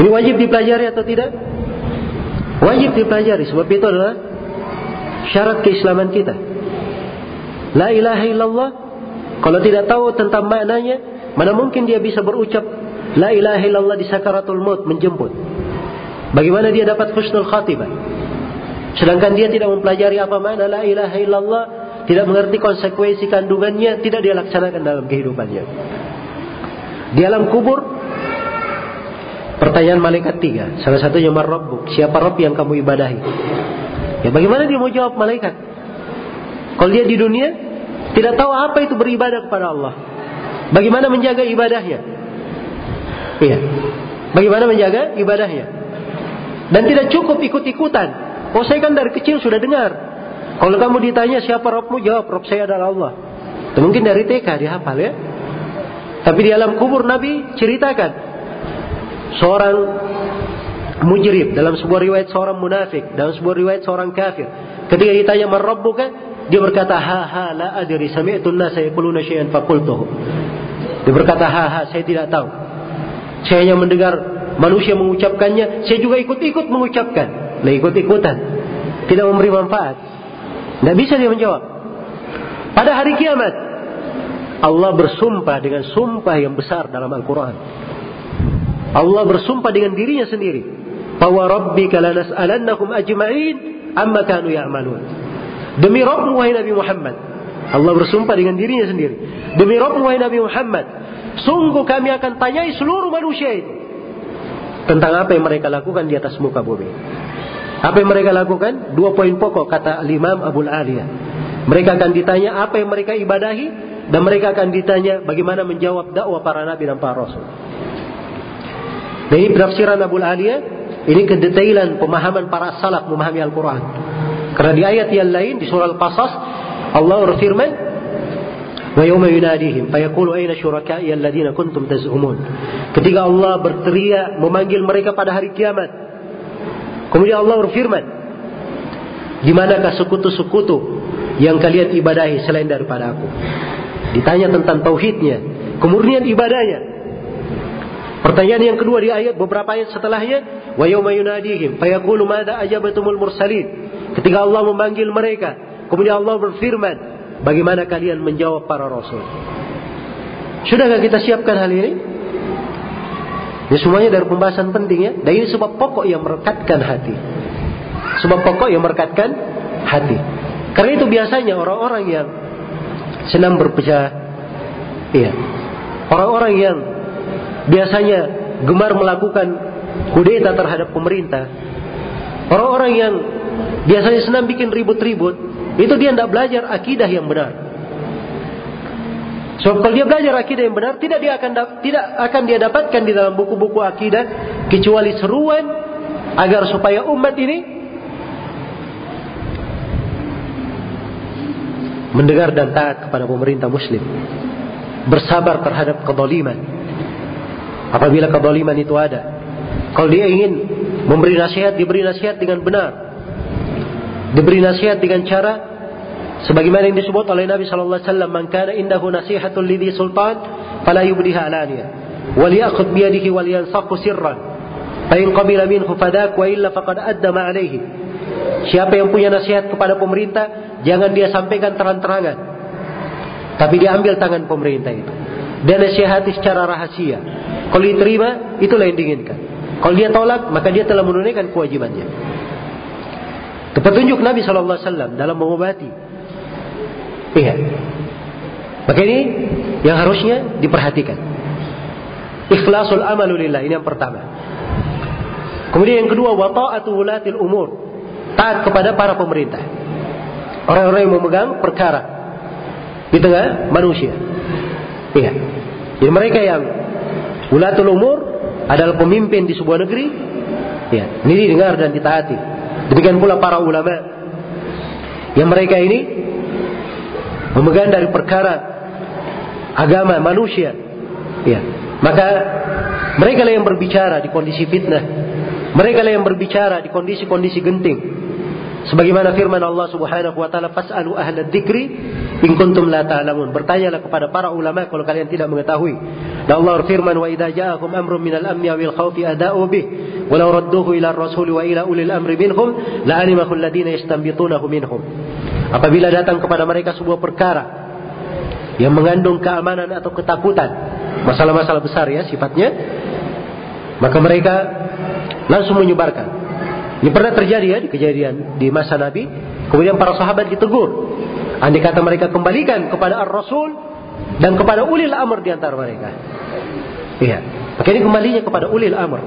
Ini wajib dipelajari atau tidak? Wajib dipelajari sebab itu adalah syarat keislaman kita. La ilaha illallah kalau tidak tahu tentang maknanya, mana mungkin dia bisa berucap la ilaha illallah di sakaratul maut menjemput. Bagaimana dia dapat husnul khatibah? Sedangkan dia tidak mempelajari apa makna la ilaha illallah, tidak mengerti konsekuensi kandungannya, tidak dia laksanakan dalam kehidupannya. Di alam kubur, pertanyaan malaikat tiga. Salah satunya marrabbuk, siapa Rabb yang kamu ibadahi? Ya bagaimana dia mau jawab malaikat? Kalau dia di dunia, tidak tahu apa itu beribadah kepada Allah. Bagaimana menjaga ibadahnya? Iya. Bagaimana menjaga ibadahnya? Dan tidak cukup ikut-ikutan. Oh saya kan dari kecil sudah dengar. Kalau kamu ditanya siapa Robmu, jawab Rob saya adalah Allah. Mungkin dari TK dihafal ya. Tapi di alam kubur Nabi ceritakan seorang mujrib dalam sebuah riwayat seorang munafik dalam sebuah riwayat seorang kafir. Ketika ditanya rabbuka, dia berkata ha ha la adri sami'tu an-nasa yaquluna syai'an faqultuhu. Dia berkata ha ha saya tidak tahu. Saya hanya mendengar manusia mengucapkannya, saya juga ikut-ikut mengucapkan. Lah ikut-ikutan. Tidak memberi manfaat. Tidak bisa dia menjawab. Pada hari kiamat, Allah bersumpah dengan sumpah yang besar dalam Al-Quran. Allah bersumpah dengan dirinya sendiri. Bahwa Rabbika lanas'alannakum ajma'in amma kanu ya'malun. Demi Rabbmu wahai Nabi Muhammad. Allah bersumpah dengan dirinya sendiri. Demi Rabbmu wahai Nabi Muhammad. Sungguh kami akan tanyai seluruh manusia itu. Tentang apa yang mereka lakukan di atas muka bumi. Apa yang mereka lakukan? Dua poin pokok kata Imam Abu Aliyah. Mereka akan ditanya apa yang mereka ibadahi dan mereka akan ditanya bagaimana menjawab dakwah para nabi dan para rasul. Dan ini penafsiran Abu Aliyah, ini kedetailan pemahaman para salaf memahami Al-Quran. Karena di ayat yang lain di surah Al-Qasas Allah berfirman, Wa yawma yunadihim fayaqulu aina syuraka'i alladziina kuntum taz'umun. Ketika Allah berteriak memanggil mereka pada hari kiamat, Kemudian Allah berfirman, di manakah sekutu-sekutu yang kalian ibadahi selain daripada aku? Ditanya tentang tauhidnya, kemurnian ibadahnya. Pertanyaan yang kedua di ayat beberapa ayat setelahnya, wa yauma yunadihim fayaqulu madza ajabatumul mursalin. Ketika Allah memanggil mereka, kemudian Allah berfirman, bagaimana kalian menjawab para rasul? Sudahkah kita siapkan hal ini? Ini semuanya dari pembahasan penting ya. Dan ini sebab pokok yang merekatkan hati. Sebab pokok yang merekatkan hati. Karena itu biasanya orang-orang yang senang berpecah, iya. Orang-orang yang biasanya gemar melakukan kudeta terhadap pemerintah. Orang-orang yang biasanya senang bikin ribut-ribut, itu dia tidak belajar akidah yang benar. Sebab kalau dia belajar akidah yang benar, tidak dia akan tidak akan dia dapatkan di dalam buku-buku akidah kecuali seruan agar supaya umat ini mendengar dan taat kepada pemerintah muslim. Bersabar terhadap kezaliman. Apabila kezaliman itu ada. Kalau dia ingin memberi nasihat, diberi nasihat dengan benar. Diberi nasihat dengan cara Sebagaimana yang disebut oleh Nabi sallallahu alaihi wasallam, "Man indahu nasihatun lidhi sultan, fala yubdiha alaniya, wal ya'khudh bi yadihi wal yansaqu sirran. Fa in qabila minhu fadak wa illa faqad adda alaihi." Siapa yang punya nasihat kepada pemerintah, jangan dia sampaikan terang-terangan. Tapi dia ambil tangan pemerintah itu. Dan nasihati secara rahasia. Kalau diterima, itulah yang diinginkan. Kalau dia tolak, maka dia telah menunaikan kewajibannya. Petunjuk Nabi SAW dalam mengobati. Iya. Maka ini yang harusnya diperhatikan. Ikhlasul amalulillah ini yang pertama. Kemudian yang kedua, wata'atu wulatil umur. Taat kepada para pemerintah. Orang-orang yang memegang perkara di tengah manusia. Iya. Jadi mereka yang wulatul umur adalah pemimpin di sebuah negeri, ya, ini didengar dan ditaati. Demikian pula para ulama yang mereka ini memegang dari perkara agama manusia, ya. Maka mereka lah yang berbicara di kondisi fitnah. Mereka lah yang berbicara di kondisi-kondisi genting. Sebagaimana firman Allah Subhanahu wa taala, "Fas'alu ahla dzikri in kuntum la ta'lamun." Bertanyalah kepada para ulama kalau kalian tidak mengetahui. Dan Allah berfirman, "Wa idza ja'akum amrun minal amni awil khawfi ada'u bih, walau radduhu ila ar-rasul wa ila ulil amri minhum, la'alimahu alladziina yastanbitunahu minhum." Apabila datang kepada mereka sebuah perkara yang mengandung keamanan atau ketakutan, masalah-masalah besar ya sifatnya, maka mereka langsung menyebarkan ini pernah terjadi ya di kejadian di masa Nabi. Kemudian para sahabat ditegur. Andai kata mereka kembalikan kepada Ar-Rasul dan kepada ulil amr di antara mereka. Iya. Maka ini kembalinya kepada ulil amr.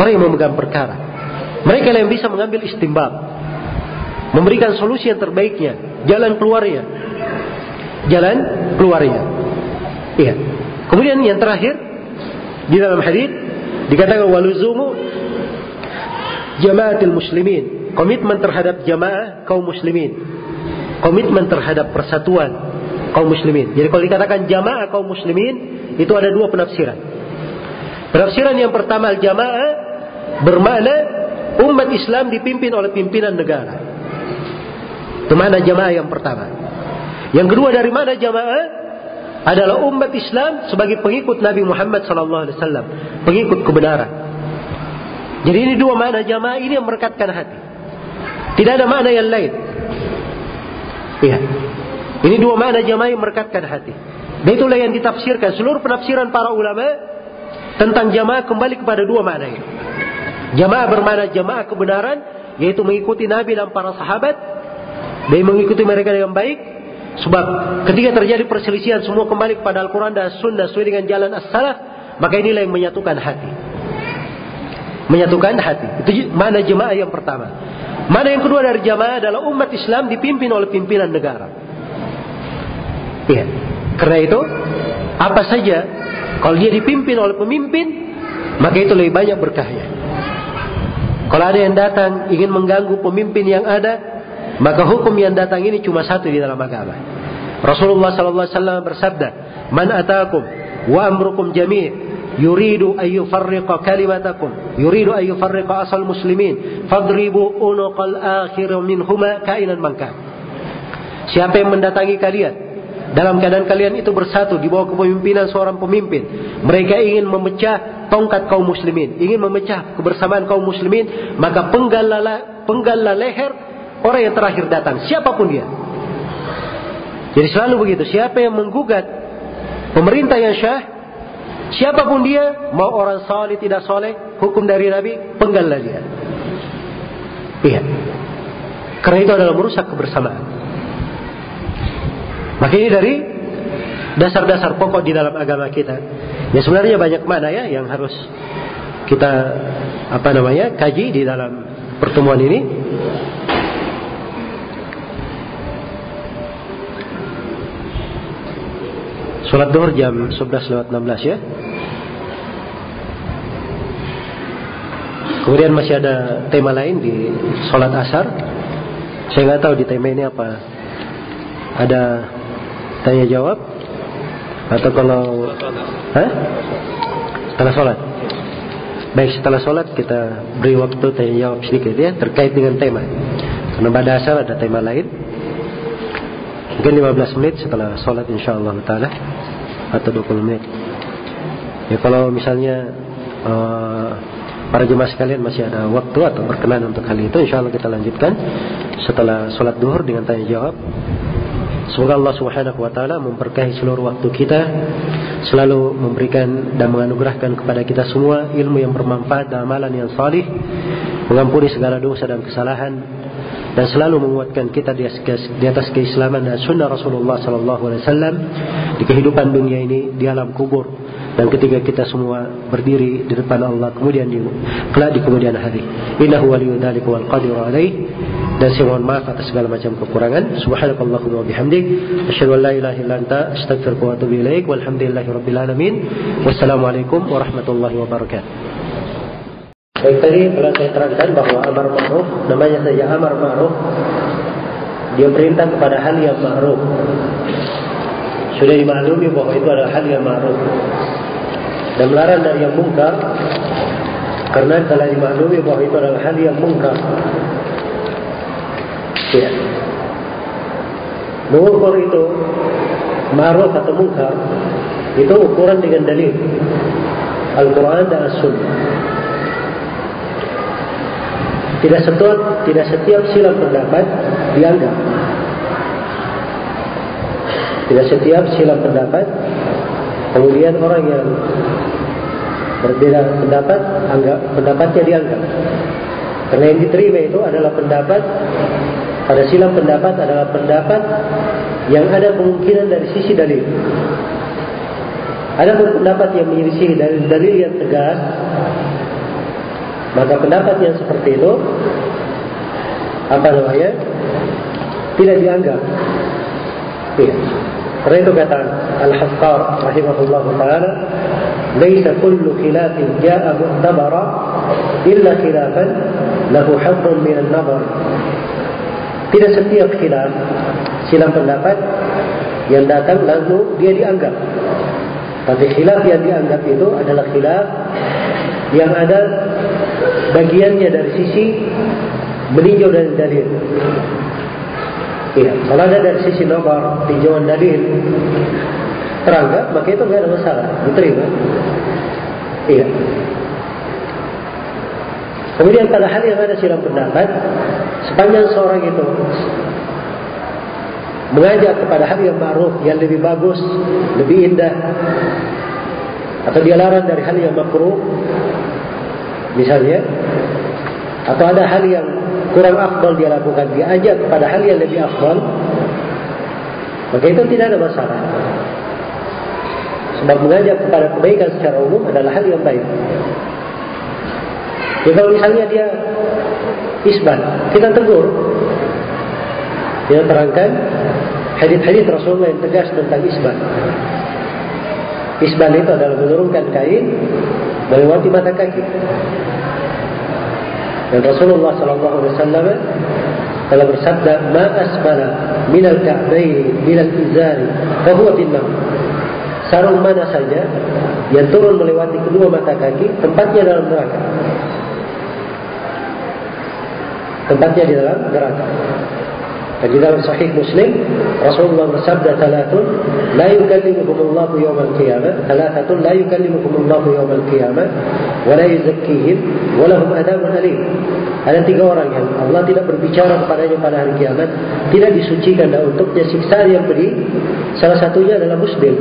Orang yang memegang perkara. Mereka yang bisa mengambil istimbab. Memberikan solusi yang terbaiknya. Jalan keluarnya. Jalan keluarnya. Iya. Kemudian yang terakhir di dalam hadis dikatakan waluzumu jamaatil muslimin, komitmen terhadap jamaah kaum muslimin, komitmen terhadap persatuan kaum muslimin. Jadi kalau dikatakan jamaah kaum muslimin itu ada dua penafsiran. Penafsiran yang pertama jamaah bermakna umat Islam dipimpin oleh pimpinan negara. Itu mana jamaah yang pertama. Yang kedua dari mana jamaah adalah umat Islam sebagai pengikut Nabi Muhammad SAW, pengikut kebenaran. Jadi ini dua makna jamaah ini yang merekatkan hati. Tidak ada makna yang lain. Iya. Ini dua makna jamaah yang merekatkan hati. Dan itulah yang ditafsirkan. Seluruh penafsiran para ulama tentang jamaah kembali kepada dua makna ini. Jamaah bermakna jamaah kebenaran, yaitu mengikuti Nabi dan para sahabat, dan mengikuti mereka dengan baik. Sebab ketika terjadi perselisihan semua kembali kepada Al-Quran dan Sunnah sesuai dengan jalan as-salaf, maka inilah yang menyatukan hati menyatukan hati. Itu mana jemaah yang pertama. Mana yang kedua dari jemaah adalah umat Islam dipimpin oleh pimpinan negara. Iya. Karena itu, apa saja kalau dia dipimpin oleh pemimpin, maka itu lebih banyak berkahnya. Kalau ada yang datang ingin mengganggu pemimpin yang ada, maka hukum yang datang ini cuma satu di dalam agama. Rasulullah SAW bersabda, "Man atakum wa amrukum jami' yuridu an yufarriqa kalimatakum. Yuridu an yufarriqa asal muslimin. Fadribu unuqal akhir minhuma kainan mangka siapa yang mendatangi kalian? Dalam keadaan kalian itu bersatu di bawah kepemimpinan seorang pemimpin. Mereka ingin memecah tongkat kaum muslimin. Ingin memecah kebersamaan kaum muslimin. Maka penggallah penggallah leher orang yang terakhir datang. Siapa pun dia. Jadi selalu begitu. Siapa yang menggugat pemerintah yang syah Siapa pun dia, mau orang soleh tidak soleh, hukum dari Nabi, penggallah dia. Iya. Karena itu adalah merusak kebersamaan. Maka ini dari dasar-dasar pokok di dalam agama kita. Ya sebenarnya banyak mana ya yang harus kita apa namanya kaji di dalam pertemuan ini. Sholat duhur jam 11 lewat 16 ya. Kemudian masih ada tema lain di sholat asar. Saya nggak tahu di tema ini apa. Ada tanya jawab atau kalau Hah? setelah sholat. Baik setelah sholat kita beri waktu tanya jawab sedikit ya terkait dengan tema. Karena pada asar ada tema lain. Mungkin 15 menit setelah sholat insya Allah taala atau 20 menit. Ya kalau misalnya uh, para jemaah sekalian masih ada waktu atau berkenan untuk hal itu, insya Allah kita lanjutkan setelah sholat duhur dengan tanya jawab. Semoga Allah Subhanahu wa taala memberkahi seluruh waktu kita, selalu memberikan dan menganugerahkan kepada kita semua ilmu yang bermanfaat dan amalan yang salih, mengampuni segala dosa dan kesalahan dan selalu menguatkan kita di atas keislaman dan sunnah Rasulullah sallallahu alaihi wasallam di kehidupan dunia ini, di alam kubur dan ketika kita semua berdiri di depan Allah kemudian di kelak di kemudian hari. Innahu waliyyu dzalika wal qadiru alaih. Dan saya mohon maaf atas segala macam kekurangan. Subhanakallahumma wa bihamdik, asyhadu an la ilaha illa anta, astaghfiruka wa atubu ilaik. Walhamdulillahirabbil alamin. Wassalamualaikum warahmatullahi wabarakatuh. Baik tadi telah saya terangkan bahwa amar ma'ruf namanya saja amar ma'ruf dia perintah kepada hal yang ma'ruf sudah dimaklumi bahwa itu adalah hal yang ma'ruf dan melarang dari yang mungkar karena telah dimaklumi bahwa itu adalah hal yang mungkar. Ya. Mengukur itu ma'ruf atau mungkar itu ukuran dengan dalil Al-Quran dan As-Sunnah. Tidak setiap tidak setiap silang pendapat dianggap. Tidak setiap silang pendapat Kemudian orang yang berbeda pendapat, anggap pendapatnya dianggap. Karena yang diterima itu adalah pendapat pada silam pendapat adalah pendapat yang ada kemungkinan dari sisi dalil. Ada pendapat yang menyelisih dari dalil yang tegas, maka pendapat yang seperti itu apa namanya tidak dianggap. Iya. Karena itu kata Al-Haqqar rahimahullah taala, "Laisa kullu khilafin ja'a mu'tabara illa khilafan lahu haddun min an-nazar." Tidak setiap khilaf silang pendapat yang datang lalu dia dianggap. Tapi khilaf yang dianggap itu adalah khilaf yang ada bagiannya dari sisi meninjau dari dalil. Iya, kalau ada dari sisi nomor tinjauan dalil teranggap, maka itu tidak ada masalah, diterima. Iya. Kemudian pada hal yang ada silang pendapat, sepanjang seorang itu mengajak kepada hal yang ma'ruf, yang lebih bagus, lebih indah, atau dia larang dari hal yang makruh, misalnya, atau ada hal yang kurang afdal dia lakukan, dia ajak kepada hal yang lebih afdal, maka itu tidak ada masalah. Sebab mengajak kepada kebaikan secara umum adalah hal yang baik. Jadi kalau misalnya dia isbat, kita tegur. Kita terangkan hadis-hadis Rasulullah yang tegas tentang isbat. Isbat itu adalah menurunkan kain melewati mata kaki. Dan Rasulullah sallallahu alaihi wasallam telah bersabda, "Ma asbala min al-ka'bayn min al-izari fa huwa finnar." Sarung mana saja yang turun melewati kedua mata kaki, tempatnya dalam neraka. Tempatnya di dalam neraka. Dan di dalam sahih Muslim, Rasulullah bersabda talatun, la yukallimukum Allah yawm al-qiyamah, talatatun la yukallimukum Allah yawm al-qiyamah, wa la yuzakkihim, wa lahum adabun alim. Ada tiga orang yang Allah tidak berbicara kepadanya pada hari kiamat, tidak disucikan dan untuknya siksa yang pedih. Salah satunya adalah muslim.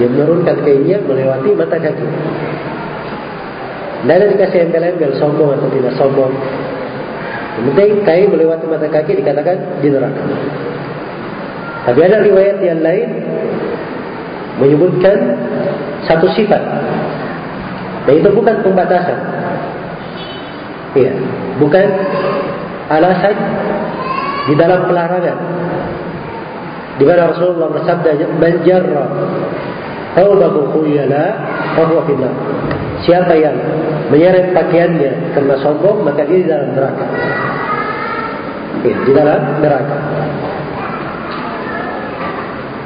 Dia menurunkan kainnya melewati mata kaki. Tidak ada dikasih embel-embel sombong atau tidak sombong. Penting kain melewati mata kaki dikatakan di neraka. Tapi ada riwayat yang lain menyebutkan satu sifat. Dan itu bukan pembatasan. Iya, bukan alasan di dalam pelarangan. Di mana Rasulullah bersabda, "Man jarra khuyala fa huwa finnar." Siapa yang menyeret pakaiannya karena sombong, maka dia di dalam neraka. Ya, di dalam neraka.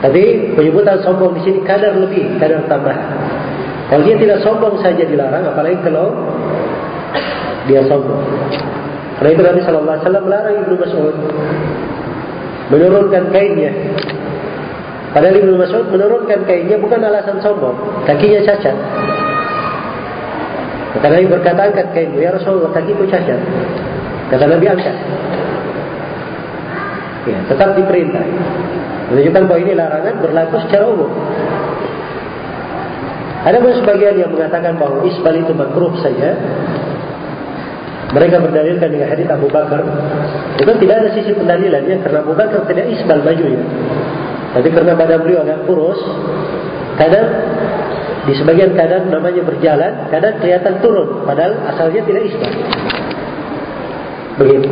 Tapi penyebutan sombong di sini kadar lebih, kadar tambahan. Kalau dia tidak sombong saja dilarang, apalagi kalau dia sombong. Karena itu Nabi Shallallahu Alaihi Wasallam melarang Ibnu Mas'ud menurunkan kainnya. Padahal Ibnu Mas'ud menurunkan kainnya bukan alasan sombong, kakinya cacat. Kata Nabi berkata angkat kainmu ya Rasulullah kakiku cacat. Kata Nabi angkat. Ya, tetap diperintah. Menunjukkan bahwa ini larangan berlaku secara umum. Ada pun sebagian yang mengatakan bahwa isbal itu makruh saja. Mereka berdalilkan dengan hadis Abu Bakar. Itu tidak ada sisi pendalilannya karena Abu Bakar tidak isbal bajunya. Tapi karena badan beliau agak kurus, kadang di sebagian kadang namanya berjalan, kadang kelihatan turun, padahal asalnya tidak isbal. Begitu.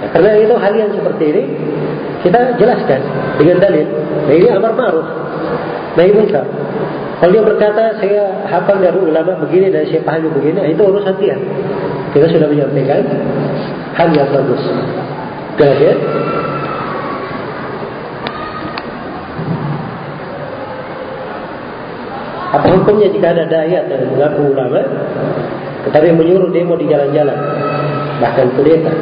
Nah, karena itu hal yang seperti ini kita jelaskan dengan dalil. Nah ini amar ma'ruf, nahi munkar. Kalau dia berkata saya hafal dari ulama begini dan saya pahami begini, nah, itu urusan dia. Kita sudah menyampaikan hal yang bagus. Jelas ya? Apa hukumnya jika ada daya dan mengaku ulama, tetapi menyuruh demo di jalan-jalan, bahkan kudeta,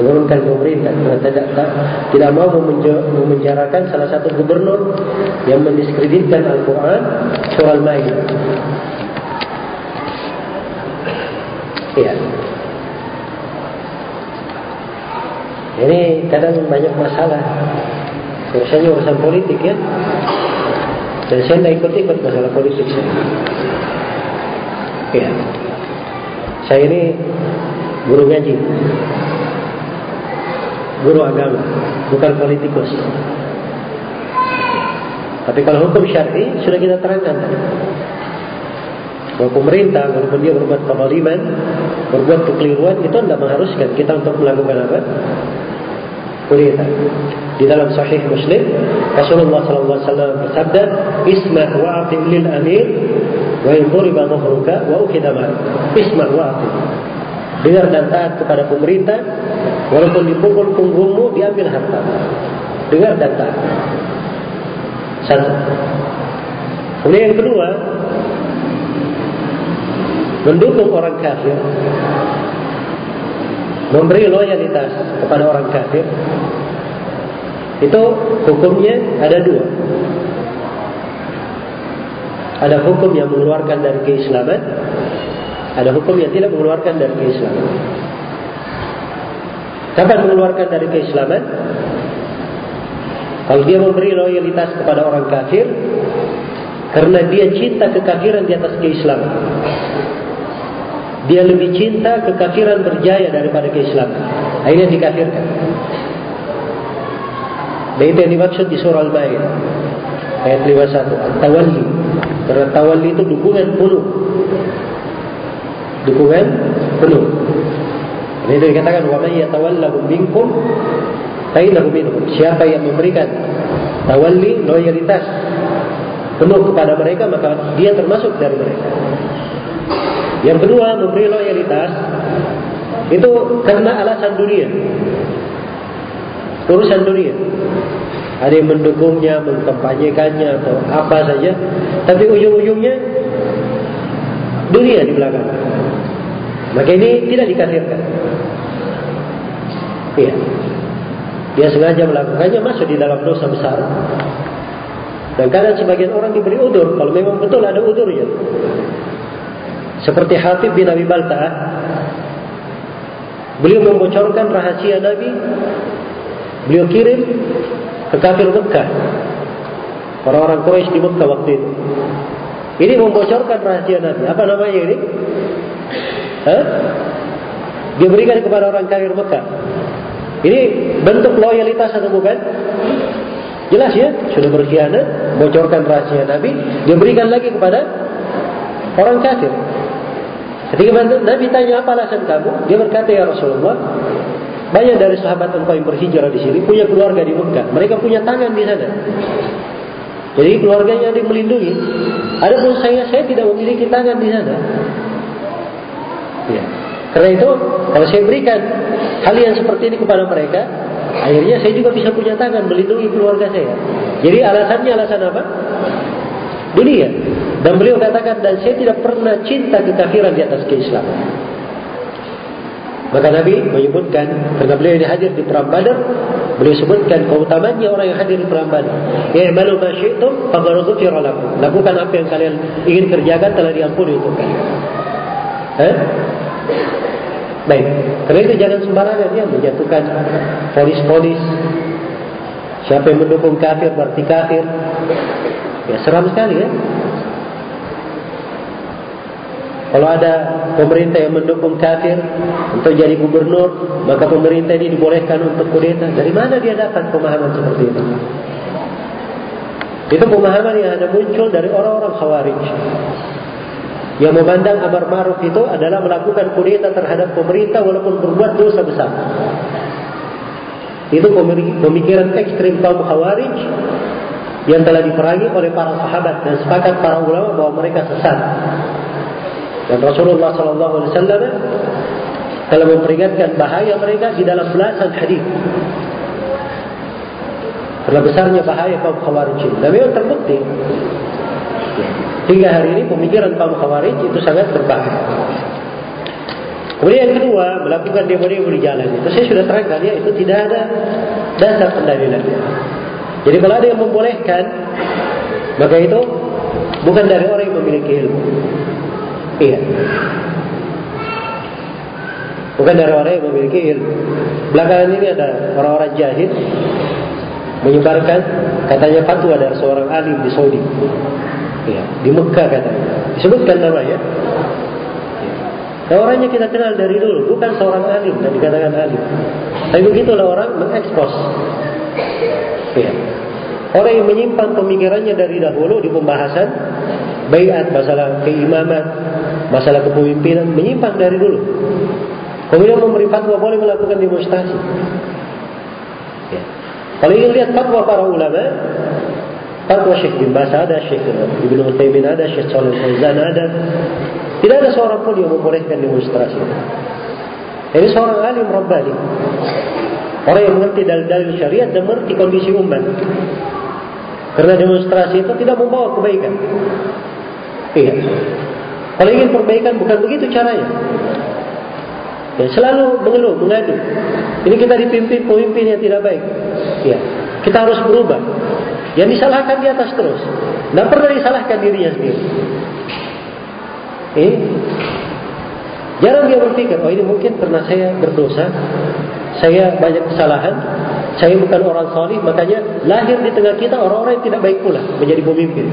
menurunkan pemerintah karena tidak, tak, tidak mau memenjarakan salah satu gubernur yang mendiskreditkan Al-Quran surah Al-Maidah. Iya. Ini kadang banyak masalah. Biasanya urusan politik ya. Dan saya tidak ikut-ikut masalah politik saya. Iya. Saya ini guru ngaji guru agama, bukan politikus. Tapi kalau hukum syar'i sudah kita terangkan bahwa pemerintah walaupun dia berbuat kezaliman, berbuat kekeliruan itu tidak mengharuskan kita untuk melakukan apa? Kudeta. Di dalam Sahih Muslim, Rasulullah SAW bersabda, "Isma' wa lil amir wa in dhahruka wa ukhidha Isma' wa Dengar dan taat kepada pemerintah Walaupun dipukul punggungmu, diambil harta. Dengar dan taat. Satu. Kemudian yang kedua, mendukung orang kafir, memberi loyalitas kepada orang kafir, itu hukumnya ada dua. Ada hukum yang mengeluarkan dari keislaman, ada hukum yang tidak mengeluarkan dari keislaman. Kapan mengeluarkan dari keislaman? Kalau dia memberi loyalitas kepada orang kafir karena dia cinta kekafiran di atas keislaman. Dia lebih cinta kekafiran berjaya daripada keislaman. Akhirnya dikafirkan. Dan itu yang dimaksud di surah Al-Maidah ayat 51 tawalli karena tawalli itu dukungan penuh dukungan penuh ini itu dikatakan wa may yatawallahu minkum fainahu minhum. Siapa yang memberikan tawalli loyalitas penuh kepada mereka maka dia termasuk dari mereka. Yang kedua memberi loyalitas itu karena alasan dunia. Urusan dunia. Ada yang mendukungnya, mengkampanyekannya atau apa saja, tapi ujung-ujungnya dunia di belakang. Maka ini tidak dikafirkan. Iya. Dia sengaja melakukannya masuk di dalam dosa besar. Dan kadang sebagian orang diberi udur kalau memang betul ada udurnya. Seperti Hatib bin Abi Balta'ah. Beliau membocorkan rahasia Nabi. Beliau kirim ke kafir Mekah. Orang-orang Quraisy di Mekah waktu itu. Ini membocorkan rahasia Nabi. Apa namanya ini? Hah? Diberikan kepada orang kafir Mekah. Ini bentuk loyalitas atau bukan? Jelas ya, sudah berkhianat, bocorkan rahasia Nabi, dia berikan lagi kepada orang kafir. Ketika Nabi tanya apa alasan kamu, dia berkata ya Rasulullah, banyak dari sahabat engkau yang berhijrah di sini punya keluarga di Mekah, mereka punya tangan di sana. Jadi keluarganya ada yang melindungi. Adapun saya, saya tidak memiliki tangan di sana. Ya. Karena itu, kalau saya berikan hal yang seperti ini kepada mereka, akhirnya saya juga bisa punya tangan melindungi keluarga saya. Jadi alasannya alasan apa? Dunia. Dan beliau katakan, dan saya tidak pernah cinta kekafiran di atas keislaman. Maka Nabi menyebutkan, karena beliau ini hadir di perang badar, beliau sebutkan keutamanya orang yang hadir di perang badar. Ya'malu ma syi'tum, faqad Lakukan apa yang kalian ingin kerjakan telah diampuni untuk kalian. Eh? Baik, karena itu jangan sembarangan ya menjatuhkan polis-polis. Siapa yang mendukung kafir berarti kafir. Ya seram sekali ya. Kalau ada pemerintah yang mendukung kafir untuk jadi gubernur, maka pemerintah ini dibolehkan untuk kudeta. Dari mana dia dapat pemahaman seperti itu? Itu pemahaman yang ada muncul dari orang-orang khawarij. Yang memandang amar ma'ruf itu adalah melakukan kudeta terhadap pemerintah walaupun berbuat dosa besar. Itu pemikiran ekstrim kaum khawarij yang telah diperangi oleh para sahabat dan sepakat para ulama bahwa mereka sesat. Dan Rasulullah Sallallahu Alaihi Wasallam telah memperingatkan bahaya mereka di dalam belasan hadis. Karena besarnya bahaya kaum khawarij. Dan memang terbukti. Hingga hari ini pemikiran kaum khawarij itu sangat berbahaya. Kemudian yang kedua, melakukan demo-demo di jalan. Itu saya sudah terangkan ya, itu tidak ada dasar pendalilannya. Jadi kalau ada yang membolehkan, maka itu bukan dari orang yang memiliki ilmu. Iya. Bukan dari orang yang memiliki ilmu. Belakangan ini ada orang-orang jahil menyebarkan katanya fatwa dari seorang alim di Saudi. Iya, di Mekah katanya. Disebutkan namanya. Nah, orangnya kita kenal dari dulu, bukan seorang alim dan dikatakan alim. Tapi begitulah orang mengekspos. Ya. Orang yang menyimpan pemikirannya dari dahulu di pembahasan bayat masalah keimaman, masalah kepemimpinan menyimpan dari dulu. Kemudian memberi fatwa boleh melakukan demonstrasi. Ya. Kalau ingin lihat fatwa para ulama, fatwa Syekh bin Bas ada, Syekh Ibn Utsaimin ada, Syekh Shalih Fauzan ada. Tidak ada seorang pun yang membolehkan demonstrasi. Ini seorang alim Rabbani. Orang yang mengerti dalil-dalil syariat dan mengerti kondisi umat. Karena demonstrasi itu tidak membawa kebaikan. Iya. Kalau ingin perbaikan bukan begitu caranya. Ya, selalu mengeluh, mengadu. Ini kita dipimpin pemimpin yang tidak baik. Ya, kita harus berubah. Yang disalahkan di atas terus. Tidak pernah disalahkan dirinya sendiri. Eh, jarang dia berpikir, oh ini mungkin karena saya berdosa, saya banyak kesalahan, saya bukan orang salih, makanya lahir di tengah kita orang-orang yang tidak baik pula menjadi pemimpin.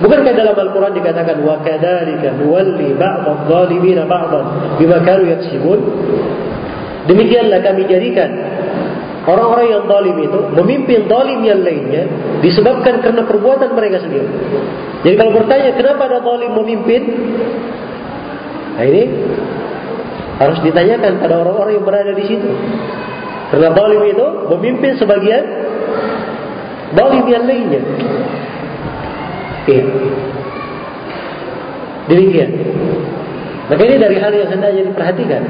Bukankah dalam Al-Quran dikatakan wa kadzalika nuwalli ba'dadh dhalimin ba'dhan bima kanu yaksibun? Demikianlah kami jadikan orang-orang yang zalim itu memimpin zalim yang lainnya disebabkan karena perbuatan mereka sendiri. Jadi kalau bertanya kenapa ada zalim memimpin? Nah ini harus ditanyakan pada orang-orang yang berada di situ. Karena zalim itu memimpin sebagian zalim yang lainnya. Iya. Demikian. Maka ini dari hal yang hendaknya diperhatikan.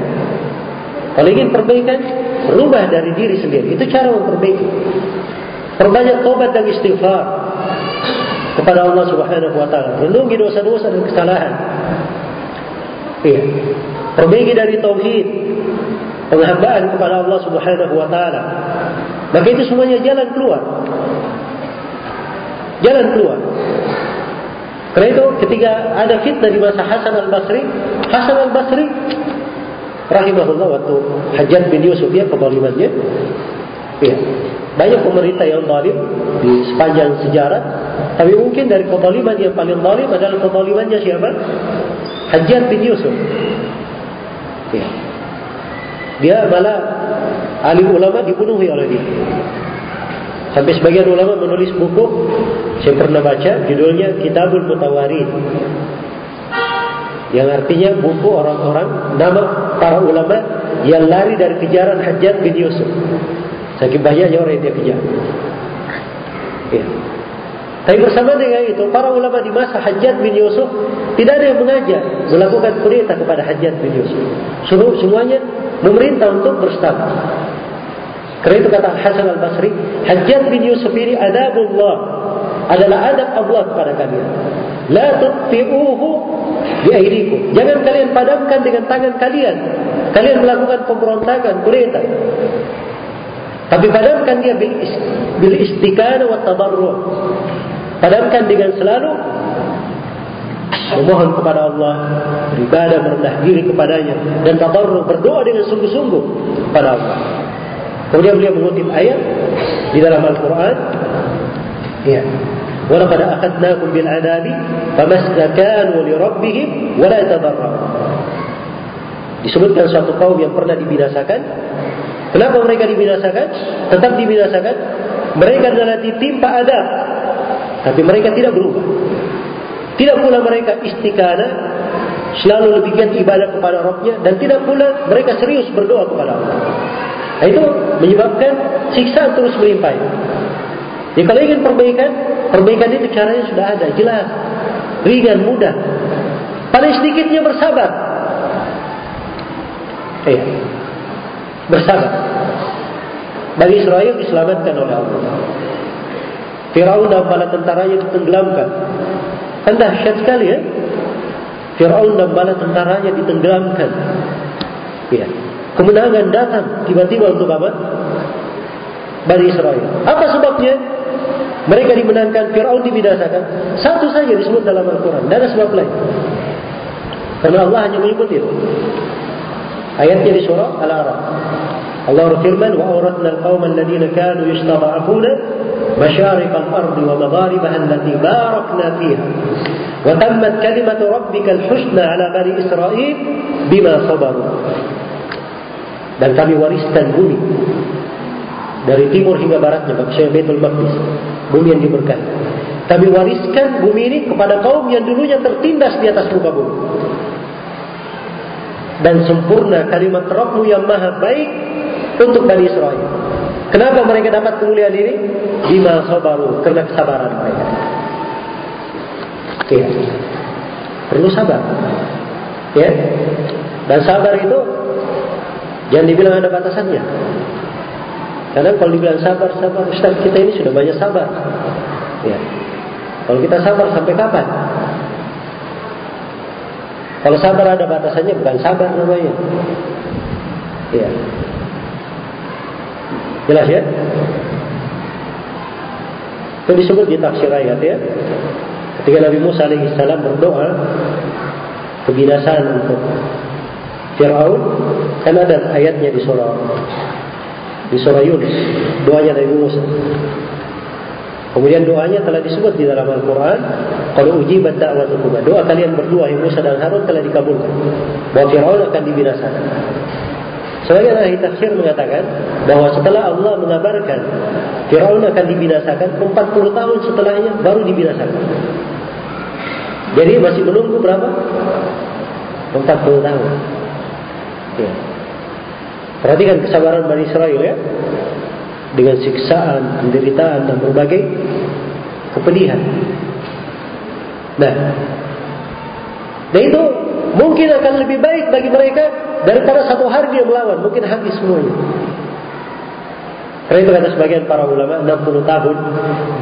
Kalau ingin perbaikan, berubah dari diri sendiri. Itu cara memperbaiki. Perbanyak tobat dan istighfar kepada Allah Subhanahu wa taala. Renungi dosa-dosa dan kesalahan. Iya. Perbaiki dari tauhid, penghambaan kepada Allah Subhanahu wa taala. Maka itu semuanya jalan keluar. Jalan keluar. Karena itu ketika ada fitnah di masa Hasan al-Basri, Hasan al-Basri rahimahullah waktu Hajjat bin Yusuf ya kezalimannya. Ya. Banyak pemerintah yang zalim di sepanjang sejarah, tapi mungkin dari kezaliman yang paling zalim adalah kezalimannya siapa? Hajjat bin Yusuf. Ya. Dia malah alim ulama dibunuhi oleh dia. Sampai sebagian ulama menulis buku saya pernah baca judulnya Kitabul Mutawarid. Yang artinya buku orang-orang nama para ulama yang lari dari kejaran Hajjat bin Yusuf. Saking banyaknya orang yang dia kejar. Ya. Tapi bersama dengan itu, para ulama di masa Hajjat bin Yusuf tidak ada yang mengajak melakukan perintah kepada Hajjat bin Yusuf. Suruh semuanya memerintah untuk berstabil. Karena itu kata Hasan al Basri, Hajjat bin Yusuf ini adabullah adalah adab Allah kepada kalian. La tutfi'uhu biaidikum. Jangan kalian padamkan dengan tangan kalian. Kalian melakukan pemberontakan, kudeta. Tapi padamkan dia bil, bil istikana wa tadarru. Padamkan dengan selalu memohon kepada Allah, beribadah merendah diri kepadanya dan tadarruk berdoa dengan sungguh-sungguh kepada Allah. Kemudian beliau mengutip ayat di dalam Al-Qur'an ya ولقد أخذناكم بالعذاب فما استكانوا لربهم ولا يتضرعون disebutkan suatu kaum yang pernah dibinasakan kenapa mereka dibinasakan tetap dibinasakan mereka adalah ditimpa adab tapi mereka tidak berubah tidak pula mereka istikana selalu lebih giat ibadah kepada Rabbnya dan tidak pula mereka serius berdoa kepada Allah nah, itu menyebabkan siksa terus melimpah jadi kalau ingin perbaikan Perbaikan itu caranya sudah ada, jelas. Ringan, mudah. Paling sedikitnya bersabar. Iya. Bersabar. Bagi Israel diselamatkan oleh Allah. Fir'aun dan bala tentaranya ditenggelamkan. Kan dahsyat sekali ya. Fir'aun dan bala tentaranya ditenggelamkan. Iya. Kemenangan datang tiba-tiba untuk apa? Bani Israel. Apa sebabnya? Mereka dimenangkan, Fir'aun dibinasakan. Satu saja disebut dalam Al-Quran. Tidak ada sebab lain. Karena Allah hanya menyebut itu. Ayatnya di surah Al-Araf. Allah berfirman, وَأَوْرَثْنَا الْقَوْمَ الَّذِينَ كَانُوا يُسْتَضَعَفُونَ مشارق الأرض ومغاربها التي باركنا فيها وتمت كلمة ربك الحسنى على بني إسرائيل بما صبروا dan kami wariskan bumi dari timur hingga baratnya maksudnya Baitul Maqdis bumi yang diberkahi kami wariskan bumi ini kepada kaum yang dulunya tertindas di atas muka bumi. Dan sempurna kalimat Rabbmu yang maha baik untuk Bani Israel. Kenapa mereka dapat kemuliaan ini? Bima sabaru karena kesabaran mereka. Ya perlu sabar. Ya. Dan sabar itu jangan dibilang ada batasannya karena kalau dibilang sabar, sabar, Ustaz kita ini sudah banyak sabar. Ya. Kalau kita sabar sampai kapan? Kalau sabar ada batasannya bukan sabar namanya. Ya. Jelas ya? Itu disebut di tafsir ayat ya. Ketika Nabi Musa alaihissalam berdoa kebinasaan untuk Fir'aun, kan ada ayatnya di surah di surah Yunus doanya Nabi Musa kemudian doanya telah disebut di dalam Al-Quran kalau uji baca dakwatukum doa kalian berdua Musa dan Harun telah dikabulkan bahwa Fir'aun akan dibinasakan Sebagian ahli tafsir mengatakan bahwa setelah Allah mengabarkan Fir'aun akan dibinasakan 40 tahun setelahnya baru dibinasakan. Jadi masih menunggu berapa? 40 tahun. Ya. Perhatikan kesabaran Bani Israel ya. Dengan siksaan, penderitaan dan berbagai kepedihan. Nah, dan itu mungkin akan lebih baik bagi mereka daripada satu hari dia melawan. Mungkin habis semuanya. Karena itu kata sebagian para ulama 60 tahun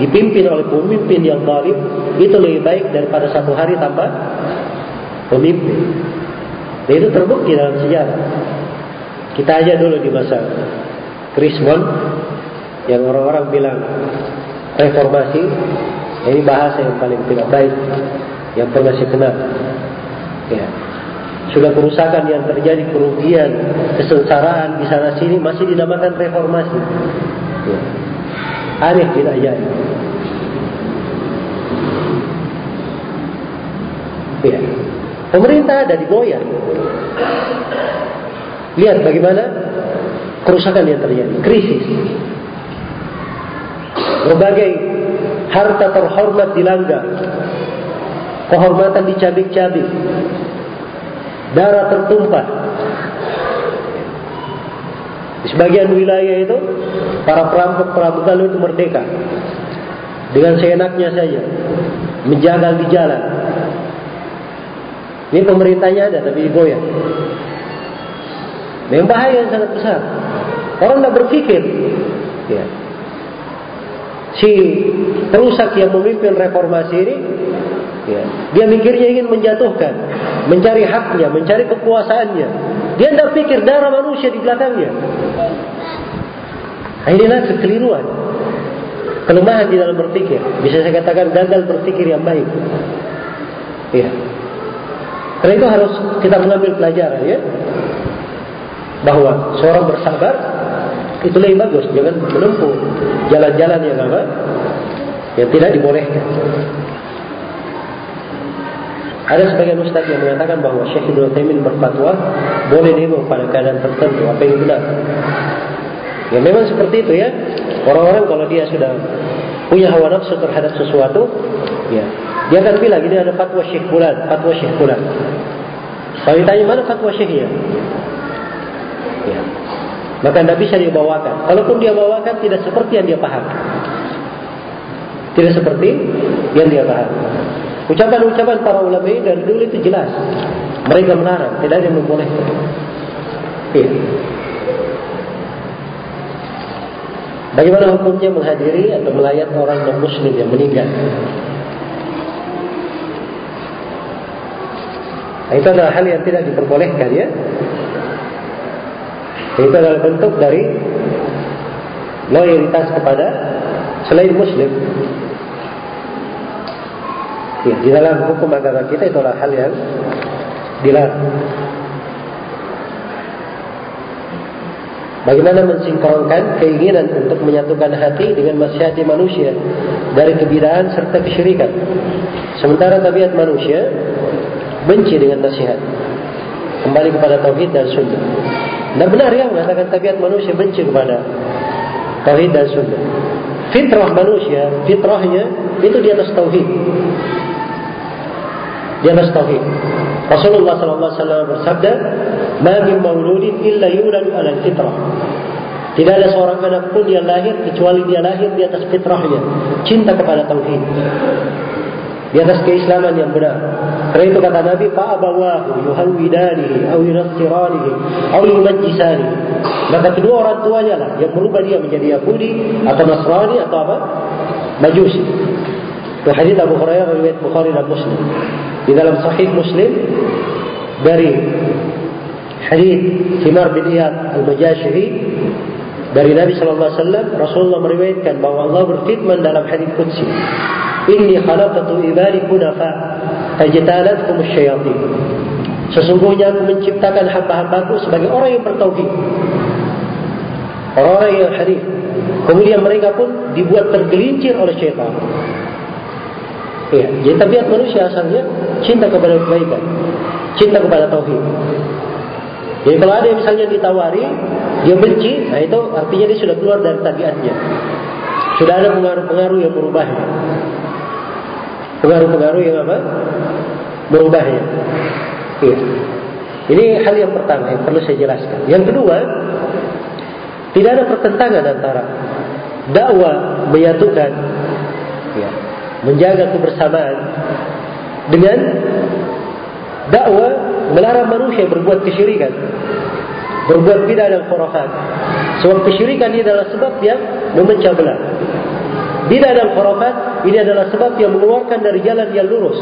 dipimpin oleh pemimpin yang zalim itu lebih baik daripada satu hari tanpa pemimpin. Dan itu terbukti dalam sejarah. Kita aja dulu di masa Krismon yang orang-orang bilang reformasi ini bahasa yang paling tidak baik yang pernah saya kenal. Ya. Sudah kerusakan yang terjadi, kerugian, kesengsaraan di sana sini masih dinamakan reformasi. Ya. Aneh tidak jadi. Ya. Pemerintah ada di digoyah. Lihat bagaimana kerusakan yang terjadi, krisis. Berbagai harta terhormat dilanggar. Kehormatan dicabik-cabik. Darah tertumpah. Di sebagian wilayah itu, para perampok-perampok itu merdeka. Dengan seenaknya saja. Menjagal di jalan. Ini pemerintahnya ada, tapi digoyang. Memang bahaya yang sangat besar. Orang tidak berpikir. Ya. Si perusak yang memimpin reformasi ini, ya, dia mikirnya ingin menjatuhkan, mencari haknya, mencari kekuasaannya. Dia tidak pikir darah manusia di belakangnya. Nah, inilah kekeliruan. Kelemahan di dalam berpikir. Bisa saya katakan gagal berpikir yang baik. Ya. Karena itu harus kita mengambil pelajaran ya. Bahwa seorang bersabar itu lebih bagus. Jangan menempuh jalan-jalan yang apa? Yang tidak dibolehkan. Ada sebagian ustaz yang mengatakan bahwa Syekh Ibnu Taimin berfatwa boleh demo pada keadaan tertentu. Apa yang benar? Ya memang seperti itu ya. Orang-orang kalau dia sudah punya hawa nafsu terhadap sesuatu, ya dia akan bilang ini ada fatwa Syekh Fulan, fatwa Syekh Fulan. Kalau ditanya mana fatwa Syekhnya? Ya. Maka tidak bisa dia bawakan. Kalaupun dia bawakan tidak seperti yang dia paham. Tidak seperti yang dia paham. Ucapan-ucapan para ulama ini dari dulu itu jelas. Mereka melarang, tidak ada yang membolehkan. Iya. Bagaimana hukumnya menghadiri atau melayat orang non-muslim yang meninggal? Nah, itu adalah hal yang tidak diperbolehkan ya. Itu adalah bentuk dari loyalitas kepada selain muslim. Ya, di dalam hukum agama kita itu adalah hal yang dilarang. Bagaimana mensinkronkan keinginan untuk menyatukan hati dengan masyarakat manusia dari kebidaan serta kesyirikan. Sementara tabiat manusia benci dengan nasihat. Kembali kepada tauhid dan sunnah. Dan benar ya mengatakan tabiat manusia benci kepada tauhid dan sunnah. Fitrah manusia, fitrahnya itu di atas tauhid di atas tauhid. Rasulullah wasallam bersabda, "Ma min mauludin illa yuladu 'ala fitrah." Tidak ada seorang anak pun yang lahir kecuali dia lahir di atas fitrahnya, cinta kepada tauhid. Di atas keislaman yang benar. Karena itu kata Nabi, "Fa'abawahu yuhawidanihi aw yunassiranihi aw yumajjisani." Maka kedua orang tuanya lah yang merubah dia menjadi Yahudi atau Nasrani atau apa? Majusi. Itu hadis Abu Hurairah riwayat Bukhari dan Muslim. Di dalam Sahih Muslim dari hadis Himar bin Iyad al-Mujashiri dari Nabi sallallahu alaihi wasallam Rasulullah meriwayatkan bahwa Allah berfirman dalam hadis qudsi Inni khalaqatu ibadi kunafa fajtalatkum asyayatin Sesungguhnya aku menciptakan hamba-hambaku sebagai orang yang bertauhid orang-orang yang harif kemudian mereka pun dibuat tergelincir oleh syaitan Ya, jadi tabiat manusia asalnya cinta kepada kebaikan, cinta kepada tauhid. Jadi kalau ada yang misalnya ditawari, dia benci, nah itu artinya dia sudah keluar dari tabiatnya. Sudah ada pengaruh-pengaruh yang merubahnya. Pengaruh-pengaruh yang apa? Merubahnya. Iya. Ini hal yang pertama yang perlu saya jelaskan. Yang kedua, tidak ada pertentangan antara dakwah menyatukan ya, menjaga kebersamaan dengan dakwah melarang manusia berbuat kesyirikan berbuat bidah dan khurafat sebab kesyirikan ini adalah sebab yang memecah belah bidah dan khurafat ini adalah sebab yang mengeluarkan dari jalan yang lurus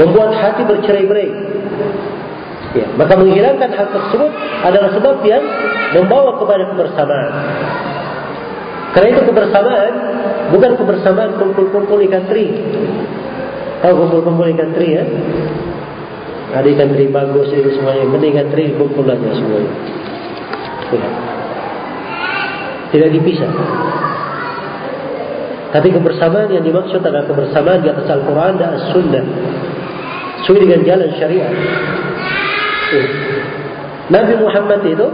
membuat hati bercerai-berai ya, maka menghilangkan hal tersebut adalah sebab yang membawa kepada kebersamaan karena itu kebersamaan bukan kebersamaan kumpul-kumpul ikan teri. Tahu kumpul-kumpul ikan teri ya? Ada ikan teri bagus ini semuanya. Penting ikan teri kumpul aja semuanya. Tidak. Tidak dipisah. Tapi kebersamaan yang dimaksud adalah kebersamaan di atas Al-Quran dan As-Sunnah. Sesuai dengan jalan syariat. Nabi Muhammad itu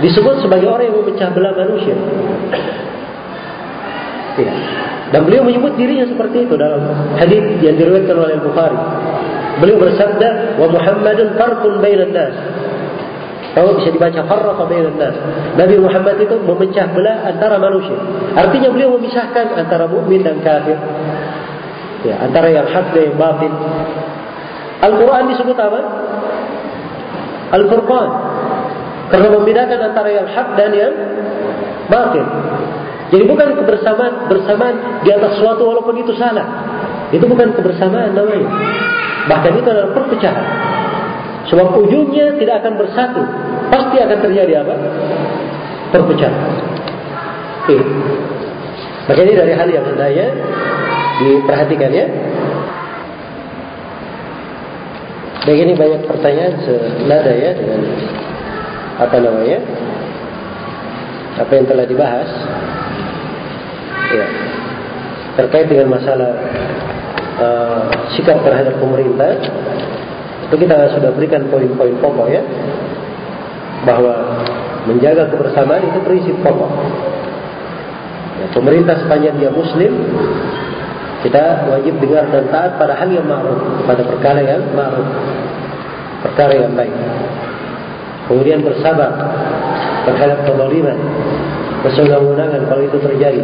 disebut sebagai orang yang memecah belah manusia. Ya. Dan beliau menyebut dirinya seperti itu dalam hadis yang diriwayatkan oleh Bukhari. Beliau bersabda, "Wa Muhammadun farqun bainan nas." Kalau bisa dibaca farraqa bainan nas. Nabi Muhammad itu memecah belah antara manusia. Artinya beliau memisahkan antara mukmin dan kafir. Ya, antara yang hak dan yang batin. Al-Quran disebut apa? Al-Furqan. Karena membedakan antara yang hak dan yang batil. Jadi bukan kebersamaan bersamaan di atas suatu walaupun itu salah. Itu bukan kebersamaan namanya. Bahkan itu adalah perpecahan. Sebab ujungnya tidak akan bersatu. Pasti akan terjadi apa? Perpecahan. Oke. Maka ini dari hal yang hendaknya diperhatikan ya. Baik ini banyak pertanyaan senada ya dengan apa namanya? Apa yang telah dibahas. Ya. Terkait dengan masalah uh, sikap terhadap pemerintah itu kita sudah berikan poin-poin pokok ya. Bahwa menjaga kebersamaan itu prinsip pokok. Ya, pemerintah sepanjang dia muslim kita wajib dengar dan taat pada hal yang ma'ruf, pada perkara yang ma'ruf, perkara yang baik. Kemudian bersabar terhadap kezaliman, kesenangan kalau itu terjadi.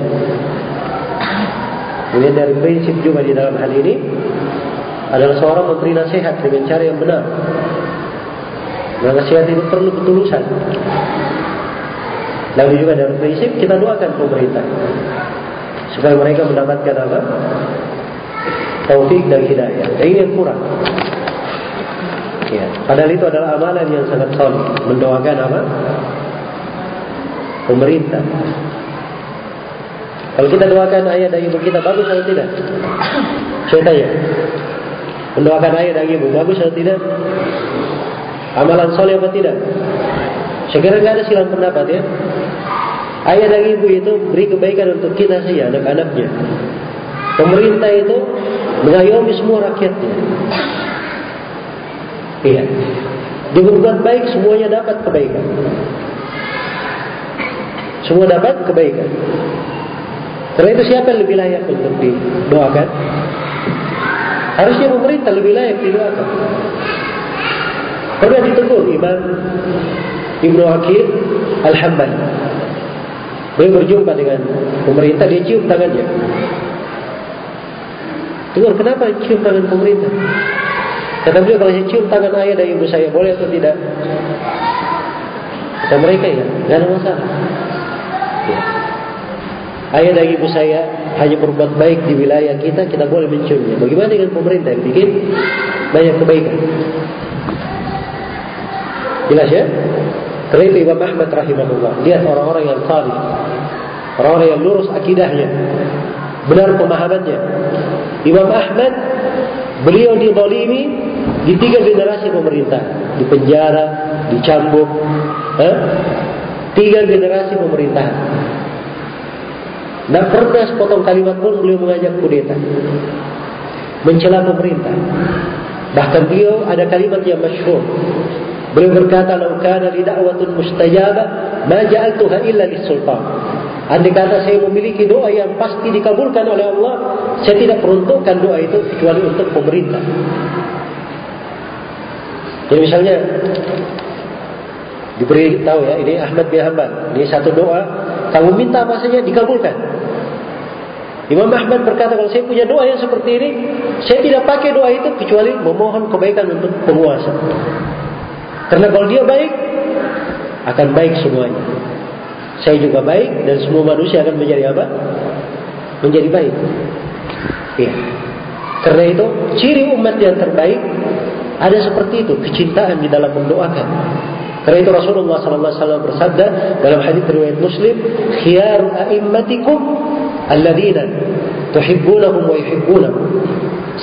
Kemudian dari prinsip juga di dalam hal ini adalah seorang memberi nasihat dengan cara yang benar. Dan nasihat itu perlu ketulusan. Lalu juga dalam prinsip kita doakan pemerintah supaya mereka mendapatkan apa? Taufik dan hidayah. Dan ini yang kurang. Ya. Padahal itu adalah amalan yang sangat solid. Mendoakan apa? Pemerintah. Kalau kita doakan ayah dan ibu kita bagus atau tidak? Saya tanya. Mendoakan ayah dan ibu bagus atau tidak? Amalan soleh apa tidak? Saya kira nggak ada silang pendapat ya. Ayah dan ibu itu beri kebaikan untuk kita saja, anak-anaknya. Pemerintah itu mengayomi semua rakyatnya. Iya. Dia berbuat baik, semuanya dapat kebaikan. Semua dapat kebaikan. Karena itu siapa yang lebih layak untuk didoakan? Harusnya pemerintah lebih layak didoakan. Pernah ditegur Imam Ibnu Akir Al-Hambali Beliau berjumpa dengan pemerintah, dia cium tangannya. Tuhan, kenapa cium tangan pemerintah? Kata beliau, kalau saya cium tangan ayah dan ibu saya, boleh atau tidak? Kata mereka, ya, tidak ada masalah. Ya. Ayah dan ibu saya hanya berbuat baik di wilayah kita, kita boleh menciumnya. Bagaimana dengan pemerintah yang bikin banyak kebaikan? Jelas ya? Itu Imam Ahmad rahimahullah. Lihat orang-orang yang salih. Orang-orang yang lurus akidahnya. Benar pemahamannya. Imam Ahmad, beliau didolimi di tiga generasi pemerintah. Di penjara, dicambuk. Eh? Tiga generasi pemerintahan. Tidak pernah sepotong kalimat pun beliau mengajak kudeta. Mencela pemerintah. Bahkan beliau ada kalimat yang masyhur. Beliau berkata, "Lau kana li da'watun mustajabah, ma ja'altuha illa lis-sultan." Andai kata saya memiliki doa yang pasti dikabulkan oleh Allah, saya tidak peruntukkan doa itu kecuali untuk pemerintah. Jadi misalnya diberi tahu ya, ini Ahmad bin Hanbal, ini satu doa, kamu minta apa saja dikabulkan. Imam Ahmad berkata kalau saya punya doa yang seperti ini, saya tidak pakai doa itu kecuali memohon kebaikan untuk penguasa. Karena kalau dia baik, akan baik semuanya. Saya juga baik dan semua manusia akan menjadi apa? Menjadi baik. Ya. Karena itu ciri umat yang terbaik ada seperti itu kecintaan di dalam mendoakan. Karena itu Rasulullah SAW bersabda dalam hadis riwayat Muslim, "Khiyaru a'immatikum alladzina tuhibbunahum wa yuhibbunahum."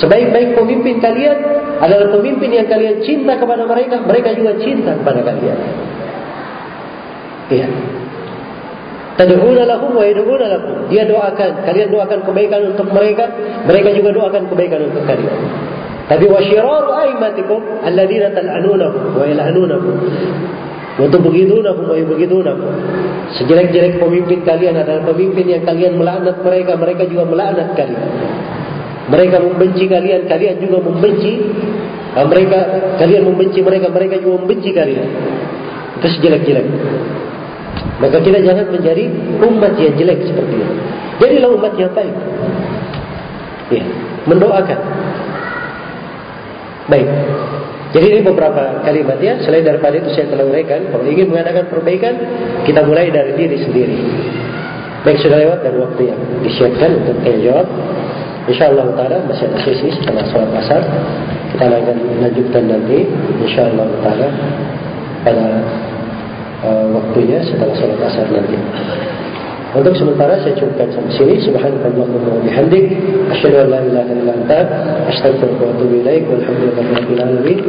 Sebaik-baik pemimpin kalian adalah pemimpin yang kalian cinta kepada mereka, mereka juga cinta kepada kalian. Iya. Tad'una lahum wa yad'una lakum. Dia doakan, kalian doakan kebaikan untuk mereka, mereka juga doakan kebaikan untuk kalian. Tapi wa syiraru aimatikum alladziina tal'anunahum wa yal'anunahum. Wa tubghidunahum wa yubghidunahum. Sejelek-jelek pemimpin kalian adalah pemimpin yang kalian melaknat mereka, mereka juga melaknat kalian. Mereka membenci kalian, kalian juga membenci uh, mereka. Kalian membenci mereka, mereka juga membenci kalian. Itu sejelek-jelek. Maka kita jangan menjadi umat yang jelek seperti itu. Jadilah umat yang baik. Ya, mendoakan. Baik. Jadi ini beberapa kalimat ya. Selain daripada itu saya telah uraikan. Kalau ingin mengadakan perbaikan, kita mulai dari diri sendiri. Baik sudah lewat dan waktu yang disiapkan untuk tanya. InsyaAllah ta'ala masih ada sesi setelah sholat asar Kita akan lanjutkan nanti InsyaAllah ta'ala Pada uh, waktunya setelah sholat asar nanti Untuk sementara saya cukupkan sampai sini. Subhanallahumma wa bihamdik. Asyhadu an la ilaha illa anta astaghfiruka wa atubu ilaik. Alamin.